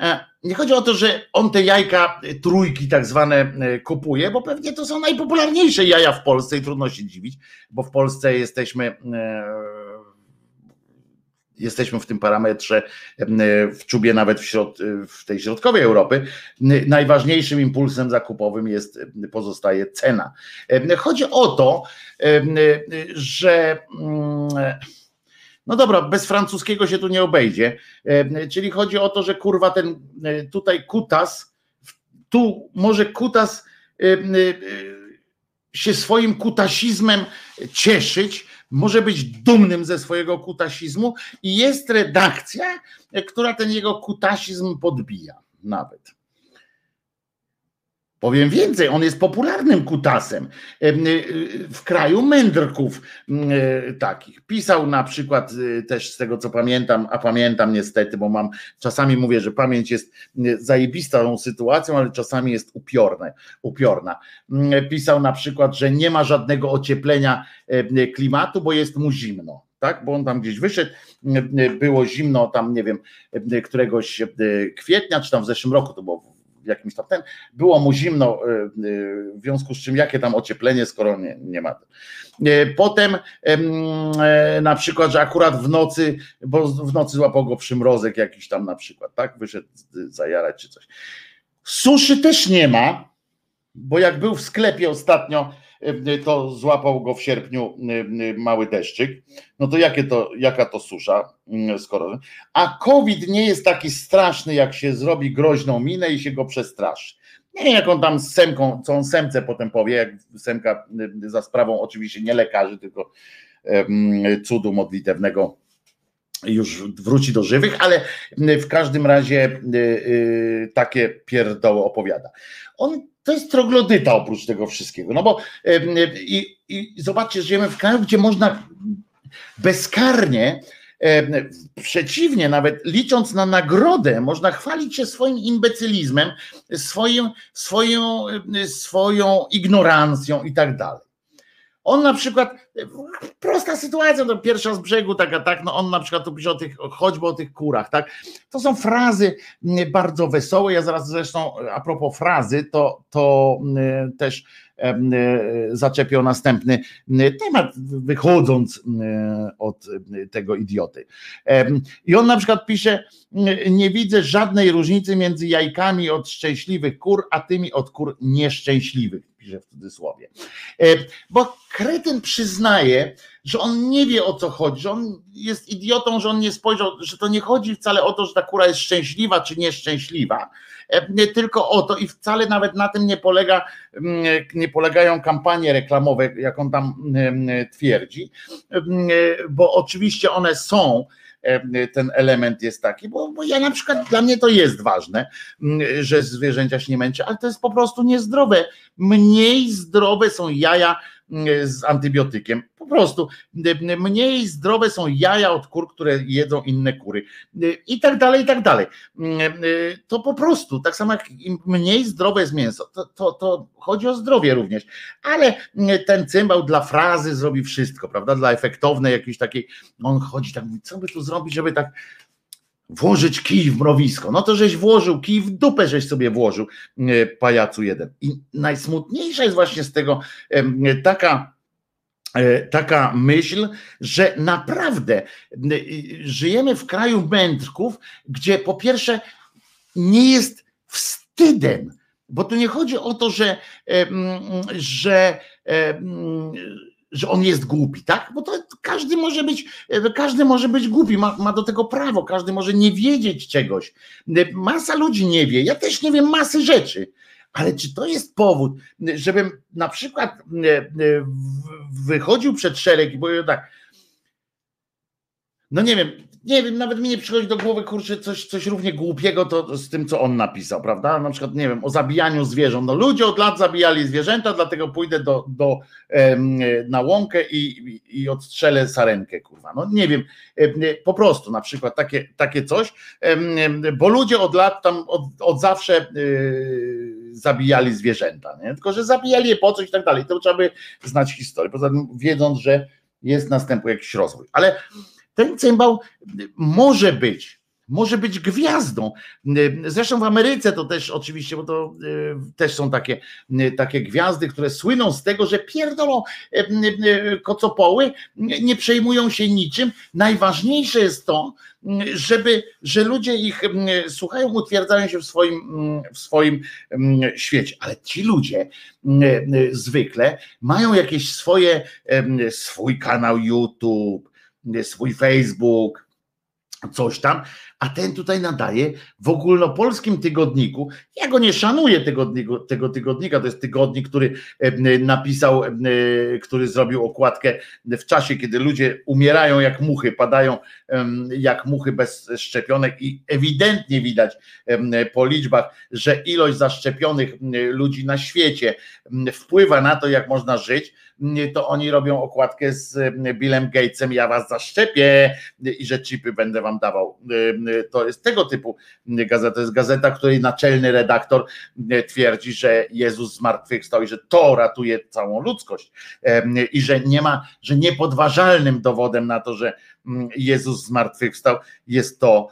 E, nie chodzi o to, że on te jajka e, trójki tak zwane e, kupuje, bo pewnie to są najpopularniejsze jaja w Polsce i trudno się dziwić, bo w Polsce jesteśmy jesteśmy w tym parametrze w czubie nawet w, środ, w tej środkowej Europy. Najważniejszym impulsem zakupowym jest, pozostaje cena. Chodzi o to, że mm, no dobra, bez francuskiego się tu nie obejdzie. E, czyli chodzi o to, że kurwa ten e, tutaj kutas, tu może kutas e, się swoim kutasizmem cieszyć, może być dumnym ze swojego kutasizmu i jest redakcja, która ten jego kutasizm podbija nawet. Powiem więcej, on jest popularnym kutasem e, w kraju mędrków takich. Pisał na przykład też z tego co pamiętam, a pamiętam niestety, bo mam czasami mówię, że pamięć jest zajebistą sytuacją, ale czasami jest upiorne, upiorna. Pisał na przykład, że nie ma żadnego ocieplenia klimatu, bo jest mu zimno tak? Bo on tam gdzieś wyszedł, było zimno tam, nie wiem, któregoś kwietnia, czy tam w zeszłym roku to było jakimś tam ten, było mu zimno, w związku z czym jakie tam ocieplenie, skoro nie, nie ma. Potem na przykład, że akurat w nocy, bo w nocy złapał go przymrozek jakiś tam na przykład, tak? Wyszedł zajarać czy coś. Suszy też nie ma, bo jak był w sklepie ostatnio, E, to złapał go w sierpniu e, e, mały deszczyk. No to, jakie to jaka to susza, mm, skoro. A COVID nie jest taki straszny, jak się zrobi groźną minę i się go przestraszy. Nie wiem, jak on tam z Semką, co on Semce potem powie, jak Semka za sprawą oczywiście nie lekarzy, tylko cudu modlitewnego już wróci do żywych, ale w każdym razie takie pierdoły opowiada. On to jest troglodyta oprócz tego wszystkiego. No bo i, i zobaczcie, żyjemy w kraju, gdzie można bezkarnie, przeciwnie, nawet licząc na nagrodę, można chwalić się swoim imbecylizmem, swoim, swoją, swoją ignorancją i tak dalej. On na przykład, prosta sytuacja, to pierwsza z brzegu, taka, tak, no on na przykład tu pisze o tych, choćby o tych kurach, tak. To są frazy mm, bardzo wesołe. Ja zaraz zresztą, a propos frazy, to, to mm, też E, zaczepiał następny temat, wychodząc od tego idioty. I on na przykład pisze: Nie widzę żadnej różnicy między jajkami od szczęśliwych kur, a tymi od kur nieszczęśliwych, pisze w cudzysłowie. Bo kretyn przyznaje, że on nie wie o co chodzi, że on jest idiotą, że on nie spojrzał, że to nie chodzi wcale o to, że ta kura jest szczęśliwa czy nieszczęśliwa, tylko o to i wcale nawet na tym nie polega, mm, nie polegają kampanie reklamowe, jak on tam mm, twierdzi, mm, bo oczywiście one są, e, ten element jest taki, bo, bo, ja na przykład dla mnie to jest ważne, że zwierzęcia się nie męczy, ale to jest po prostu niezdrowe. Mniej zdrowe są jaja z antybiotykiem. Po prostu mniej zdrowe są jaja od kur, które jedzą inne kury. I tak dalej, i tak dalej. To po prostu, tak samo jak im mniej zdrowe jest mięso, to, to, to chodzi o zdrowie również. Ale ten cymbał dla frazy zrobi wszystko, prawda? Dla efektownej jakiejś takiej, on chodzi tak, co by tu zrobić, żeby tak włożyć kij w mrowisko. No to żeś włożył kij w dupę, żeś sobie włożył e, pajacu jeden. I najsmutniejsza jest właśnie z tego taka e, taka myśl, że naprawdę żyjemy w kraju mędrków, gdzie po pierwsze nie jest wstydem, bo tu nie chodzi o to, że, że że on jest głupi, tak? Bo to każdy może być, każdy może być głupi, ma, ma do tego prawo, każdy może nie wiedzieć czegoś. Masa ludzi nie wie, ja też nie wiem masy rzeczy. Ale czy to jest powód, żebym na przykład e, e, wychodził przed szereg i powiedział tak, no nie wiem, nie wiem, nawet mi nie przychodzi do głowy, kurczę, coś, coś równie głupiego to z tym, co on napisał, prawda? Na przykład, nie wiem, o zabijaniu zwierząt. No ludzie od lat zabijali zwierzęta, dlatego pójdę do, do, na łąkę i, i odstrzelę sarenkę, kurwa. No nie wiem, po prostu na przykład takie, takie coś, bo ludzie od lat tam, od, od zawsze yy, zabijali zwierzęta, nie? tylko że zabijali je po coś i tak dalej. To trzeba by znać historię, poza tym wiedząc, że jest następuje jakiś rozwój. Ale ten cymbał może być, może być gwiazdą. Zresztą w Ameryce to też oczywiście, bo to e, też są takie, takie gwiazdy, które słyną z tego, że pierdolą e, e, kocopoły, nie przejmują się niczym. Najważniejsze jest to, żeby, że ludzie ich słuchają, utwierdzają się w swoim, w swoim świecie. Ale ci ludzie zwykle mają jakieś swoje, swój kanał YouTube, swój Facebook, coś tam, a ten tutaj nadaje w ogólnopolskim tygodniku. Ja go nie szanuję tego, tego tygodnika, to jest tygodnik, który napisał, który zrobił okładkę w czasie, kiedy ludzie umierają jak muchy, padają jak muchy bez szczepionek i ewidentnie widać po liczbach, że ilość zaszczepionych ludzi na świecie wpływa na to, jak można żyć to oni robią okładkę z e, Billem Gatesem, ja was zaszczepię i że chipy będę wam dawał. E, to jest tego typu gazeta. To jest gazeta, której naczelny redaktor twierdzi, że Jezus zmartwychwstał i że to ratuje całą ludzkość i że nie ma, że niepodważalnym dowodem na to, że Jezus zmartwychwstał jest to,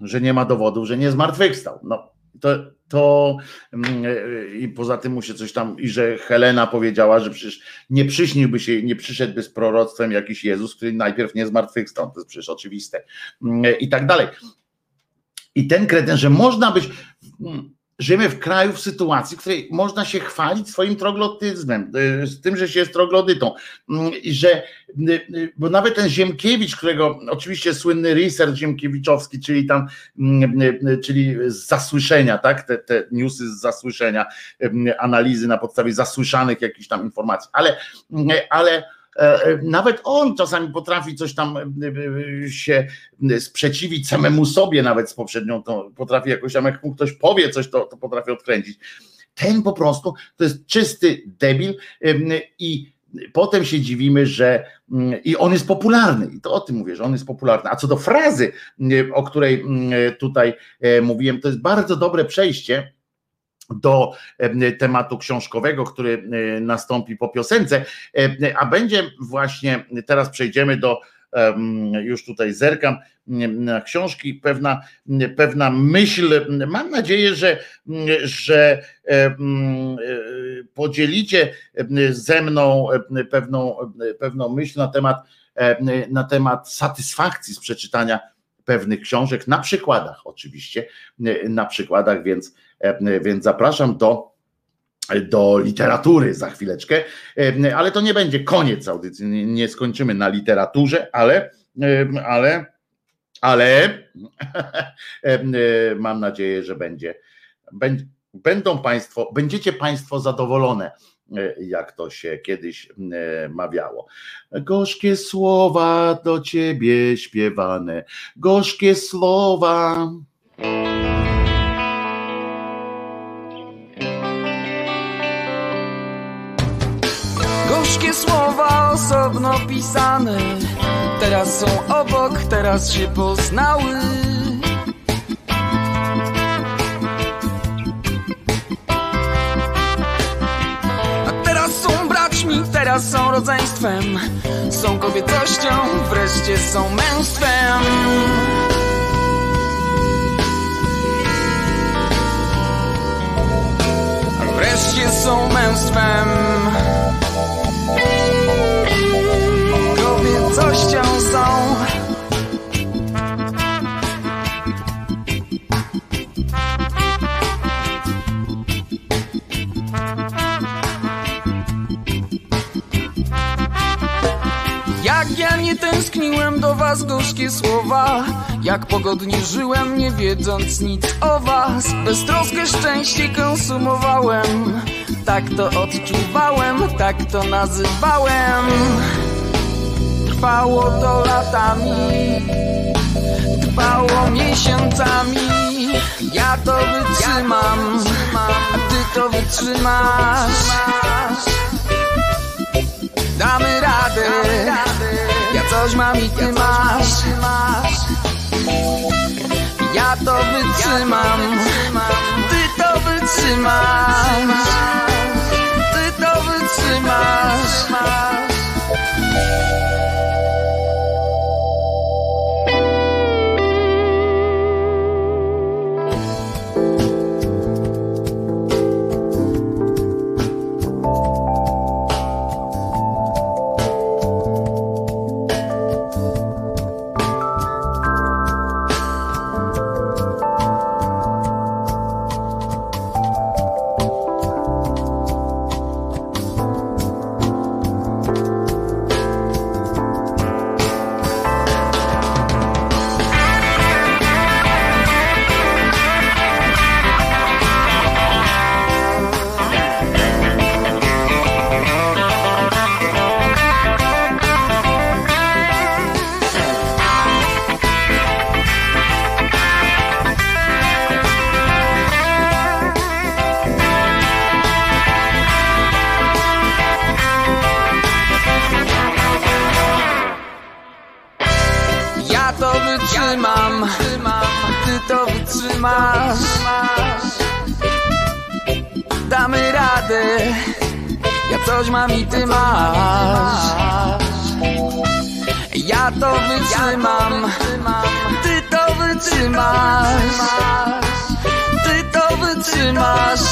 że nie ma dowodów, że nie zmartwychwstał. No, to, to mm, e, i poza tym mu się coś tam, i że Helena powiedziała, że przecież nie przyśniłby się, nie przyszedłby z proroctwem jakiś Jezus, który najpierw nie zmartwychwstał, to jest przecież oczywiste mm, e, i tak dalej. I ten kretyn, że można być, mm, żyjemy w kraju, w sytuacji, w której można się chwalić swoim troglodyzmem, y, z tym, że się jest troglodytą. Mm, I że, y, y, bo nawet ten Ziemkiewicz, którego oczywiście słynny research Ziemkiewiczowski, czyli tam, mm, czyli z zasłyszenia, tak, te, te newsy z zasłyszenia, analizy na podstawie zasłyszanych jakichś tam informacji, ale, ale nawet on czasami potrafi coś tam e, się sprzeciwić samemu sobie, nawet z poprzednią, to potrafi jakoś tam, jak mu ktoś powie coś, to, to potrafi odkręcić. Ten po prostu to jest czysty debil i potem się dziwimy, że i on jest popularny, i to o tym mówię, że on jest popularny. A co do frazy, o której tutaj mówiłem, to jest bardzo dobre przejście do tematu książkowego, który nastąpi po piosence, a będzie właśnie, teraz przejdziemy do, już tutaj zerkam na książki, pewna, pewna myśl, mam nadzieję, że, że podzielicie ze mną pewną, pewną myśl na temat, na temat satysfakcji z przeczytania pewnych książek, na przykładach oczywiście, na przykładach, więc więc zapraszam do do literatury za chwileczkę, ale to nie będzie koniec audycji, nie skończymy na literaturze, ale, ale, ale [LAUGHS] mam nadzieję, że będzie, będą Państwo, będziecie Państwo zadowolone, jak to się kiedyś mawiało. Gorzkie słowa do Ciebie śpiewane, gorzkie słowa. słowa osobno pisane Teraz są obok, teraz się poznały są rodzeństwem Są kobietością, wreszcie są męstwem. Wreszcie są męstwem. Kobiecością nie tęskniłem do was gorzkie słowa. Jak pogodnie żyłem nie wiedząc nic o was. Beztroskę szczęście konsumowałem. Tak to odczuwałem, tak to nazywałem. Trwało to latami Trwało miesiącami. Ja to wytrzymam A ty to wytrzymasz. Damy radę Coś mam i ty masz. Ja to wytrzymam. Ty to wytrzymasz. Wytrzymasz ty Ja coś mam i ty masz. Ja to wytrzymam Ty to wytrzymasz. Ty to wytrzymasz.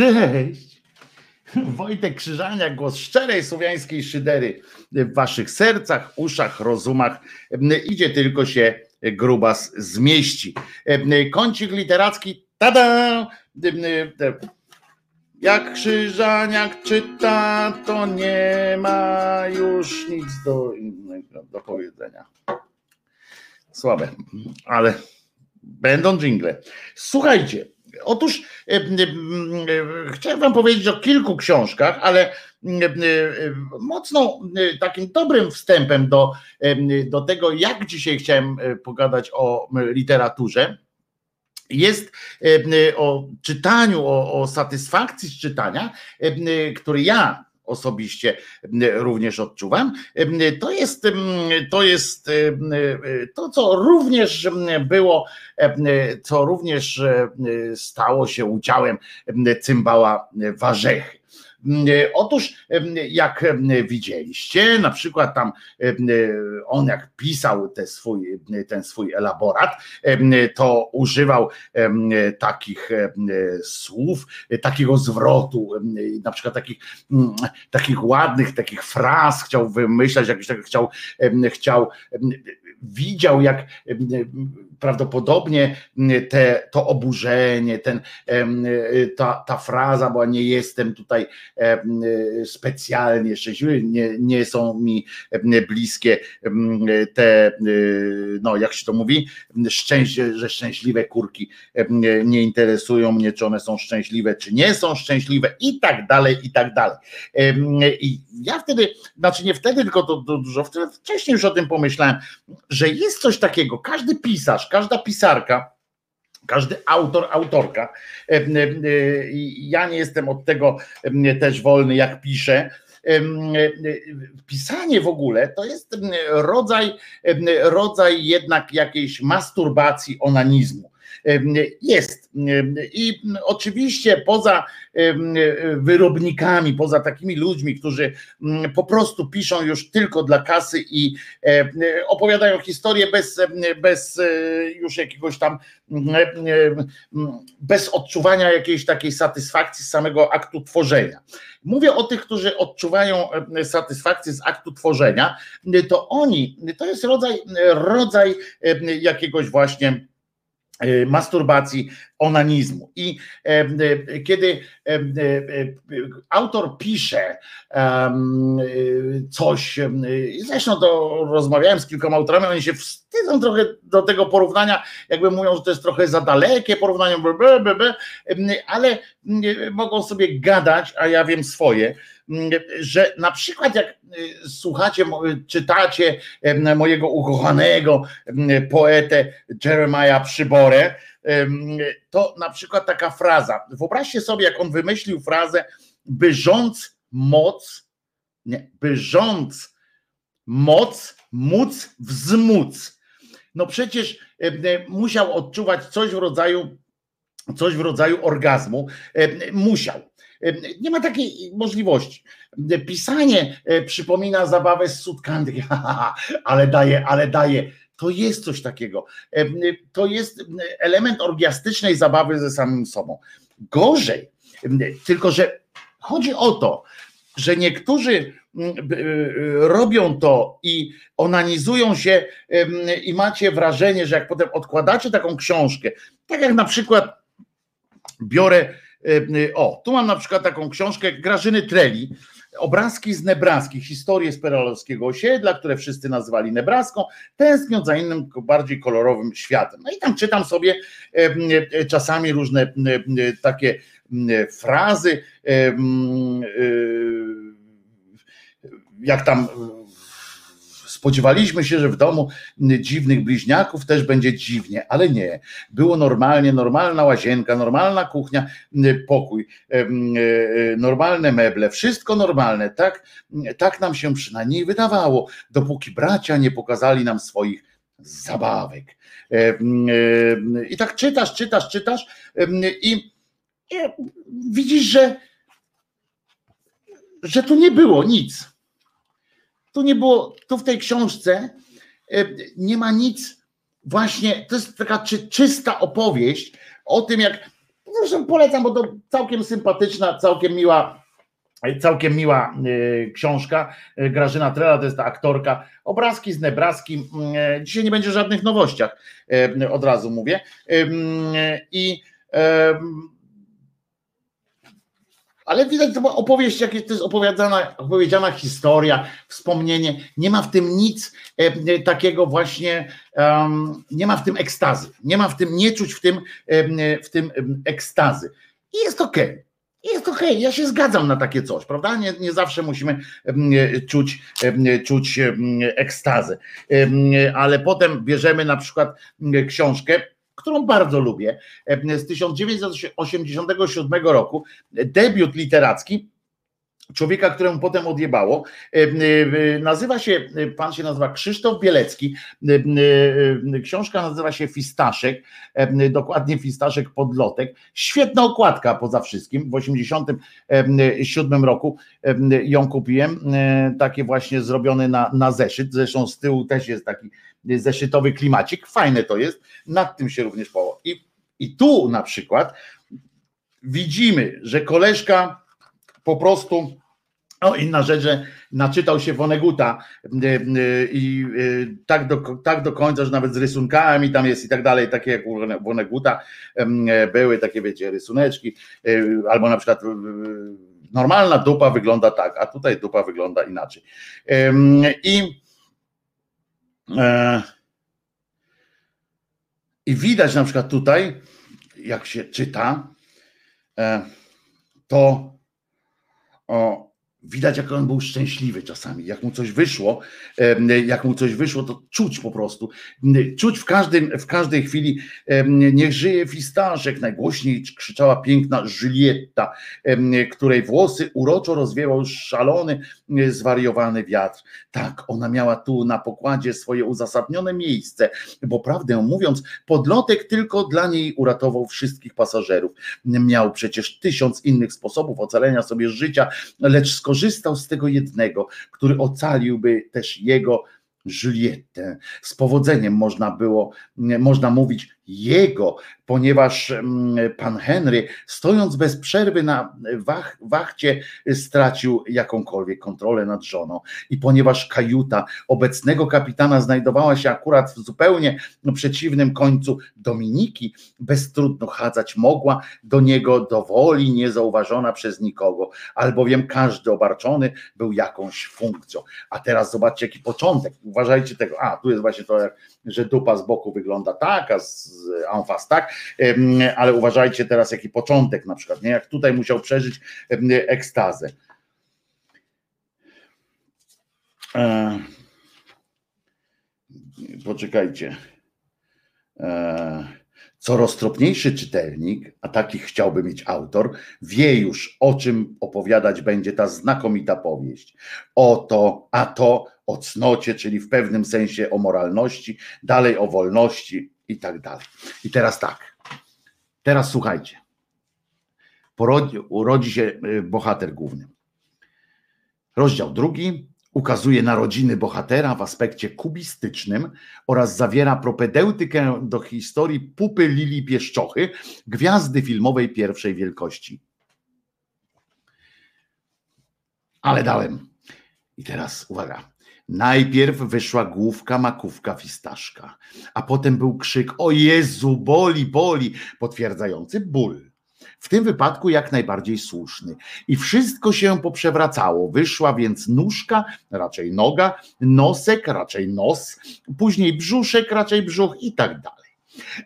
Cześć! Wojtek Krzyżania, głos szczerej słowiańskiej szydery w waszych sercach, uszach, rozumach. Idzie tylko się grubas zmieści. Kącik literacki, tada! Jak Krzyżaniak czyta, to nie ma już nic do innego do powiedzenia. Słabe, ale będą dżingle. Słuchajcie, Otóż e, e, chciałem Wam powiedzieć o kilku książkach, ale mocno takim dobrym wstępem do, do tego, jak dzisiaj chciałem pogadać o literaturze jest o czytaniu, o, o satysfakcji z czytania, który ja osobiście również odczuwam. To jest, to jest to, co również było, co również stało się udziałem cymbała Warzechy. Otóż, jak widzieliście, na przykład tam on, jak pisał swój, ten swój elaborat, to używał takich słów, takiego zwrotu, na przykład takich, takich ładnych, takich fraz chciał wymyślać, jakiś tak chciał, chciał widział, jak prawdopodobnie te, to oburzenie, ten, ta, ta fraza była nie jestem tutaj specjalnie szczęśliwy, nie, nie są mi bliskie te, no jak się to mówi, szczęście, że szczęśliwe kurki nie interesują mnie, czy one są szczęśliwe, czy nie są szczęśliwe i tak dalej, i tak dalej. I ja wtedy, znaczy nie wtedy, tylko to, to dużo wcześniej już o tym pomyślałem, że jest coś takiego, każdy pisarz, każda pisarka, każdy autor, autorka. E, e, ja nie jestem od tego też wolny, jak piszę. E, pisanie w ogóle to jest rodzaj, rodzaj jednak jakiejś masturbacji, onanizmu. Jest. I oczywiście poza wyrobnikami, poza takimi ludźmi, którzy po prostu piszą już tylko dla kasy i opowiadają historię bez, bez e, już jakiegoś tam, bez odczuwania jakiejś takiej satysfakcji z samego aktu tworzenia. Mówię o tych, którzy odczuwają satysfakcję z aktu tworzenia, to oni, to jest rodzaj, rodzaj jakiegoś właśnie masturbacji, onanizmu. I e, e, kiedy autor pisze coś, zresztą to rozmawiałem z kilkoma autorami, oni się wstydzą trochę do tego porównania, jakby mówią, że to jest trochę za dalekie porównanie, ale mogą sobie gadać, a ja wiem swoje że na przykład jak y, słuchacie, czytacie mojego ukochanego poetę Jeremiah Przyborę, to na przykład taka fraza, wyobraźcie sobie, jak on wymyślił frazę, by rządz moc, nie, by rządz moc, móc wzmóc. No przecież musiał odczuwać coś w rodzaju, coś w rodzaju orgazmu, musiał. Nie ma takiej możliwości. Pisanie e, przypomina zabawę z sutkami, [LAUGHS] ale daje, ale daje. To jest coś takiego. To jest element orgiastycznej zabawy ze samym sobą. Gorzej, tylko że chodzi o to, że niektórzy robią to i onanizują się i macie wrażenie, że jak potem odkładacie taką książkę, tak jak na przykład biorę E, o, tu mam na przykład taką książkę Grażyny Treli, obrazki z Nebraski, historie z peralowskiego osiedla, które wszyscy nazywali Nebraską, tęskniąc za innym, bardziej kolorowym światem. No i tam czytam sobie e, czasami różne takie frazy, jak tam Spodziewaliśmy się, że w domu dziwnych bliźniaków też będzie dziwnie, ale nie. Było normalnie, normalna łazienka, normalna kuchnia, pokój, e, normalne meble, wszystko normalne. Tak, tak nam się przynajmniej wydawało, dopóki bracia nie pokazali nam swoich zabawek. I tak czytasz, czytasz, czytasz i widzisz, że, że tu nie było nic tu nie było, tu w tej książce e, nie ma nic, właśnie to jest taka czy, czysta opowieść o tym, jak zresztą polecam, bo to całkiem sympatyczna, całkiem miła, całkiem miła e, książka. E, Grażyna Trela to jest ta aktorka. Obrazki z Nebraski. Dzisiaj nie będzie żadnych nowościach, od razu mówię. I Ale widać, to była opowieść, jakieś to jest opowiadana, opowiedziana historia, wspomnienie. Nie ma w tym nic e, takiego właśnie, um, nie ma w tym ekstazy. Nie ma w tym, nie czuć w tym, e, w tym ekstazy. I jest okej. Okay. Jest okej, okay. ja się zgadzam na takie coś, prawda? Nie, nie zawsze musimy czuć, czuć ekstazę, ale potem bierzemy na przykład książkę, którą bardzo lubię, z 1987 roku, debiut literacki człowieka, któremu potem odjebało. E, e, nazywa się, pan się nazywa Krzysztof Bielecki. E, książka nazywa się Fistaszek, dokładnie Fistaszek Podlotek. Świetna okładka poza wszystkim. W 87 roku ją kupiłem. Takie właśnie zrobione na, na zeszyt. Zresztą z tyłu też jest taki zeszytowy klimacik. Fajne to jest. Nad tym się również poło. I, i tu na przykład widzimy, że koleżka po prostu o, inna rzecz, że naczytał się Woneguta y, y, i y, tak do, tak do końca, że nawet z rysunkami tam jest i tak dalej, takie jak u Woneguta były takie, wiecie, rysuneczki, albo na przykład normalna dupa wygląda tak, a tutaj dupa wygląda inaczej. I i widać na przykład tutaj, jak się czyta, e, to o, Widać, jak on był szczęśliwy czasami, jak mu coś wyszło, jak mu coś wyszło, to czuć po prostu. Czuć w, każdym, w każdej chwili, niech żyje fistaszek, najgłośniej krzyczała piękna Julietta, której włosy uroczo rozwiewał szalony, zwariowany wiatr. Tak, ona miała tu na pokładzie swoje uzasadnione miejsce, bo prawdę mówiąc, podlotek tylko dla niej uratował wszystkich pasażerów. Miał przecież tysiąc innych sposobów ocalenia sobie życia, lecz skoro skorzystał z tego jednego, który ocaliłby też jego Julietę. Z powodzeniem można było, można mówić jego, ponieważ mm, pan Henry, stojąc bez przerwy na wach, wachcie, stracił jakąkolwiek kontrolę nad żoną. I ponieważ kajuta obecnego kapitana znajdowała się akurat w zupełnie przeciwnym końcu Dominiki, bez trudno chadzać mogła do niego dowoli niezauważona przez nikogo, albowiem każdy obarczony był jakąś funkcją. A teraz zobaczcie, jaki początek. Uważajcie tego. A, tu jest właśnie to, że dupa z boku wygląda tak, a z en face tak, ale uważajcie teraz jaki początek na przykład, nie? jak tutaj musiał przeżyć ekstazę. E, poczekajcie. E, co roztropniejszy czytelnik, a takich chciałby mieć autor, wie już o czym opowiadać będzie ta znakomita powieść. O to, a to o cnocie, czyli w pewnym sensie o moralności, dalej o wolności, i tak dalej. I teraz tak, teraz słuchajcie. Porodzi, urodzi się y, bohater główny. Rozdział drugi ukazuje narodziny bohatera w aspekcie kubistycznym oraz zawiera propedeutykę do historii pupy Lili Pieszczochy, gwiazdy filmowej pierwszej wielkości. Ale dałem. I teraz uwaga. Najpierw wyszła główka makówka fistaszka, a potem był krzyk: O Jezu, boli, boli, potwierdzający ból. W tym wypadku jak najbardziej słuszny. I wszystko się poprzewracało. Wyszła więc nóżka, raczej noga, nosek, raczej nos, później brzuszek, raczej brzuch i tak dalej.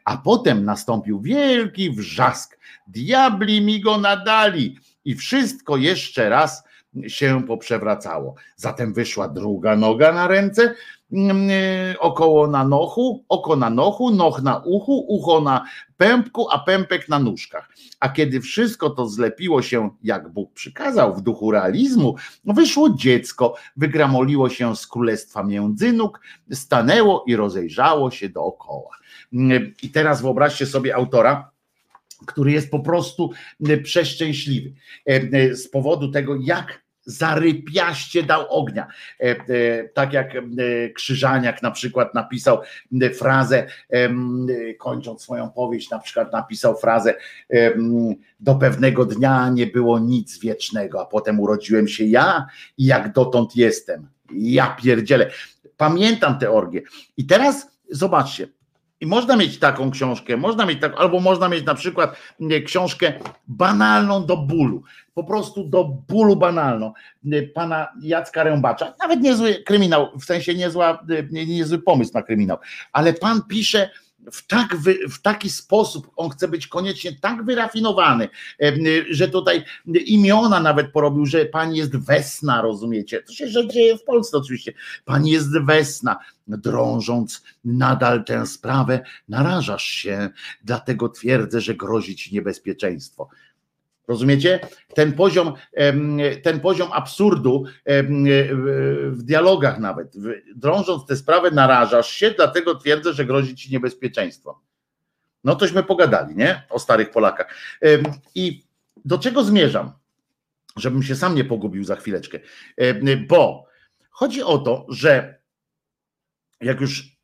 A potem nastąpił wielki wrzask. Diabli mi go nadali. I wszystko jeszcze raz się poprzewracało. Zatem wyszła druga noga na ręce, mm, e, około na nochu, oko na nochu, noch na uchu, ucho na pępku, a pępek na nóżkach. A kiedy wszystko to zlepiło się, jak Bóg przykazał, w duchu realizmu, wyszło dziecko, wygramoliło się z królestwa między nóg, stanęło i rozejrzało się dookoła. Mm, I teraz wyobraźcie sobie autora, który jest po prostu przeszczęśliwy e, z powodu tego, jak zarypiaście dał ognia. E, e, tak jak e, Krzyżaniak na przykład napisał frazę, kończąc swoją powieść, na przykład napisał frazę do pewnego dnia nie było nic wiecznego, a potem urodziłem się ja i jak dotąd jestem. Ja pierdzielę. Pamiętam tę orgię. I teraz zobaczcie, I można mieć taką książkę, można mieć tak, albo można mieć na przykład książkę banalną do bólu, po prostu do bólu banalną. Pana Jacka Rębacza. Nawet niezły kryminał, w sensie niezła, niezły pomysł na kryminał, ale pan pisze w, tak wy, w taki sposób, on chce być koniecznie tak wyrafinowany, że tutaj imiona nawet porobił, że pani jest Wesna, rozumiecie? To się że dzieje w Polsce oczywiście. Pani jest Wesna, drążąc nadal tę sprawę, narażasz się, dlatego twierdzę, że grozi ci niebezpieczeństwo. Rozumiecie? Ten poziom, ten poziom absurdu w dialogach nawet, drążąc tę sprawę, narażasz się, dlatego twierdzę, że grozi ci niebezpieczeństwo. No tośmy pogadali, nie? O starych Polakach. I do czego zmierzam? Żebym się sam nie pogubił za chwileczkę. Bo chodzi o to, że jak już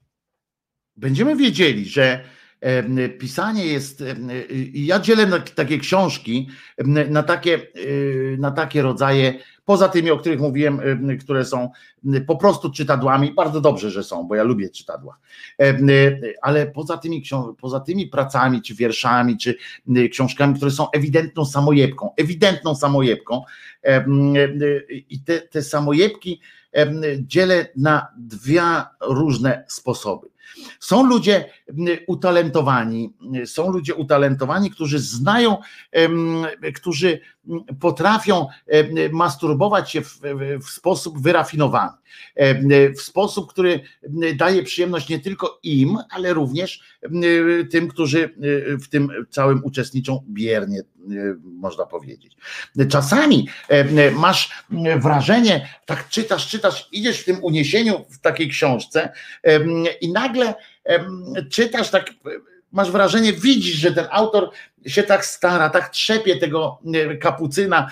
będziemy wiedzieli, że pisanie jest, ja dzielę takie książki, na takie, y, na takie rodzaje, poza tymi, o których mówiłem, które są po prostu czytadłami, bardzo dobrze, że są, bo ja lubię czytadła, ale poza tymi, poza tymi pracami, czy wierszami, czy książkami, które są ewidentną samojebką, ewidentną samojebką i te, te samojebki dzielę na dwie różne sposoby. Są ludzie utalentowani, są ludzie utalentowani, którzy znają, którzy potrafią masturbować się w, w sposób wyrafinowany, w sposób, który daje przyjemność nie tylko im, ale również tym, którzy w tym całym uczestniczą biernie, można powiedzieć. Czasami masz wrażenie, tak czytasz, czytasz, idziesz w tym uniesieniu w takiej książce i nagle czytasz tak, masz wrażenie, widzisz, że ten autor się tak stara, tak trzepie tego kapucyna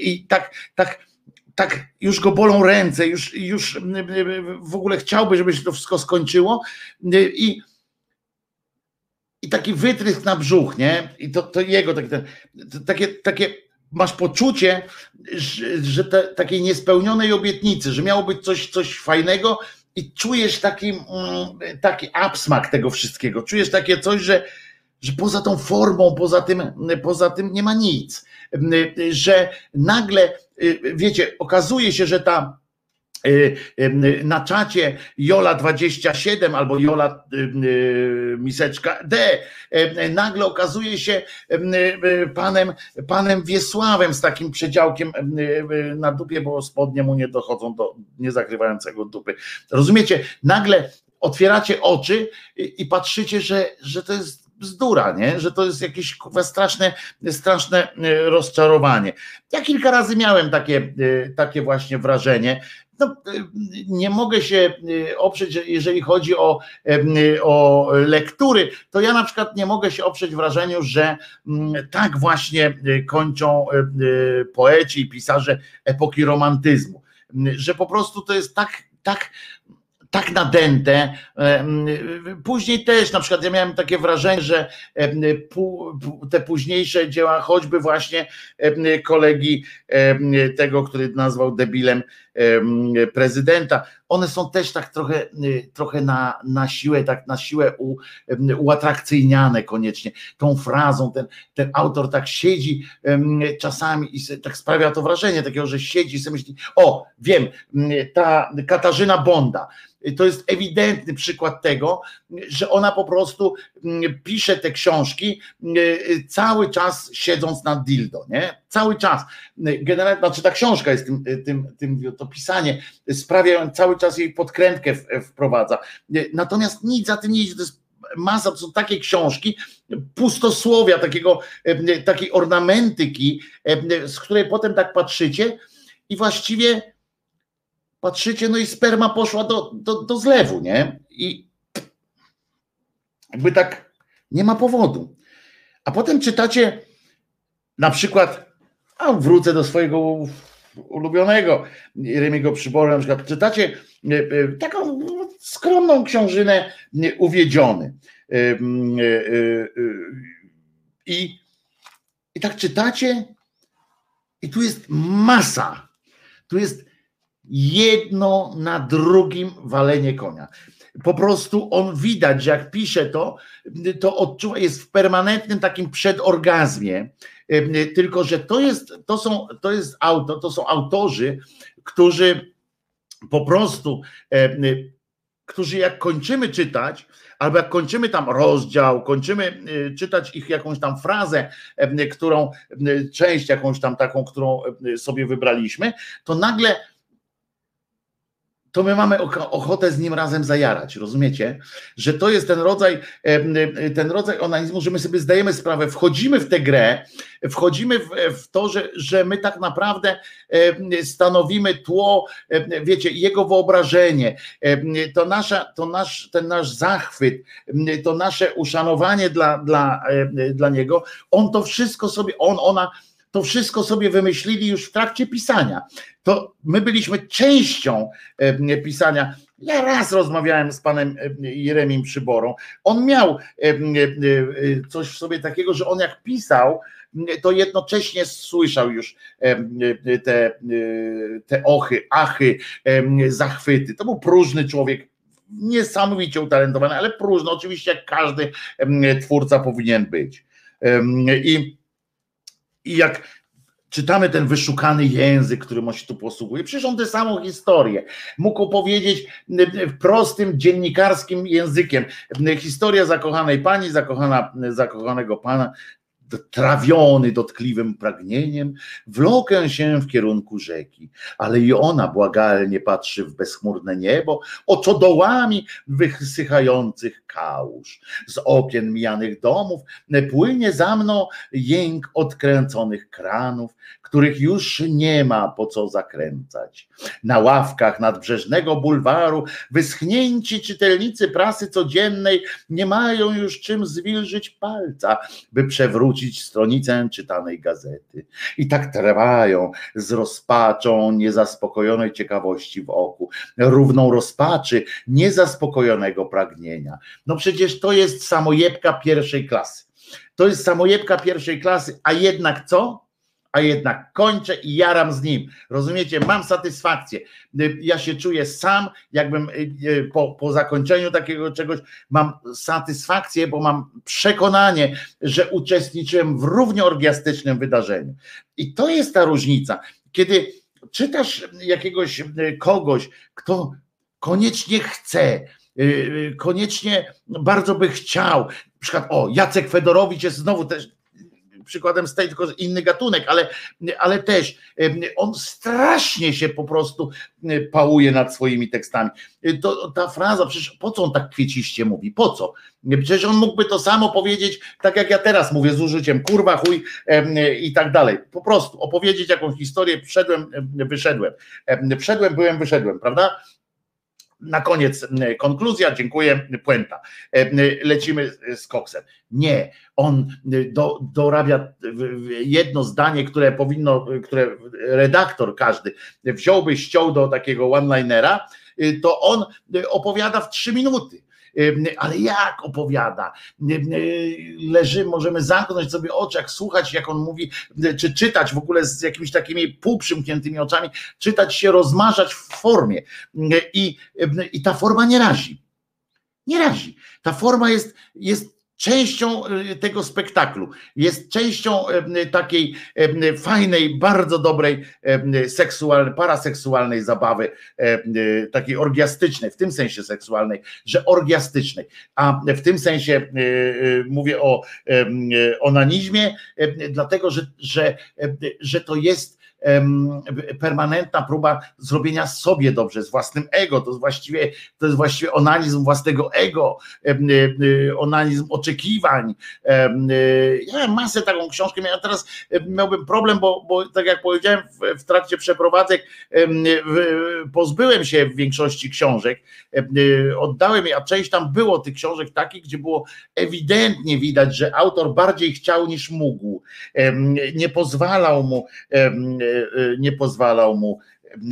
i tak, tak, tak już go bolą ręce, już, już w ogóle chciałby, żeby się to wszystko skończyło i i taki wytrysk na brzuch, nie? I to, to jego taki, ten, takie, takie masz poczucie, że, że te, takiej niespełnionej obietnicy, że miało być coś, coś fajnego, i czujesz taki, mm, taki absmak tego wszystkiego. Czujesz takie coś, że, że poza tą formą, poza tym, poza tym nie ma nic. Że nagle, wiecie, okazuje się, że ta Y, y, na czacie Jola27 albo Jola y, miseczka D nagle okazuje się panem, panem Wiesławem z takim przedziałkiem na dupie, bo spodnie mu nie dochodzą do niezakrywającego dupy. Rozumiecie? Nagle otwieracie oczy i patrzycie, że, że to jest bzdura, nie? że to jest jakieś straszne, straszne rozczarowanie. Ja kilka razy miałem takie, takie właśnie wrażenie, no, nie mogę się y, oprzeć, jeżeli chodzi o, o lektury, to ja na przykład nie mogę się oprzeć wrażeniu, że mm, tak właśnie y, kończą y, poeci i pisarze epoki romantyzmu, że po prostu to jest tak, tak tak nadęte. Później też, na przykład, ja miałem takie wrażenie, że te późniejsze dzieła, choćby właśnie kolegi tego, który nazwał debilem prezydenta, one są też tak trochę, trochę na, na siłę, tak na siłę u, uatrakcyjniane koniecznie tą frazą. Ten, ten autor tak siedzi czasami i tak sprawia to wrażenie takiego, że siedzi i sobie myśli, o, wiem, ta Katarzyna Bonda, to jest ewidentny przykład tego, że ona po prostu pisze te książki y, cały czas siedząc na dildo, nie? Cały czas. Generalnie, znaczy ta książka jest tym, tym, tym to pisanie sprawia, cały czas jej podkrętkę wprowadza. Natomiast nic za tym nie idzie, to jest masa, to są takie książki, pustosłowia, takiego, takiej ornamentyki, z której potem tak patrzycie i właściwie patrzycie, no i sperma poszła do, do, do zlewu, nie? I jakby tak nie ma powodu. A potem czytacie na przykład, a wrócę do swojego ulubionego Remiego Przyboru, na przykład czytacie e, e, taką skromną książynę e, Uwiedziony. I, I tak czytacie i tu jest masa, tu jest jedno na drugim walenie konia. Po prostu on widać, jak pisze to, to odczuwa, jest w permanentnym takim przedorgazmie, tylko że to jest, to są, to jest auto, to są autorzy, którzy po prostu, którzy jak kończymy czytać, albo jak kończymy tam rozdział, kończymy czytać ich jakąś tam frazę, którą, część jakąś tam taką, którą sobie wybraliśmy, to nagle to my mamy ochotę z nim razem zajarać, rozumiecie? Że to jest ten rodzaj, ten rodzaj onanizmu, że my sobie zdajemy sprawę, wchodzimy w tę grę, wchodzimy w, w to, że, że my tak naprawdę stanowimy tło, wiecie, jego wyobrażenie, to, nasza, to nasz, ten nasz zachwyt, to nasze uszanowanie dla, dla, dla niego, on to wszystko sobie, on, ona to wszystko sobie wymyślili już w trakcie pisania. To my byliśmy częścią e, pisania. Ja raz rozmawiałem z panem e, Jeremim Przyborą. On miał e, coś w sobie takiego, że on jak pisał, to jednocześnie słyszał już te, te ochy, achy, zachwyty. To był próżny człowiek, niesamowicie utalentowany, ale próżny, oczywiście jak każdy twórca powinien być. I i jak czytamy ten wyszukany język, którym on się tu posługuje, przecież on tę samą historię mógł opowiedzieć prostym dziennikarskim językiem. Historia zakochanej pani, zakochana, zakochanego pana, trawiony dotkliwym pragnieniem, wlokę się w kierunku rzeki, ale i ona błagalnie patrzy w bezchmurne niebo, oczodołami wysychających kałuż. Z okien mijanych domów płynie za mną jęk odkręconych kranów, których już nie ma po co zakręcać. Na ławkach nadbrzeżnego bulwaru wyschnięci czytelnicy prasy codziennej nie mają już czym zwilżyć palca, by przewrócić stronicę czytanej gazety. I tak trwają z rozpaczą niezaspokojonej ciekawości w oku, równą rozpaczy niezaspokojonego pragnienia. No przecież to jest samojebka pierwszej klasy. To jest samojebka pierwszej klasy, a jednak co? A jednak kończę i jaram z nim. Rozumiecie? Mam satysfakcję. Ja się czuję sam, jakbym y, y, po, po zakończeniu takiego czegoś mam satysfakcję, bo mam przekonanie, że uczestniczyłem w równie orgiastycznym wydarzeniu. I to jest ta różnica. Kiedy czytasz jakiegoś y, kogoś, kto koniecznie chce, koniecznie bardzo by chciał. Na przykład, o, Jacek Fedorowicz jest znowu też przykładem z tej, tylko inny gatunek, ale, ale też on strasznie się po prostu pałuje nad swoimi tekstami. To, ta fraza, przecież po co on tak kwieciście mówi? Po co? Przecież on mógłby to samo powiedzieć, tak jak ja teraz mówię z użyciem kurwa, chuj i tak dalej. Po prostu opowiedzieć jakąś historię, wszedłem, wyszedłem. Wszedłem, byłem, wyszedłem, prawda? Na koniec konkluzja, dziękuję, puenta. Lecimy z koksem. Nie, on do, dorabia jedno zdanie, które powinno, które redaktor każdy wziąłby, ściął do takiego one-linera, to on opowiada w trzy minuty ale jak opowiada? Leży, możemy zamknąć sobie oczy, jak słuchać, jak on mówi, czy czytać w ogóle z jakimiś takimi półprzymkniętymi oczami, czytać się, rozmarzać w formie. I, i ta forma nie razi. Nie razi. Ta forma jest, jest częścią y, tego spektaklu, jest częścią y, takiej y, fajnej, bardzo dobrej seksualnej, paraseksualnej zabawy, takiej orgiastycznej, w tym sensie seksualnej, że orgiastycznej, a w tym sensie mówię o onanizmie, dlatego że, że, że to jest permanentna próba zrobienia sobie dobrze, z własnym ego, to jest właściwie, to jest właściwie onanizm własnego ego, onanizm oczekiwań. Ja mam masę taką książkę, ja teraz miałbym problem, bo, bo tak jak powiedziałem w, w trakcie przeprowadzek pozbyłem się większości książek, oddałem je, a część tam było tych książek takich, gdzie było ewidentnie widać, że autor bardziej chciał niż mógł, nie pozwalał mu nie pozwalał mu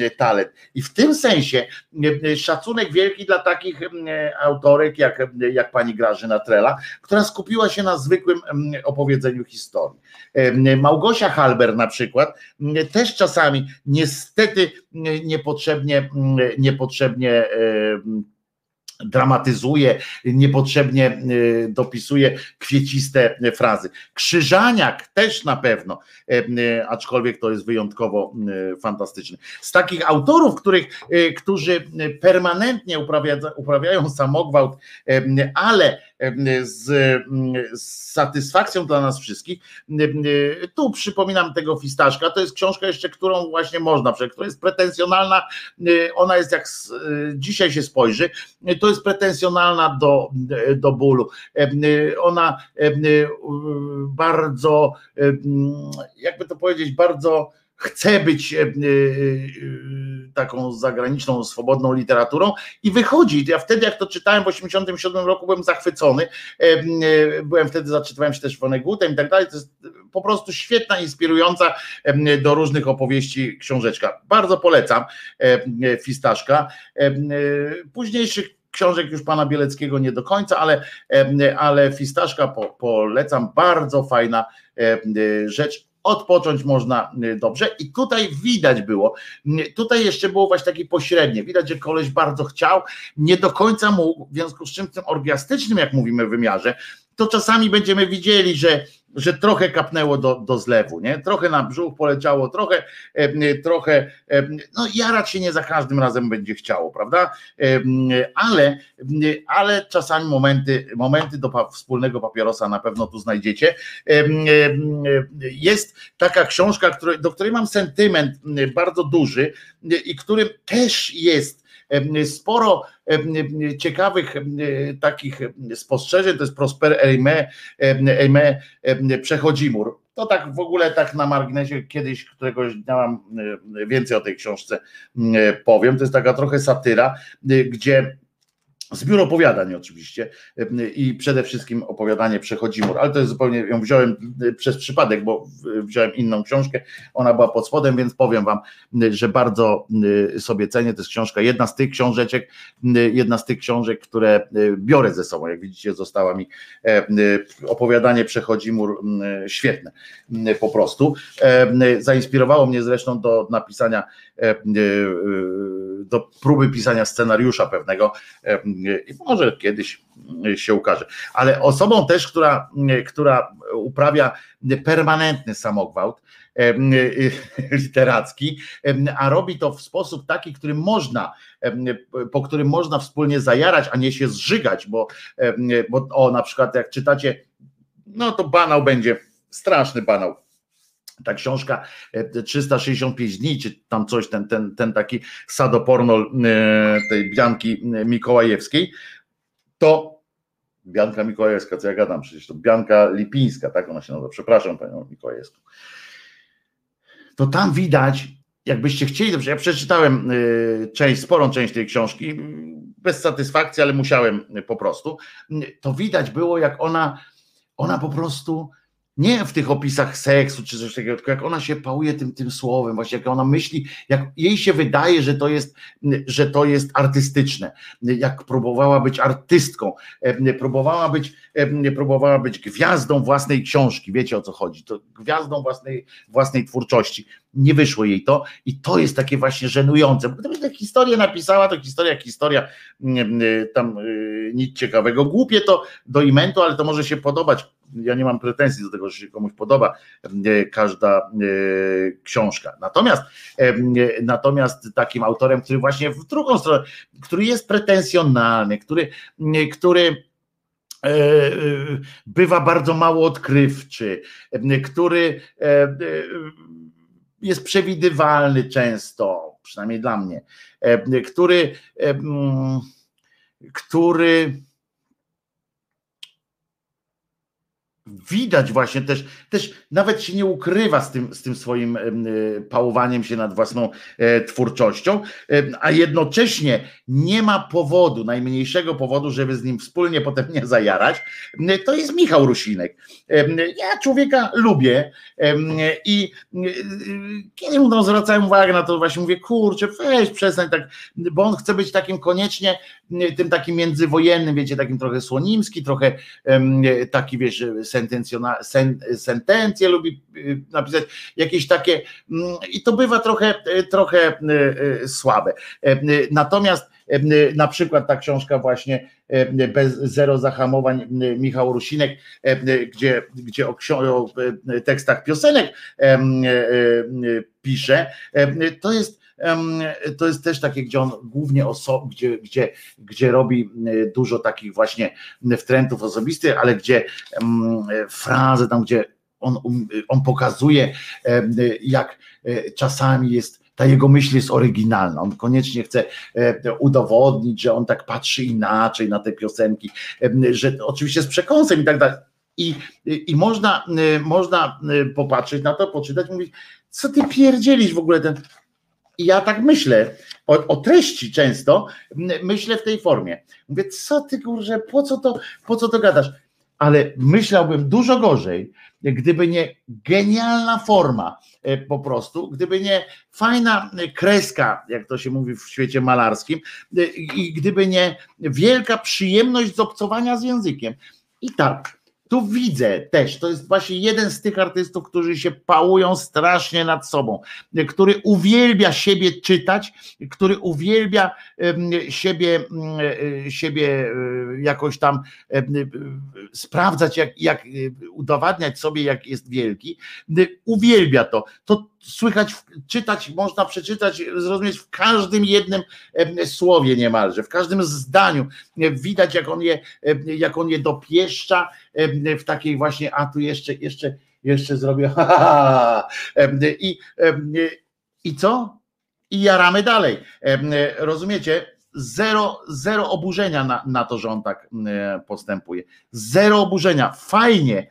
y, talent. I w tym sensie y, szacunek wielki dla takich autorek jak, jak pani Grażyna Trela, która skupiła się na zwykłym opowiedzeniu historii. Małgosia Halber na przykład też czasami niestety niepotrzebnie, niepotrzebnie dramatyzuje, niepotrzebnie y, dopisuje kwieciste frazy. Krzyżaniak też na pewno, y, aczkolwiek to jest wyjątkowo y, fantastyczny. Z takich autorów, których, którzy permanentnie uprawia, uprawiają samogwałt, ale z, z satysfakcją dla nas wszystkich. Tu przypominam tego Fistaszka, to jest książka jeszcze, którą właśnie można, która jest pretensjonalna, ona jest jak dzisiaj się spojrzy, to jest pretensjonalna do, do bólu. Ona bardzo, jakby to powiedzieć, bardzo chce być e, e, taką zagraniczną, swobodną literaturą i wychodzi. Ja wtedy, jak to czytałem w 1987 roku, byłem zachwycony. E, byłem wtedy, zaczytywałem się też Wonegutem i tak dalej. To jest po prostu świetna, inspirująca do różnych opowieści książeczka. Bardzo polecam Fistaszka. Późniejszych książek już pana Bieleckiego nie do końca, ale, ale Fistaszka po, polecam. Bardzo fajna rzecz odpocząć można y, dobrze. I tutaj widać było, y, tutaj jeszcze było właśnie takie pośrednie, widać, że koleś bardzo chciał, nie do końca mógł, w związku z czym w tym orgiastycznym, jak mówimy wymiarze, to czasami będziemy widzieli, że że trochę kapnęło do, do zlewu, nie? Trochę na brzuch poleciało, trochę, trochę, no jarać się nie za każdym razem będzie chciało, prawda? Ale, ale czasami momenty, momenty do wspólnego papierosa na pewno tu znajdziecie. Jest taka książka, do której mam sentyment bardzo duży i którym też jest sporo ciekawych takich spostrzeżeń, to jest Prosper Eime, Eime Przechodzimur. To tak w ogóle tak na marginesie kiedyś któregoś dnia mam więcej o tej książce powiem. To jest taka trochę satyra, gdzie Zbiór opowiadań oczywiście i przede wszystkim opowiadanie Przechodzi mur, ale to jest zupełnie, ją wziąłem y, przez przypadek, bo wziąłem inną książkę, ona była pod spodem, więc powiem wam, y, że bardzo y, sobie cenię, to jest książka, jedna z tych książeczek, jedna z tych książek, które biorę ze sobą, jak widzicie została mi e, opowiadanie Przechodzi mur świetne po prostu. E, zainspirowało mnie zresztą do napisania, e, do próby pisania scenariusza pewnego i może kiedyś się ukaże. Ale osobą też, która, która uprawia permanentny samogwałt literacki, a robi to w sposób taki, który można, po którym można wspólnie zajarać, a nie się zżygać, bo, bo o na przykład jak czytacie, no to banał będzie, straszny banał ta książka 365 e, dni, czy tam coś, ten, ten, ten taki sadoporno e, tej Bianki e, Mikołajewskiej, to Bianka Mikołajewska, co ja gadam, przecież to Bianka Lipińska, tak ona się nazywa, przepraszam panią Mikołajewską. To tam widać, jakbyście chcieli, dobrze, ja przeczytałem część, sporą część tej książki, bez satysfakcji, ale musiałem po prostu, to widać było, jak ona, ona po prostu nie w tych opisach seksu czy coś takiego, tylko jak ona się pałuje tym, tym słowem, właśnie jak ona myśli, jak jej się wydaje, że to jest, że to jest artystyczne, jak próbowała być artystką, próbowała być, próbowała być gwiazdą własnej książki, wiecie o co chodzi, to gwiazdą własnej, własnej twórczości. Nie wyszło jej to i to jest takie właśnie żenujące, bo gdybyś tę historię napisała, to historia historia, tam y, nic ciekawego, głupie to do imentu, ale to może się podobać ja nie mam pretensji do tego, że się komuś podoba e, każda e, książka. Natomiast, natomiast takim autorem, który właśnie w drugą stronę, który jest pretensjonalny, który, który bywa bardzo mało odkrywczy, który jest przewidywalny często, przynajmniej dla mnie, który, który widać właśnie też, też nawet się nie ukrywa z tym, z tym swoim e, pałowaniem się nad własną e, twórczością, e, a jednocześnie nie ma powodu, najmniejszego powodu, żeby z nim wspólnie potem nie zajarać, to jest Michał Rusinek. Ja człowieka lubię i kiedy mu zwracałem uwagę na to, właśnie mówię, kurczę, weź przestań tak, bo on chce być takim koniecznie, tym takim międzywojennym, wiecie, takim trochę słonimski, trochę taki, wiesz, sentencjona, sen, sentencje lubi napisać, jakieś takie mm, i to bywa trochę, trochę słabe. Natomiast na przykład ta książka właśnie bez zero zahamowań Michał Rusinek, gdzie, gdzie o, o tekstach piosenek pisze, to jest to jest też takie, gdzie on głównie gdzie, gdzie, gdzie robi dużo takich właśnie wtrętów osobistych, ale gdzie frazy tam, gdzie on, um, on pokazuje, jak e, czasami jest ta jego myśl jest oryginalna. On koniecznie chce e, udowodnić, że on tak patrzy inaczej na te piosenki, że oczywiście z przekąsem i tak dalej. I, i można, można popatrzeć na to, poczytać, mówić, co ty pierdzielisz w ogóle ten. I ja tak myślę o, o, treści często, myślę w tej formie. Mówię, co ty kurze, po co to, po co to gadasz? Ale myślałbym dużo gorzej, gdyby nie genialna forma e, po prostu, gdyby nie fajna kreska, jak to się mówi w świecie malarskim, e, i gdyby nie wielka przyjemność z obcowania z językiem. I tak, tu widzę też, to jest właśnie jeden z tych artystów, którzy się pałują strasznie nad sobą, który uwielbia siebie czytać, który uwielbia siebie, e, siebie e, jakoś tam sprawdzać, jak, jak e, udowadniać sobie, jak jest wielki. Uwielbia to. To słychać, czytać, można przeczytać, zrozumieć w każdym jednym słowie niemalże, w każdym zdaniu. Widać, jak on je, jak on je dopieszcza w takiej właśnie, a tu jeszcze, jeszcze, jeszcze zrobię, [LAUGHS] i, i co? I jaramy dalej. Rozumiecie? Zero, zero oburzenia na, na to, że on tak postępuje. Zero oburzenia. Fajnie,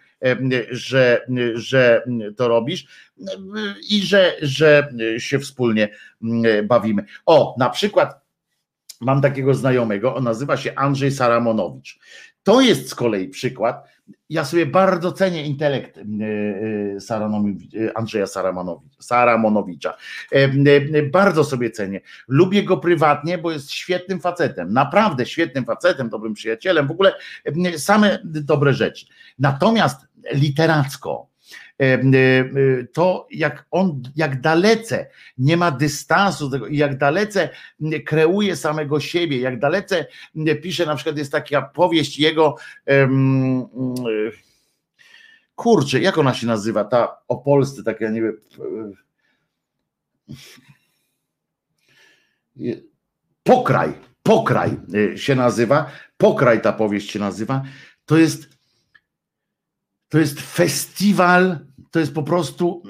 że, że to robisz i że, że się wspólnie bawimy. O, na przykład mam takiego znajomego, on nazywa się Andrzej Saramonowicz. To jest z kolei przykład. Ja sobie bardzo cenię intelekt Andrzeja Saramonowicza. Bardzo sobie cenię. Lubię go prywatnie, bo jest świetnym facetem. Naprawdę świetnym facetem, dobrym przyjacielem. W ogóle same dobre rzeczy. Natomiast literacko, e, e, to jak on, jak dalece nie ma dystansu tego i jak dalece kreuje samego siebie, jak dalece pisze, na przykład jest taka powieść jego kurczę, jak ona się nazywa, ta o Polsce, taka nie wiem Pokraj, Pokraj się nazywa, Pokraj ta powieść się nazywa, to jest to jest festiwal, to jest po prostu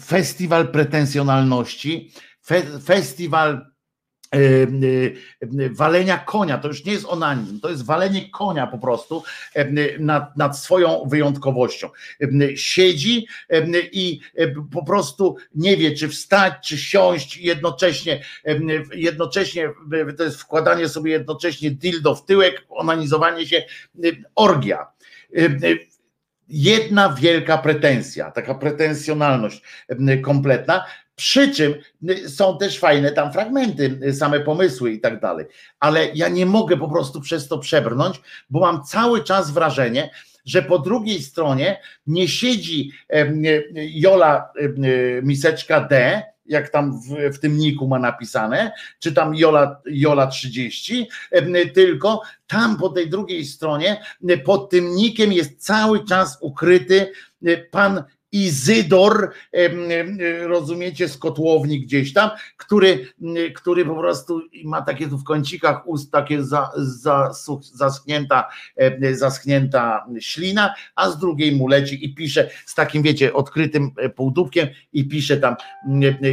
festiwal pretensjonalności, fe, festiwal e, e, walenia konia, to już nie jest onanizm, to jest walenie konia po prostu e, nad, nad, swoją wyjątkowością. Siedzi i po prostu nie wie, czy wstać, czy siąść jednocześnie, jednocześnie to jest wkładanie sobie jednocześnie dildo w tyłek, onanizowanie się, orgia jedna wielka pretensja, taka pretensjonalność kompletna. Przy czym są też fajne tam fragmenty, same pomysły i tak dalej. Ale ja nie mogę po prostu przez to przebrnąć, bo mam cały czas wrażenie, że po drugiej stronie nie siedzi Jola Miseczka D, jak tam w, w tym niku ma napisane, czy tam Jola, Jola 30, tylko tam po tej drugiej stronie, pod tym nikiem jest cały czas ukryty pan Izydor, rozumiecie, z gdzieś tam, który, który po prostu ma takie tu w kącikach ust takie za, za, zaschnięta, zaschnięta ślina, a z drugiej mu leci i pisze z takim, wiecie, odkrytym e, półdubkiem i pisze tam,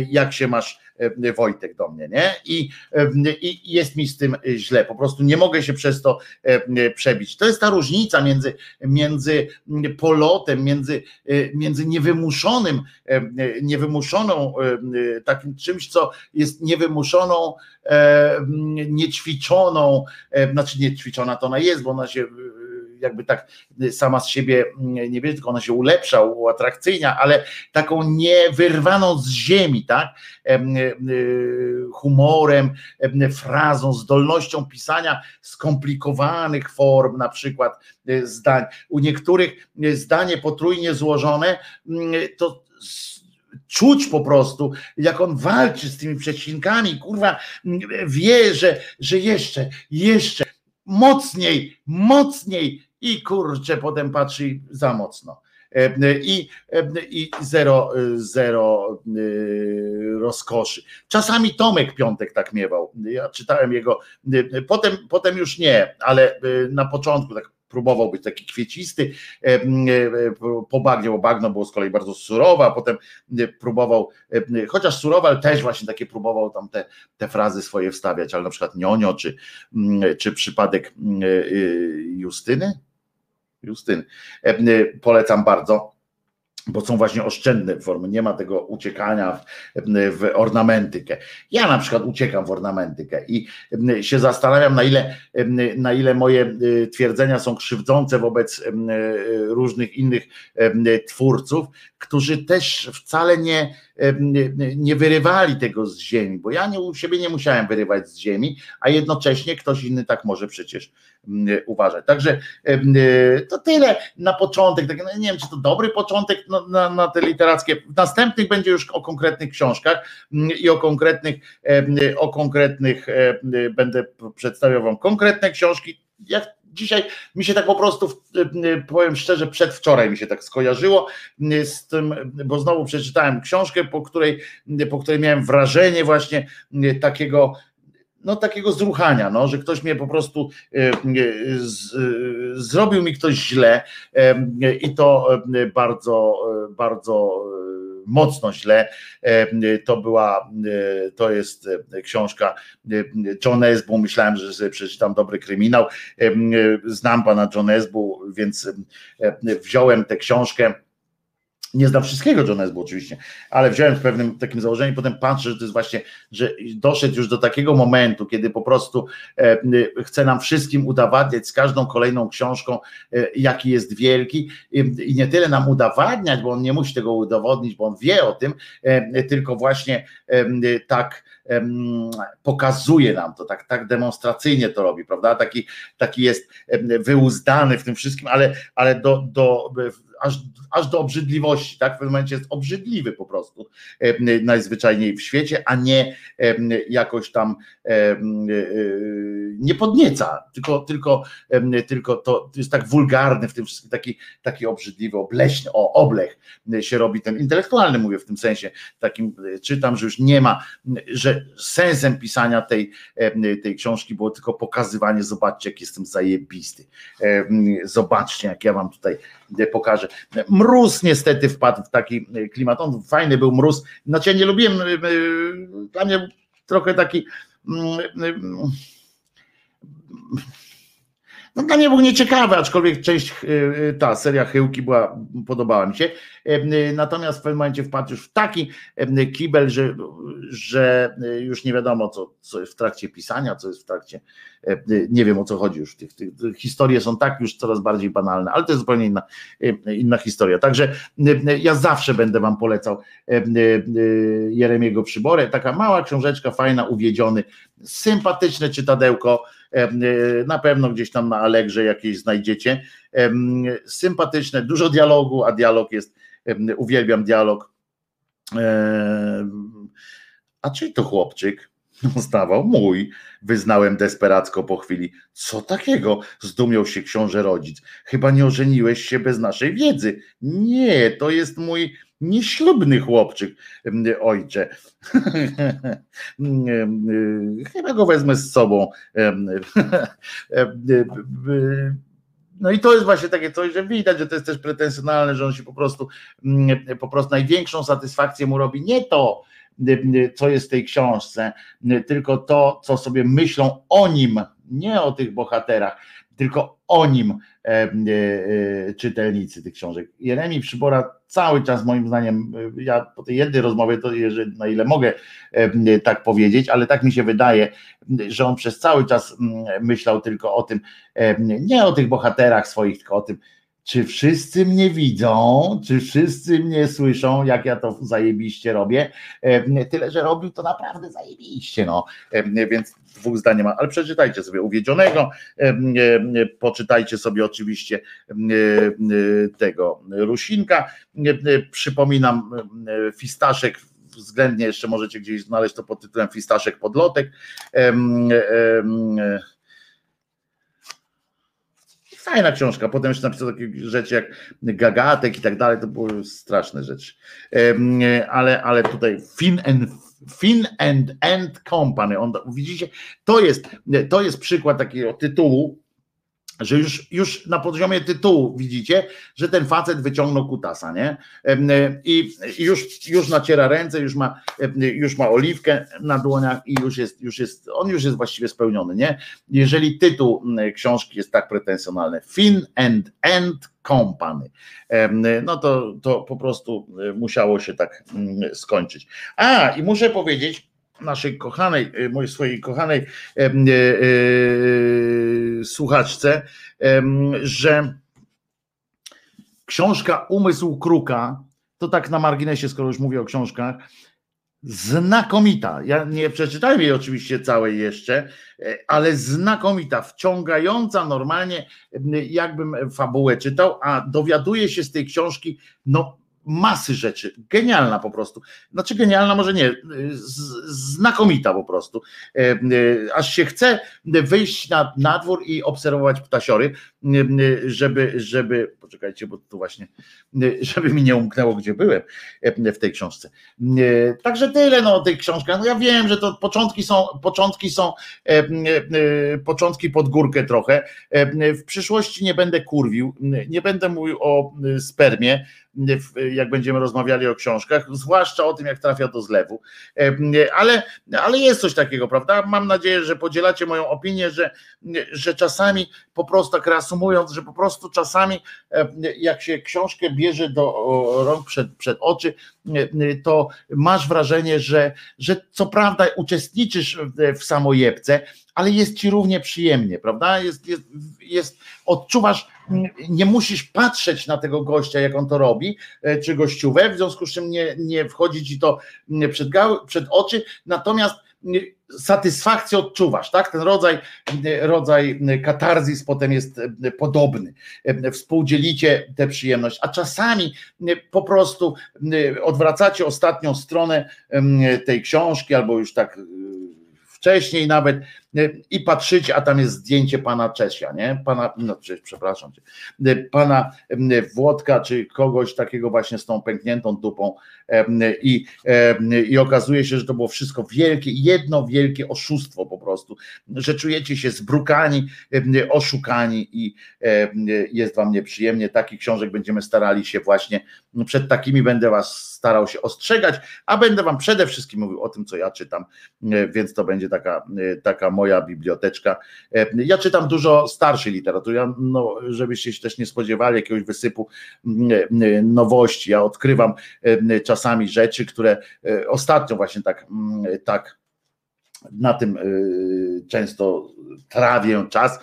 jak się masz E, Wojtek do mnie, nie? I, e, I jest mi z tym źle, po prostu nie mogę się przez to e, przebić. To jest ta różnica między, między polotem, między, między niewymuszonym, niewymuszoną, takim czymś, co jest niewymuszoną, niećwiczoną, znaczy niećwiczona to ona jest, bo ona się jakby tak sama z siebie nie wie, tylko ona się ulepsza, uatrakcyjnia, ale taką niewyrwaną z ziemi, tak? Humorem, frazą, zdolnością pisania skomplikowanych form, na przykład zdań. U niektórych zdanie potrójnie złożone to czuć po prostu, jak on walczy z tymi przecinkami, kurwa, wie, że, że jeszcze, jeszcze mocniej, mocniej i kurczę, potem patrzy za mocno. I, i zero, zero y, rozkoszy. Czasami Tomek Piątek tak miewał. Ja czytałem jego, potem, potem już nie, ale na początku tak próbował być taki kwiecisty e, e, po bagnie, bo bagno było z kolei bardzo surowe, a potem e, próbował, chociaż surowe, ale też właśnie takie próbował tam te, te frazy swoje wstawiać, ale na przykład Nionio, czy, czy przypadek Justyny, Justyn, polecam bardzo bo są właśnie oszczędne formy, nie ma tego uciekania w, w, ornamentykę. Ja na przykład uciekam w ornamentykę i się zastanawiam, na ile, na ile moje twierdzenia są krzywdzące wobec różnych innych twórców, którzy też wcale nie, nie wyrywali tego z ziemi, bo ja nie, u siebie nie musiałem wyrywać z ziemi, a jednocześnie ktoś inny tak może przecież uważać. Także to tyle na początek. Tak, no nie wiem, czy to dobry początek na, na, na te literackie. W następnych będzie już o konkretnych książkach i o konkretnych, o konkretnych będę przedstawiał Wam konkretne książki. Jak dzisiaj mi się tak po prostu, powiem szczerze, przedwczoraj mi się tak skojarzyło z tym, bo znowu przeczytałem książkę, po której, po której miałem wrażenie właśnie takiego no takiego zruchania, no, że ktoś mnie po prostu z, zrobił mi ktoś źle i to bardzo, bardzo mocno źle. To była, to jest książka John Esbu. Myślałem, że sobie przeczytam dobry kryminał. Znam pana John Esbu, więc wziąłem tę książkę nie znam wszystkiego John Esbu oczywiście, ale wziąłem w pewnym takim założeniu, potem patrzę, że to jest właśnie, że doszedł już do takiego momentu, kiedy po prostu e, chce nam wszystkim udowadniać z każdą kolejną książką, e, jaki jest wielki i nie tyle nam udowadniać, bo on nie musi tego udowodnić, bo on wie o tym, e, tylko właśnie tak pokazuje nam to, tak, tak demonstracyjnie to robi, prawda? Taki, taki jest wyuzdany w tym wszystkim, ale, ale do, do aż, aż do obrzydliwości, tak? W pewnym momencie jest obrzydliwy po prostu najzwyczajniej w świecie, a nie jakoś tam e, nie podnieca, tylko, tylko, tylko to jest tak wulgarny w tym wszystkim, taki, taki obrzydliwy, obleśny, o, oblech się robi ten intelektualny, mówię w tym sensie, takim e, czytam, że już nie ma, że sensem pisania tej, tej książki było tylko pokazywanie, zobaczcie, jak jestem zajebisty, zobaczcie, jak ja wam tutaj pokażę. Mróz niestety wpadł w taki klimat. On fajny był mróz. Znaczy ja nie lubiłem, y, y, dla mnie trochę taki mm, y, no dla mnie był nieciekawy, aczkolwiek część, ta seria Chyłki była, podobała mi się. Natomiast w pewnym momencie wpadł już w taki kibel, że, że już nie wiadomo, co, co jest w trakcie pisania, co jest w trakcie E, nie wiem o co chodzi już. Tych, tych, tych historie są tak już coraz bardziej banalne, ale to jest zupełnie inna, e, inna historia. Także e, ja zawsze będę Wam polecał Jeremiego Przyborę. Taka mała książeczka, fajna, uwiedziony, sympatyczne czytadełko. Na pewno gdzieś tam na Allegrze jakieś znajdziecie. Sympatyczne, dużo dialogu, a dialog jest, uwielbiam dialog. A czy to chłopczyk? [LAUGHS] Zdawał mój, wyznałem desperacko po chwili. Co takiego? Zdumiał się książę rodzic. Chyba nie ożeniłeś się bez naszej wiedzy. Nie, to jest mój nieślubny chłopczyk, ojcze. [LAUGHS] Chyba go wezmę z sobą. [LAUGHS] No i to jest właśnie takie coś, że widać, że to jest też pretensjonalne, że on się po prostu, po prostu największą satysfakcję mu robi nie to, co jest w tej książce, tylko to, co sobie myślą o nim nie o tych bohaterach, tylko o nim e, e, czytelnicy tych książek. Jeremi Przybora cały czas moim zdaniem, ja po tej jednej rozmowie, to jeżeli, na ile mogę tak powiedzieć, ale tak mi się wydaje, że on przez cały czas myślał tylko o tym, nie o tych bohaterach swoich, tylko o tym, czy wszyscy mnie widzą, czy wszyscy mnie słyszą, jak ja to zajebiście robię. Tyle, że robił to naprawdę zajebiście, no. Więc dwóch zdań ma, ale przeczytajcie sobie Uwiedzionego, poczytajcie sobie oczywiście tego Rusinka. Przypominam, Fistaszek względnie jeszcze możecie gdzieś znaleźć to pod tytułem Fistaszek Podlotek. Fajna książka. Potem jeszcze napisał takie rzeczy jak Gagatek i tak dalej. To były straszne rzeczy. Ale, ale tutaj Fin and Fin and End Company. On, widzicie, to jest, to jest przykład takiego tytułu, że już, już na poziomie tytułu widzicie, że ten facet wyciągnął kutasa, nie? I już, już naciera ręce, już ma, już ma oliwkę na dłoniach i już jest, już jest, on już jest właściwie spełniony, nie? Jeżeli tytuł książki jest tak pretensjonalny, Fin and End Company, no to, to po prostu musiało się tak skończyć. A, i muszę powiedzieć, naszej kochanej, y, mojej swojej kochanej e, e, słuchaczce, e, że książka Umysł Kruka, to tak na marginesie, skoro już mówię o książkach, znakomita. Ja nie przeczytałem jej oczywiście całej jeszcze, ale znakomita, wciągająca normalnie, jakbym fabułę czytał, a dowiaduje się z tej książki, no masy rzeczy. Genialna po prostu. Znaczy genialna może nie, znakomita po prostu. E, e, aż się chce wyjść na, na dwór i obserwować ptasiory, żeby, żeby, poczekajcie, bo tu właśnie, żeby mi nie umknęło, gdzie byłem w tej książce. Także tyle no, o tej książce. No ja wiem, że to początki są, początki są początki pod górkę trochę. W przyszłości nie będę kurwił, nie będę mówił o spermie, jak będziemy rozmawiali o książkach, zwłaszcza o tym, jak trafia do zlewu. Ale, ale jest coś takiego, prawda? Mam nadzieję, że podzielacie moją opinię, że, że czasami po prostu tak reasumując, że po prostu czasami jak się książkę bierze do rąk przed, przed oczy, to masz wrażenie, że, że co prawda uczestniczysz w samojebce, ale jest ci równie przyjemnie, prawda? Jest, jest, jest, odczuwasz, nie musisz patrzeć na tego gościa, jak on to robi, e, czy gościówę, w związku z czym nie, nie wchodzi ci to przed, przed oczy, natomiast satysfakcję odczuwasz, tak? Ten rodzaj, rodzaj katarzis potem jest podobny. Współdzielicie tę przyjemność, a czasami po prostu odwracacie ostatnią stronę tej książki, albo już tak wcześniej nawet i patrzycie, a tam jest zdjęcie pana Czesia, nie? Pana, no przepraszam pana Włodka, czy kogoś takiego właśnie z tą pękniętą dupą i, i okazuje się, że to było wszystko wielkie, jedno wielkie oszustwo po prostu, że czujecie się zbrukani, oszukani i jest wam nieprzyjemnie. Takich książek będziemy starali się właśnie, przed takimi będę was starał się ostrzegać, a będę wam przede wszystkim mówił o tym, co ja czytam, więc to będzie taka, taka moja biblioteczka. E, ja czytam dużo starszej literatury, ja, no, żebyście się też nie spodziewali jakiegoś wysypu e, nowości. Ja odkrywam e, czasami rzeczy, które ostatnio właśnie tak, mm, tak na tym często trawię czas,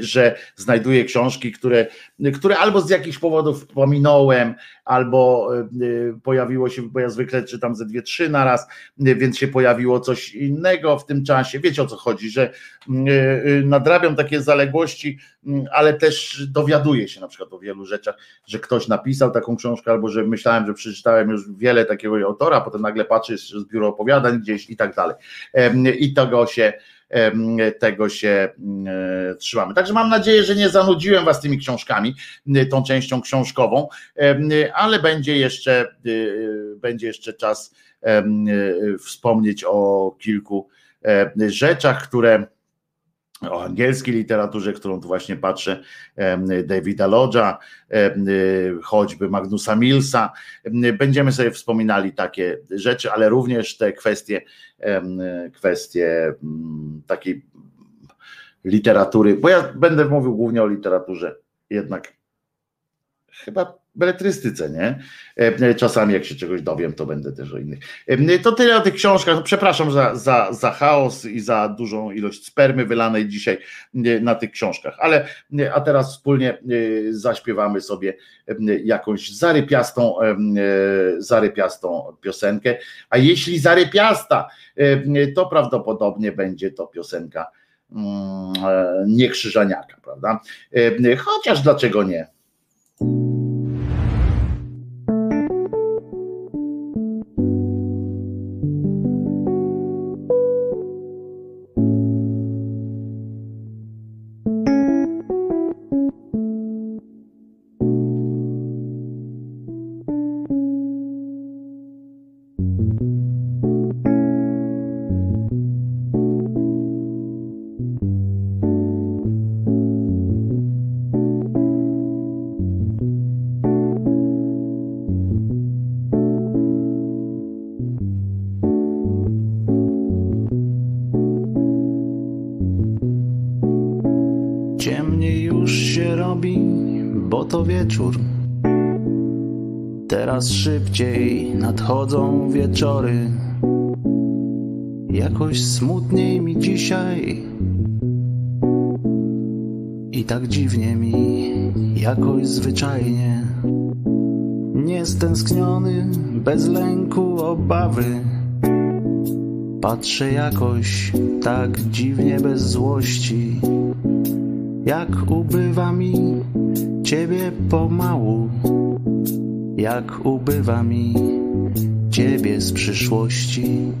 że znajduję książki, które, które albo z jakichś powodów pominąłem, albo y, pojawiło się, bo ja zwykle czytam ze dwie, trzy na raz, więc się pojawiło coś innego w tym czasie. Wiecie o co chodzi, że y, y, nadrabiam takie zaległości, ale też dowiaduję się na przykład o wielu rzeczach, że ktoś napisał taką książkę, albo że myślałem, że przeczytałem już wiele takiego autora, potem nagle patrzę z biuro opowiadań gdzieś i tak dalej. I tego się tego się e, trzymamy. Także mam nadzieję, że nie zanudziłem Was tymi książkami, tą częścią książkową, ale będzie jeszcze, e, będzie jeszcze czas wspomnieć o kilku rzeczach, które o angielskiej literaturze, którą tu właśnie patrzę, Davida Lodge'a, choćby Magnusa Millsa. Będziemy sobie wspominali takie rzeczy, ale również te kwestie, kwestie mm, takiej literatury, bo ja będę mówił głównie o literaturze, jednak chyba beletrystyce, nie? E, czasami jak się czegoś dowiem, to będę też o innych. E, to tyle o tych książkach. Przepraszam za, za, za chaos i za dużą ilość spermy wylanej dzisiaj e, na tych książkach, ale a teraz wspólnie zaśpiewamy sobie jakąś zarypiastą, zarypiastą piosenkę, a jeśli zarypiasta, to prawdopodobnie będzie to piosenka mm, nie Krzyżaniaka, prawda? Chociaż dlaczego nie? Nadchodzą wieczory. Jakoś smutniej mi dzisiaj. I tak dziwnie mi, jakoś zwyczajnie. Niestęskniony, bez lęku, obawy. Patrzę jakoś tak dziwnie bez złości, jak ubywa mi ciebie pomału, jak ubywa mi ciebie z przyszłości.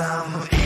I'm.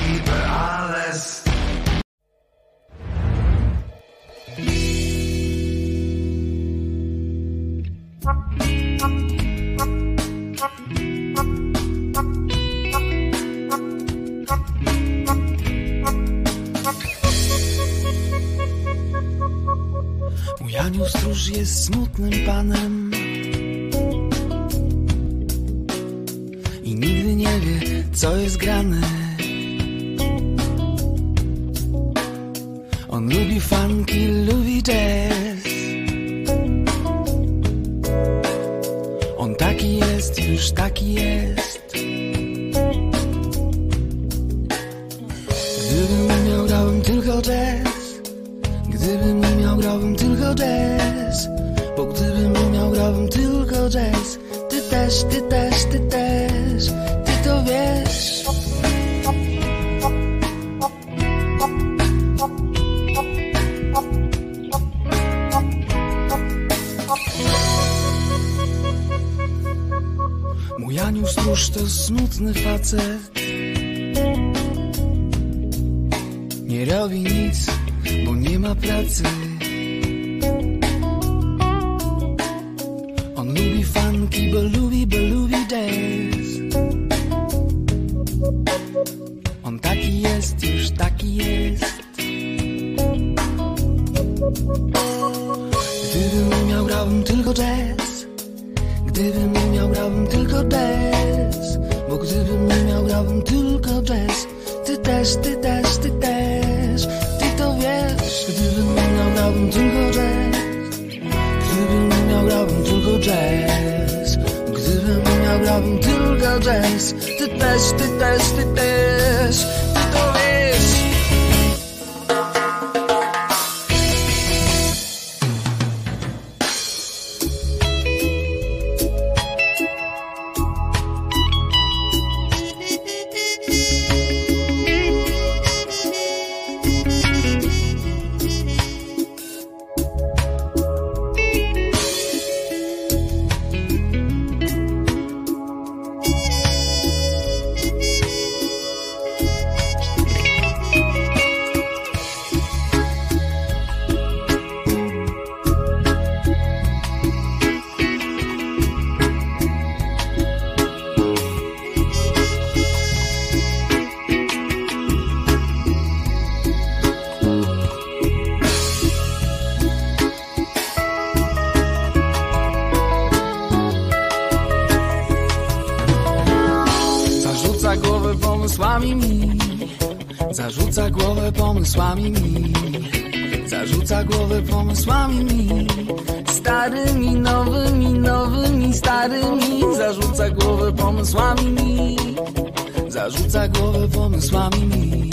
Zarzuca głowę pomysłami mi.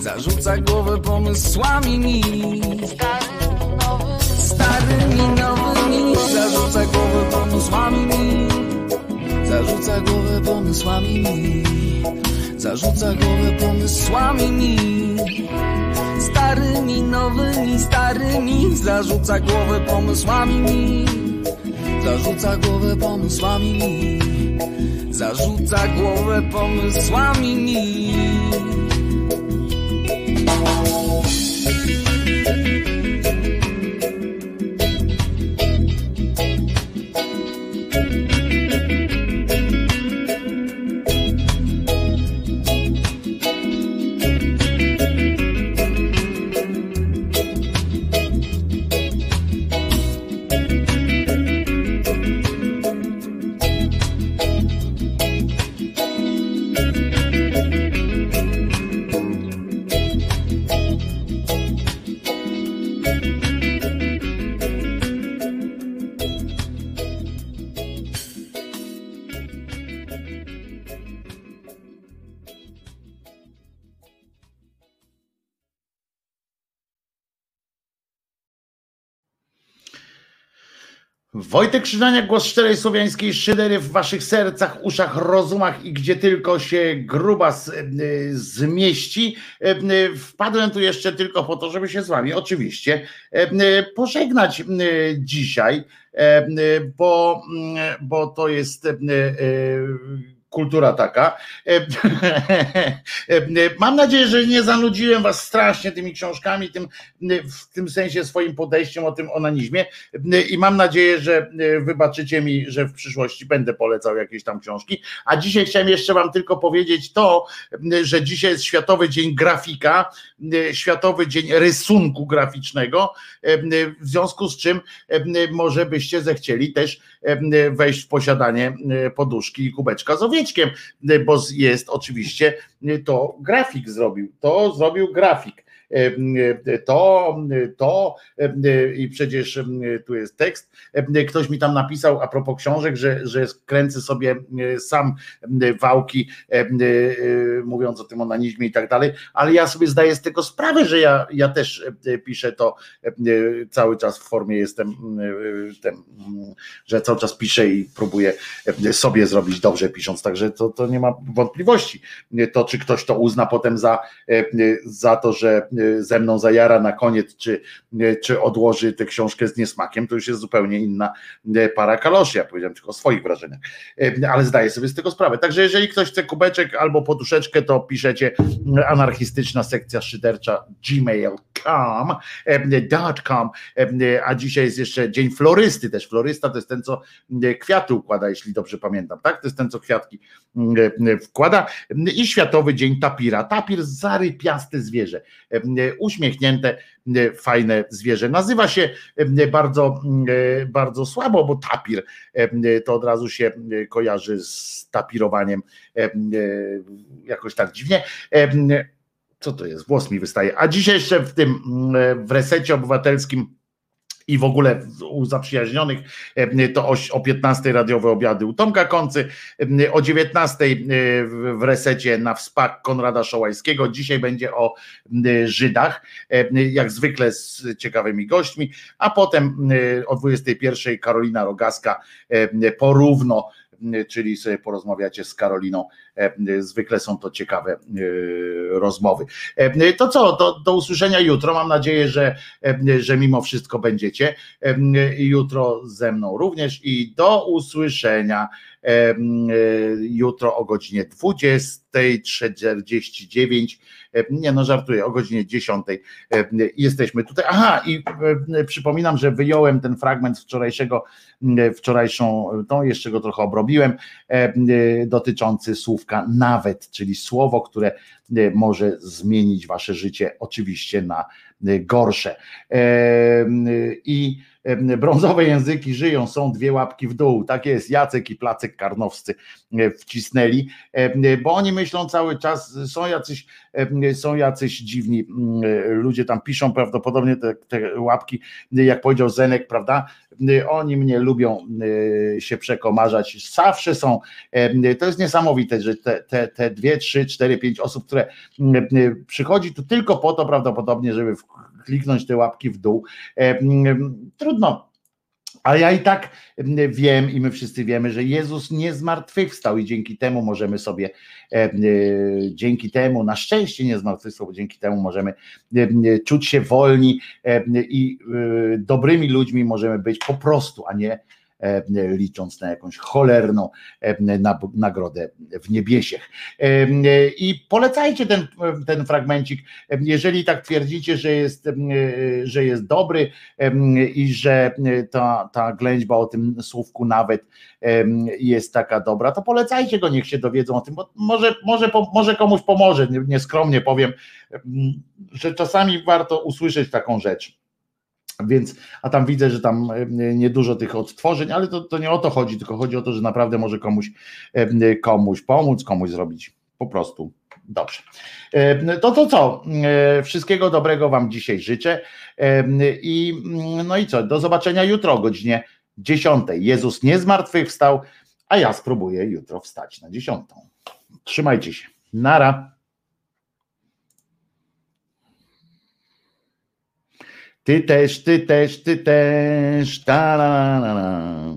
Zarzuca głowę pomysłami mi. Starymi nowymi Zarzuca głowę pomysłami mi. Zarzuca głowę pomysłami mi. Zarzuca głowę pomysłami mi. Starymi nowymi, starymi Zarzuca głowę pomysłami mi. Zarzuca głowę pomysłami mi. Zarzuca głowę pomysłami mi Wojtek Krzyżania, głos szczerej słowiańskiej szydery w waszych sercach, uszach, rozumach i gdzie tylko się gruba z, y, zmieści. Y, wpadłem tu jeszcze tylko po to, żeby się z wami oczywiście y, pożegnać dzisiaj, bo, mm, bo to jest kultura taka. [LAUGHS] Mam nadzieję, że nie zanudziłem was strasznie tymi książkami, tym, w tym sensie swoim podejściem o tym onanizmie i mam nadzieję, że wybaczycie mi, że w przyszłości będę polecał jakieś tam książki. A dzisiaj chciałem jeszcze wam tylko powiedzieć to, że dzisiaj jest Światowy Dzień Grafika, Światowy Dzień Rysunku Graficznego, w związku z czym może byście zechcieli też wejść w posiadanie poduszki i kubeczka z bo jest oczywiście to grafik zrobił, to zrobił grafik to, to i przecież tu jest tekst. Ktoś mi tam napisał a propos książek, że, że kręcę sobie sam wałki, mówiąc o tym onanizmie i tak dalej, ale ja sobie zdaję z tego sprawę, że ja, ja też piszę to cały czas w formie jestem, ten, że cały czas piszę i próbuję sobie zrobić dobrze pisząc, także to, to nie ma wątpliwości. To, czy ktoś to uzna potem za, za to, że ze mną zajara na koniec, czy, czy odłoży tę książkę z niesmakiem, to już jest zupełnie inna e, para kaloszy. Ja powiedziałem tylko o swoich wrażeniach, ale zdaję sobie z tego sprawę. Także jeżeli ktoś chce kubeczek albo poduszeczkę, to piszecie anarchistyczna sekcja szydercza gmail.com .com, e, a dzisiaj jest jeszcze Dzień Florysty też. Florysta to jest ten, co kwiaty układa, jeśli dobrze pamiętam, tak? To jest ten, co kwiatki wkłada i Światowy Dzień Tapira. Tapir zarypiaste zwierzę uśmiechnięte, fajne zwierzę. Nazywa się bardzo, bardzo słabo, bo tapir to od razu się kojarzy z tapirowaniem jakoś tak dziwnie co to jest? Włos mi wystaje. A dzisiaj jeszcze w tym w resecie obywatelskim i w ogóle u zaprzyjaźnionych to o, o 15 radiowe obiady u Tomka Koncy, o 19 w resecie na wspak Konrada Szołajskiego. Dzisiaj będzie o Żydach, jak zwykle z ciekawymi gośćmi, a potem o 21 Karolina Rogaska porówno czyli sobie porozmawiacie z Karoliną. E, zwykle są to ciekawe e, rozmowy. E, to co, do, do usłyszenia jutro. Mam nadzieję, że, że mimo wszystko będziecie. Jutro ze mną również i do usłyszenia jutro o godzinie 20.49. Nie no, żartuję, o godzinie 10 jesteśmy tutaj. Aha, i przypominam, że wyjąłem ten fragment wczorajszego, wczorajszą, to jeszcze go trochę obrobiłem, dotyczący słówka nawet, czyli słowo, które może zmienić wasze życie oczywiście na gorsze. I brązowe języki żyją, są dwie łapki w dół. Tak jest, Jacek i Placek Karnowscy wcisnęli, bo oni myślą cały czas, są jacyś, są jacyś dziwni ludzie tam piszą prawdopodobnie te, te łapki, jak powiedział Zenek, prawda? Oni mnie lubią się przekomarzać, zawsze są, to jest niesamowite, że te, te, te dwie, trzy, cztery, pięć osób, które przychodzi tu tylko po to prawdopodobnie, żeby kliknąć te łapki w dół. Trudno. Ale ja i tak wiem i my wszyscy wiemy, że Jezus nie zmartwychwstał i dzięki temu możemy sobie, dzięki temu, na szczęście nie zmartwychwstał, bo dzięki temu możemy czuć się wolni i dobrymi ludźmi możemy być po prostu, a nie E, licząc na jakąś cholerną e, nagrodę w niebiesiech. E, I polecajcie ten, ten fragmencik, jeżeli tak twierdzicie, że jest, że jest dobry i że ta, ta ględźba o tym słówku nawet jest taka dobra, to polecajcie go, niech się dowiedzą o tym, bo może, może, może komuś pomoże, nieskromnie powiem, że czasami warto usłyszeć taką rzecz więc, a tam widzę, że tam e, niedużo tych odtworzeń, ale to, to nie o to chodzi, tylko chodzi o to, że naprawdę może komuś, e, komuś pomóc, komuś zrobić po prostu dobrze. E, to to co? Wszystkiego dobrego Wam dzisiaj życzę. I no i co? Do zobaczenia jutro o godzinie 10. Jezus nie zmartwychwstał, a ja spróbuję jutro wstać na 10. Trzymajcie się. Nara. Ty też, ty też, ty też. Ta-la-la-la.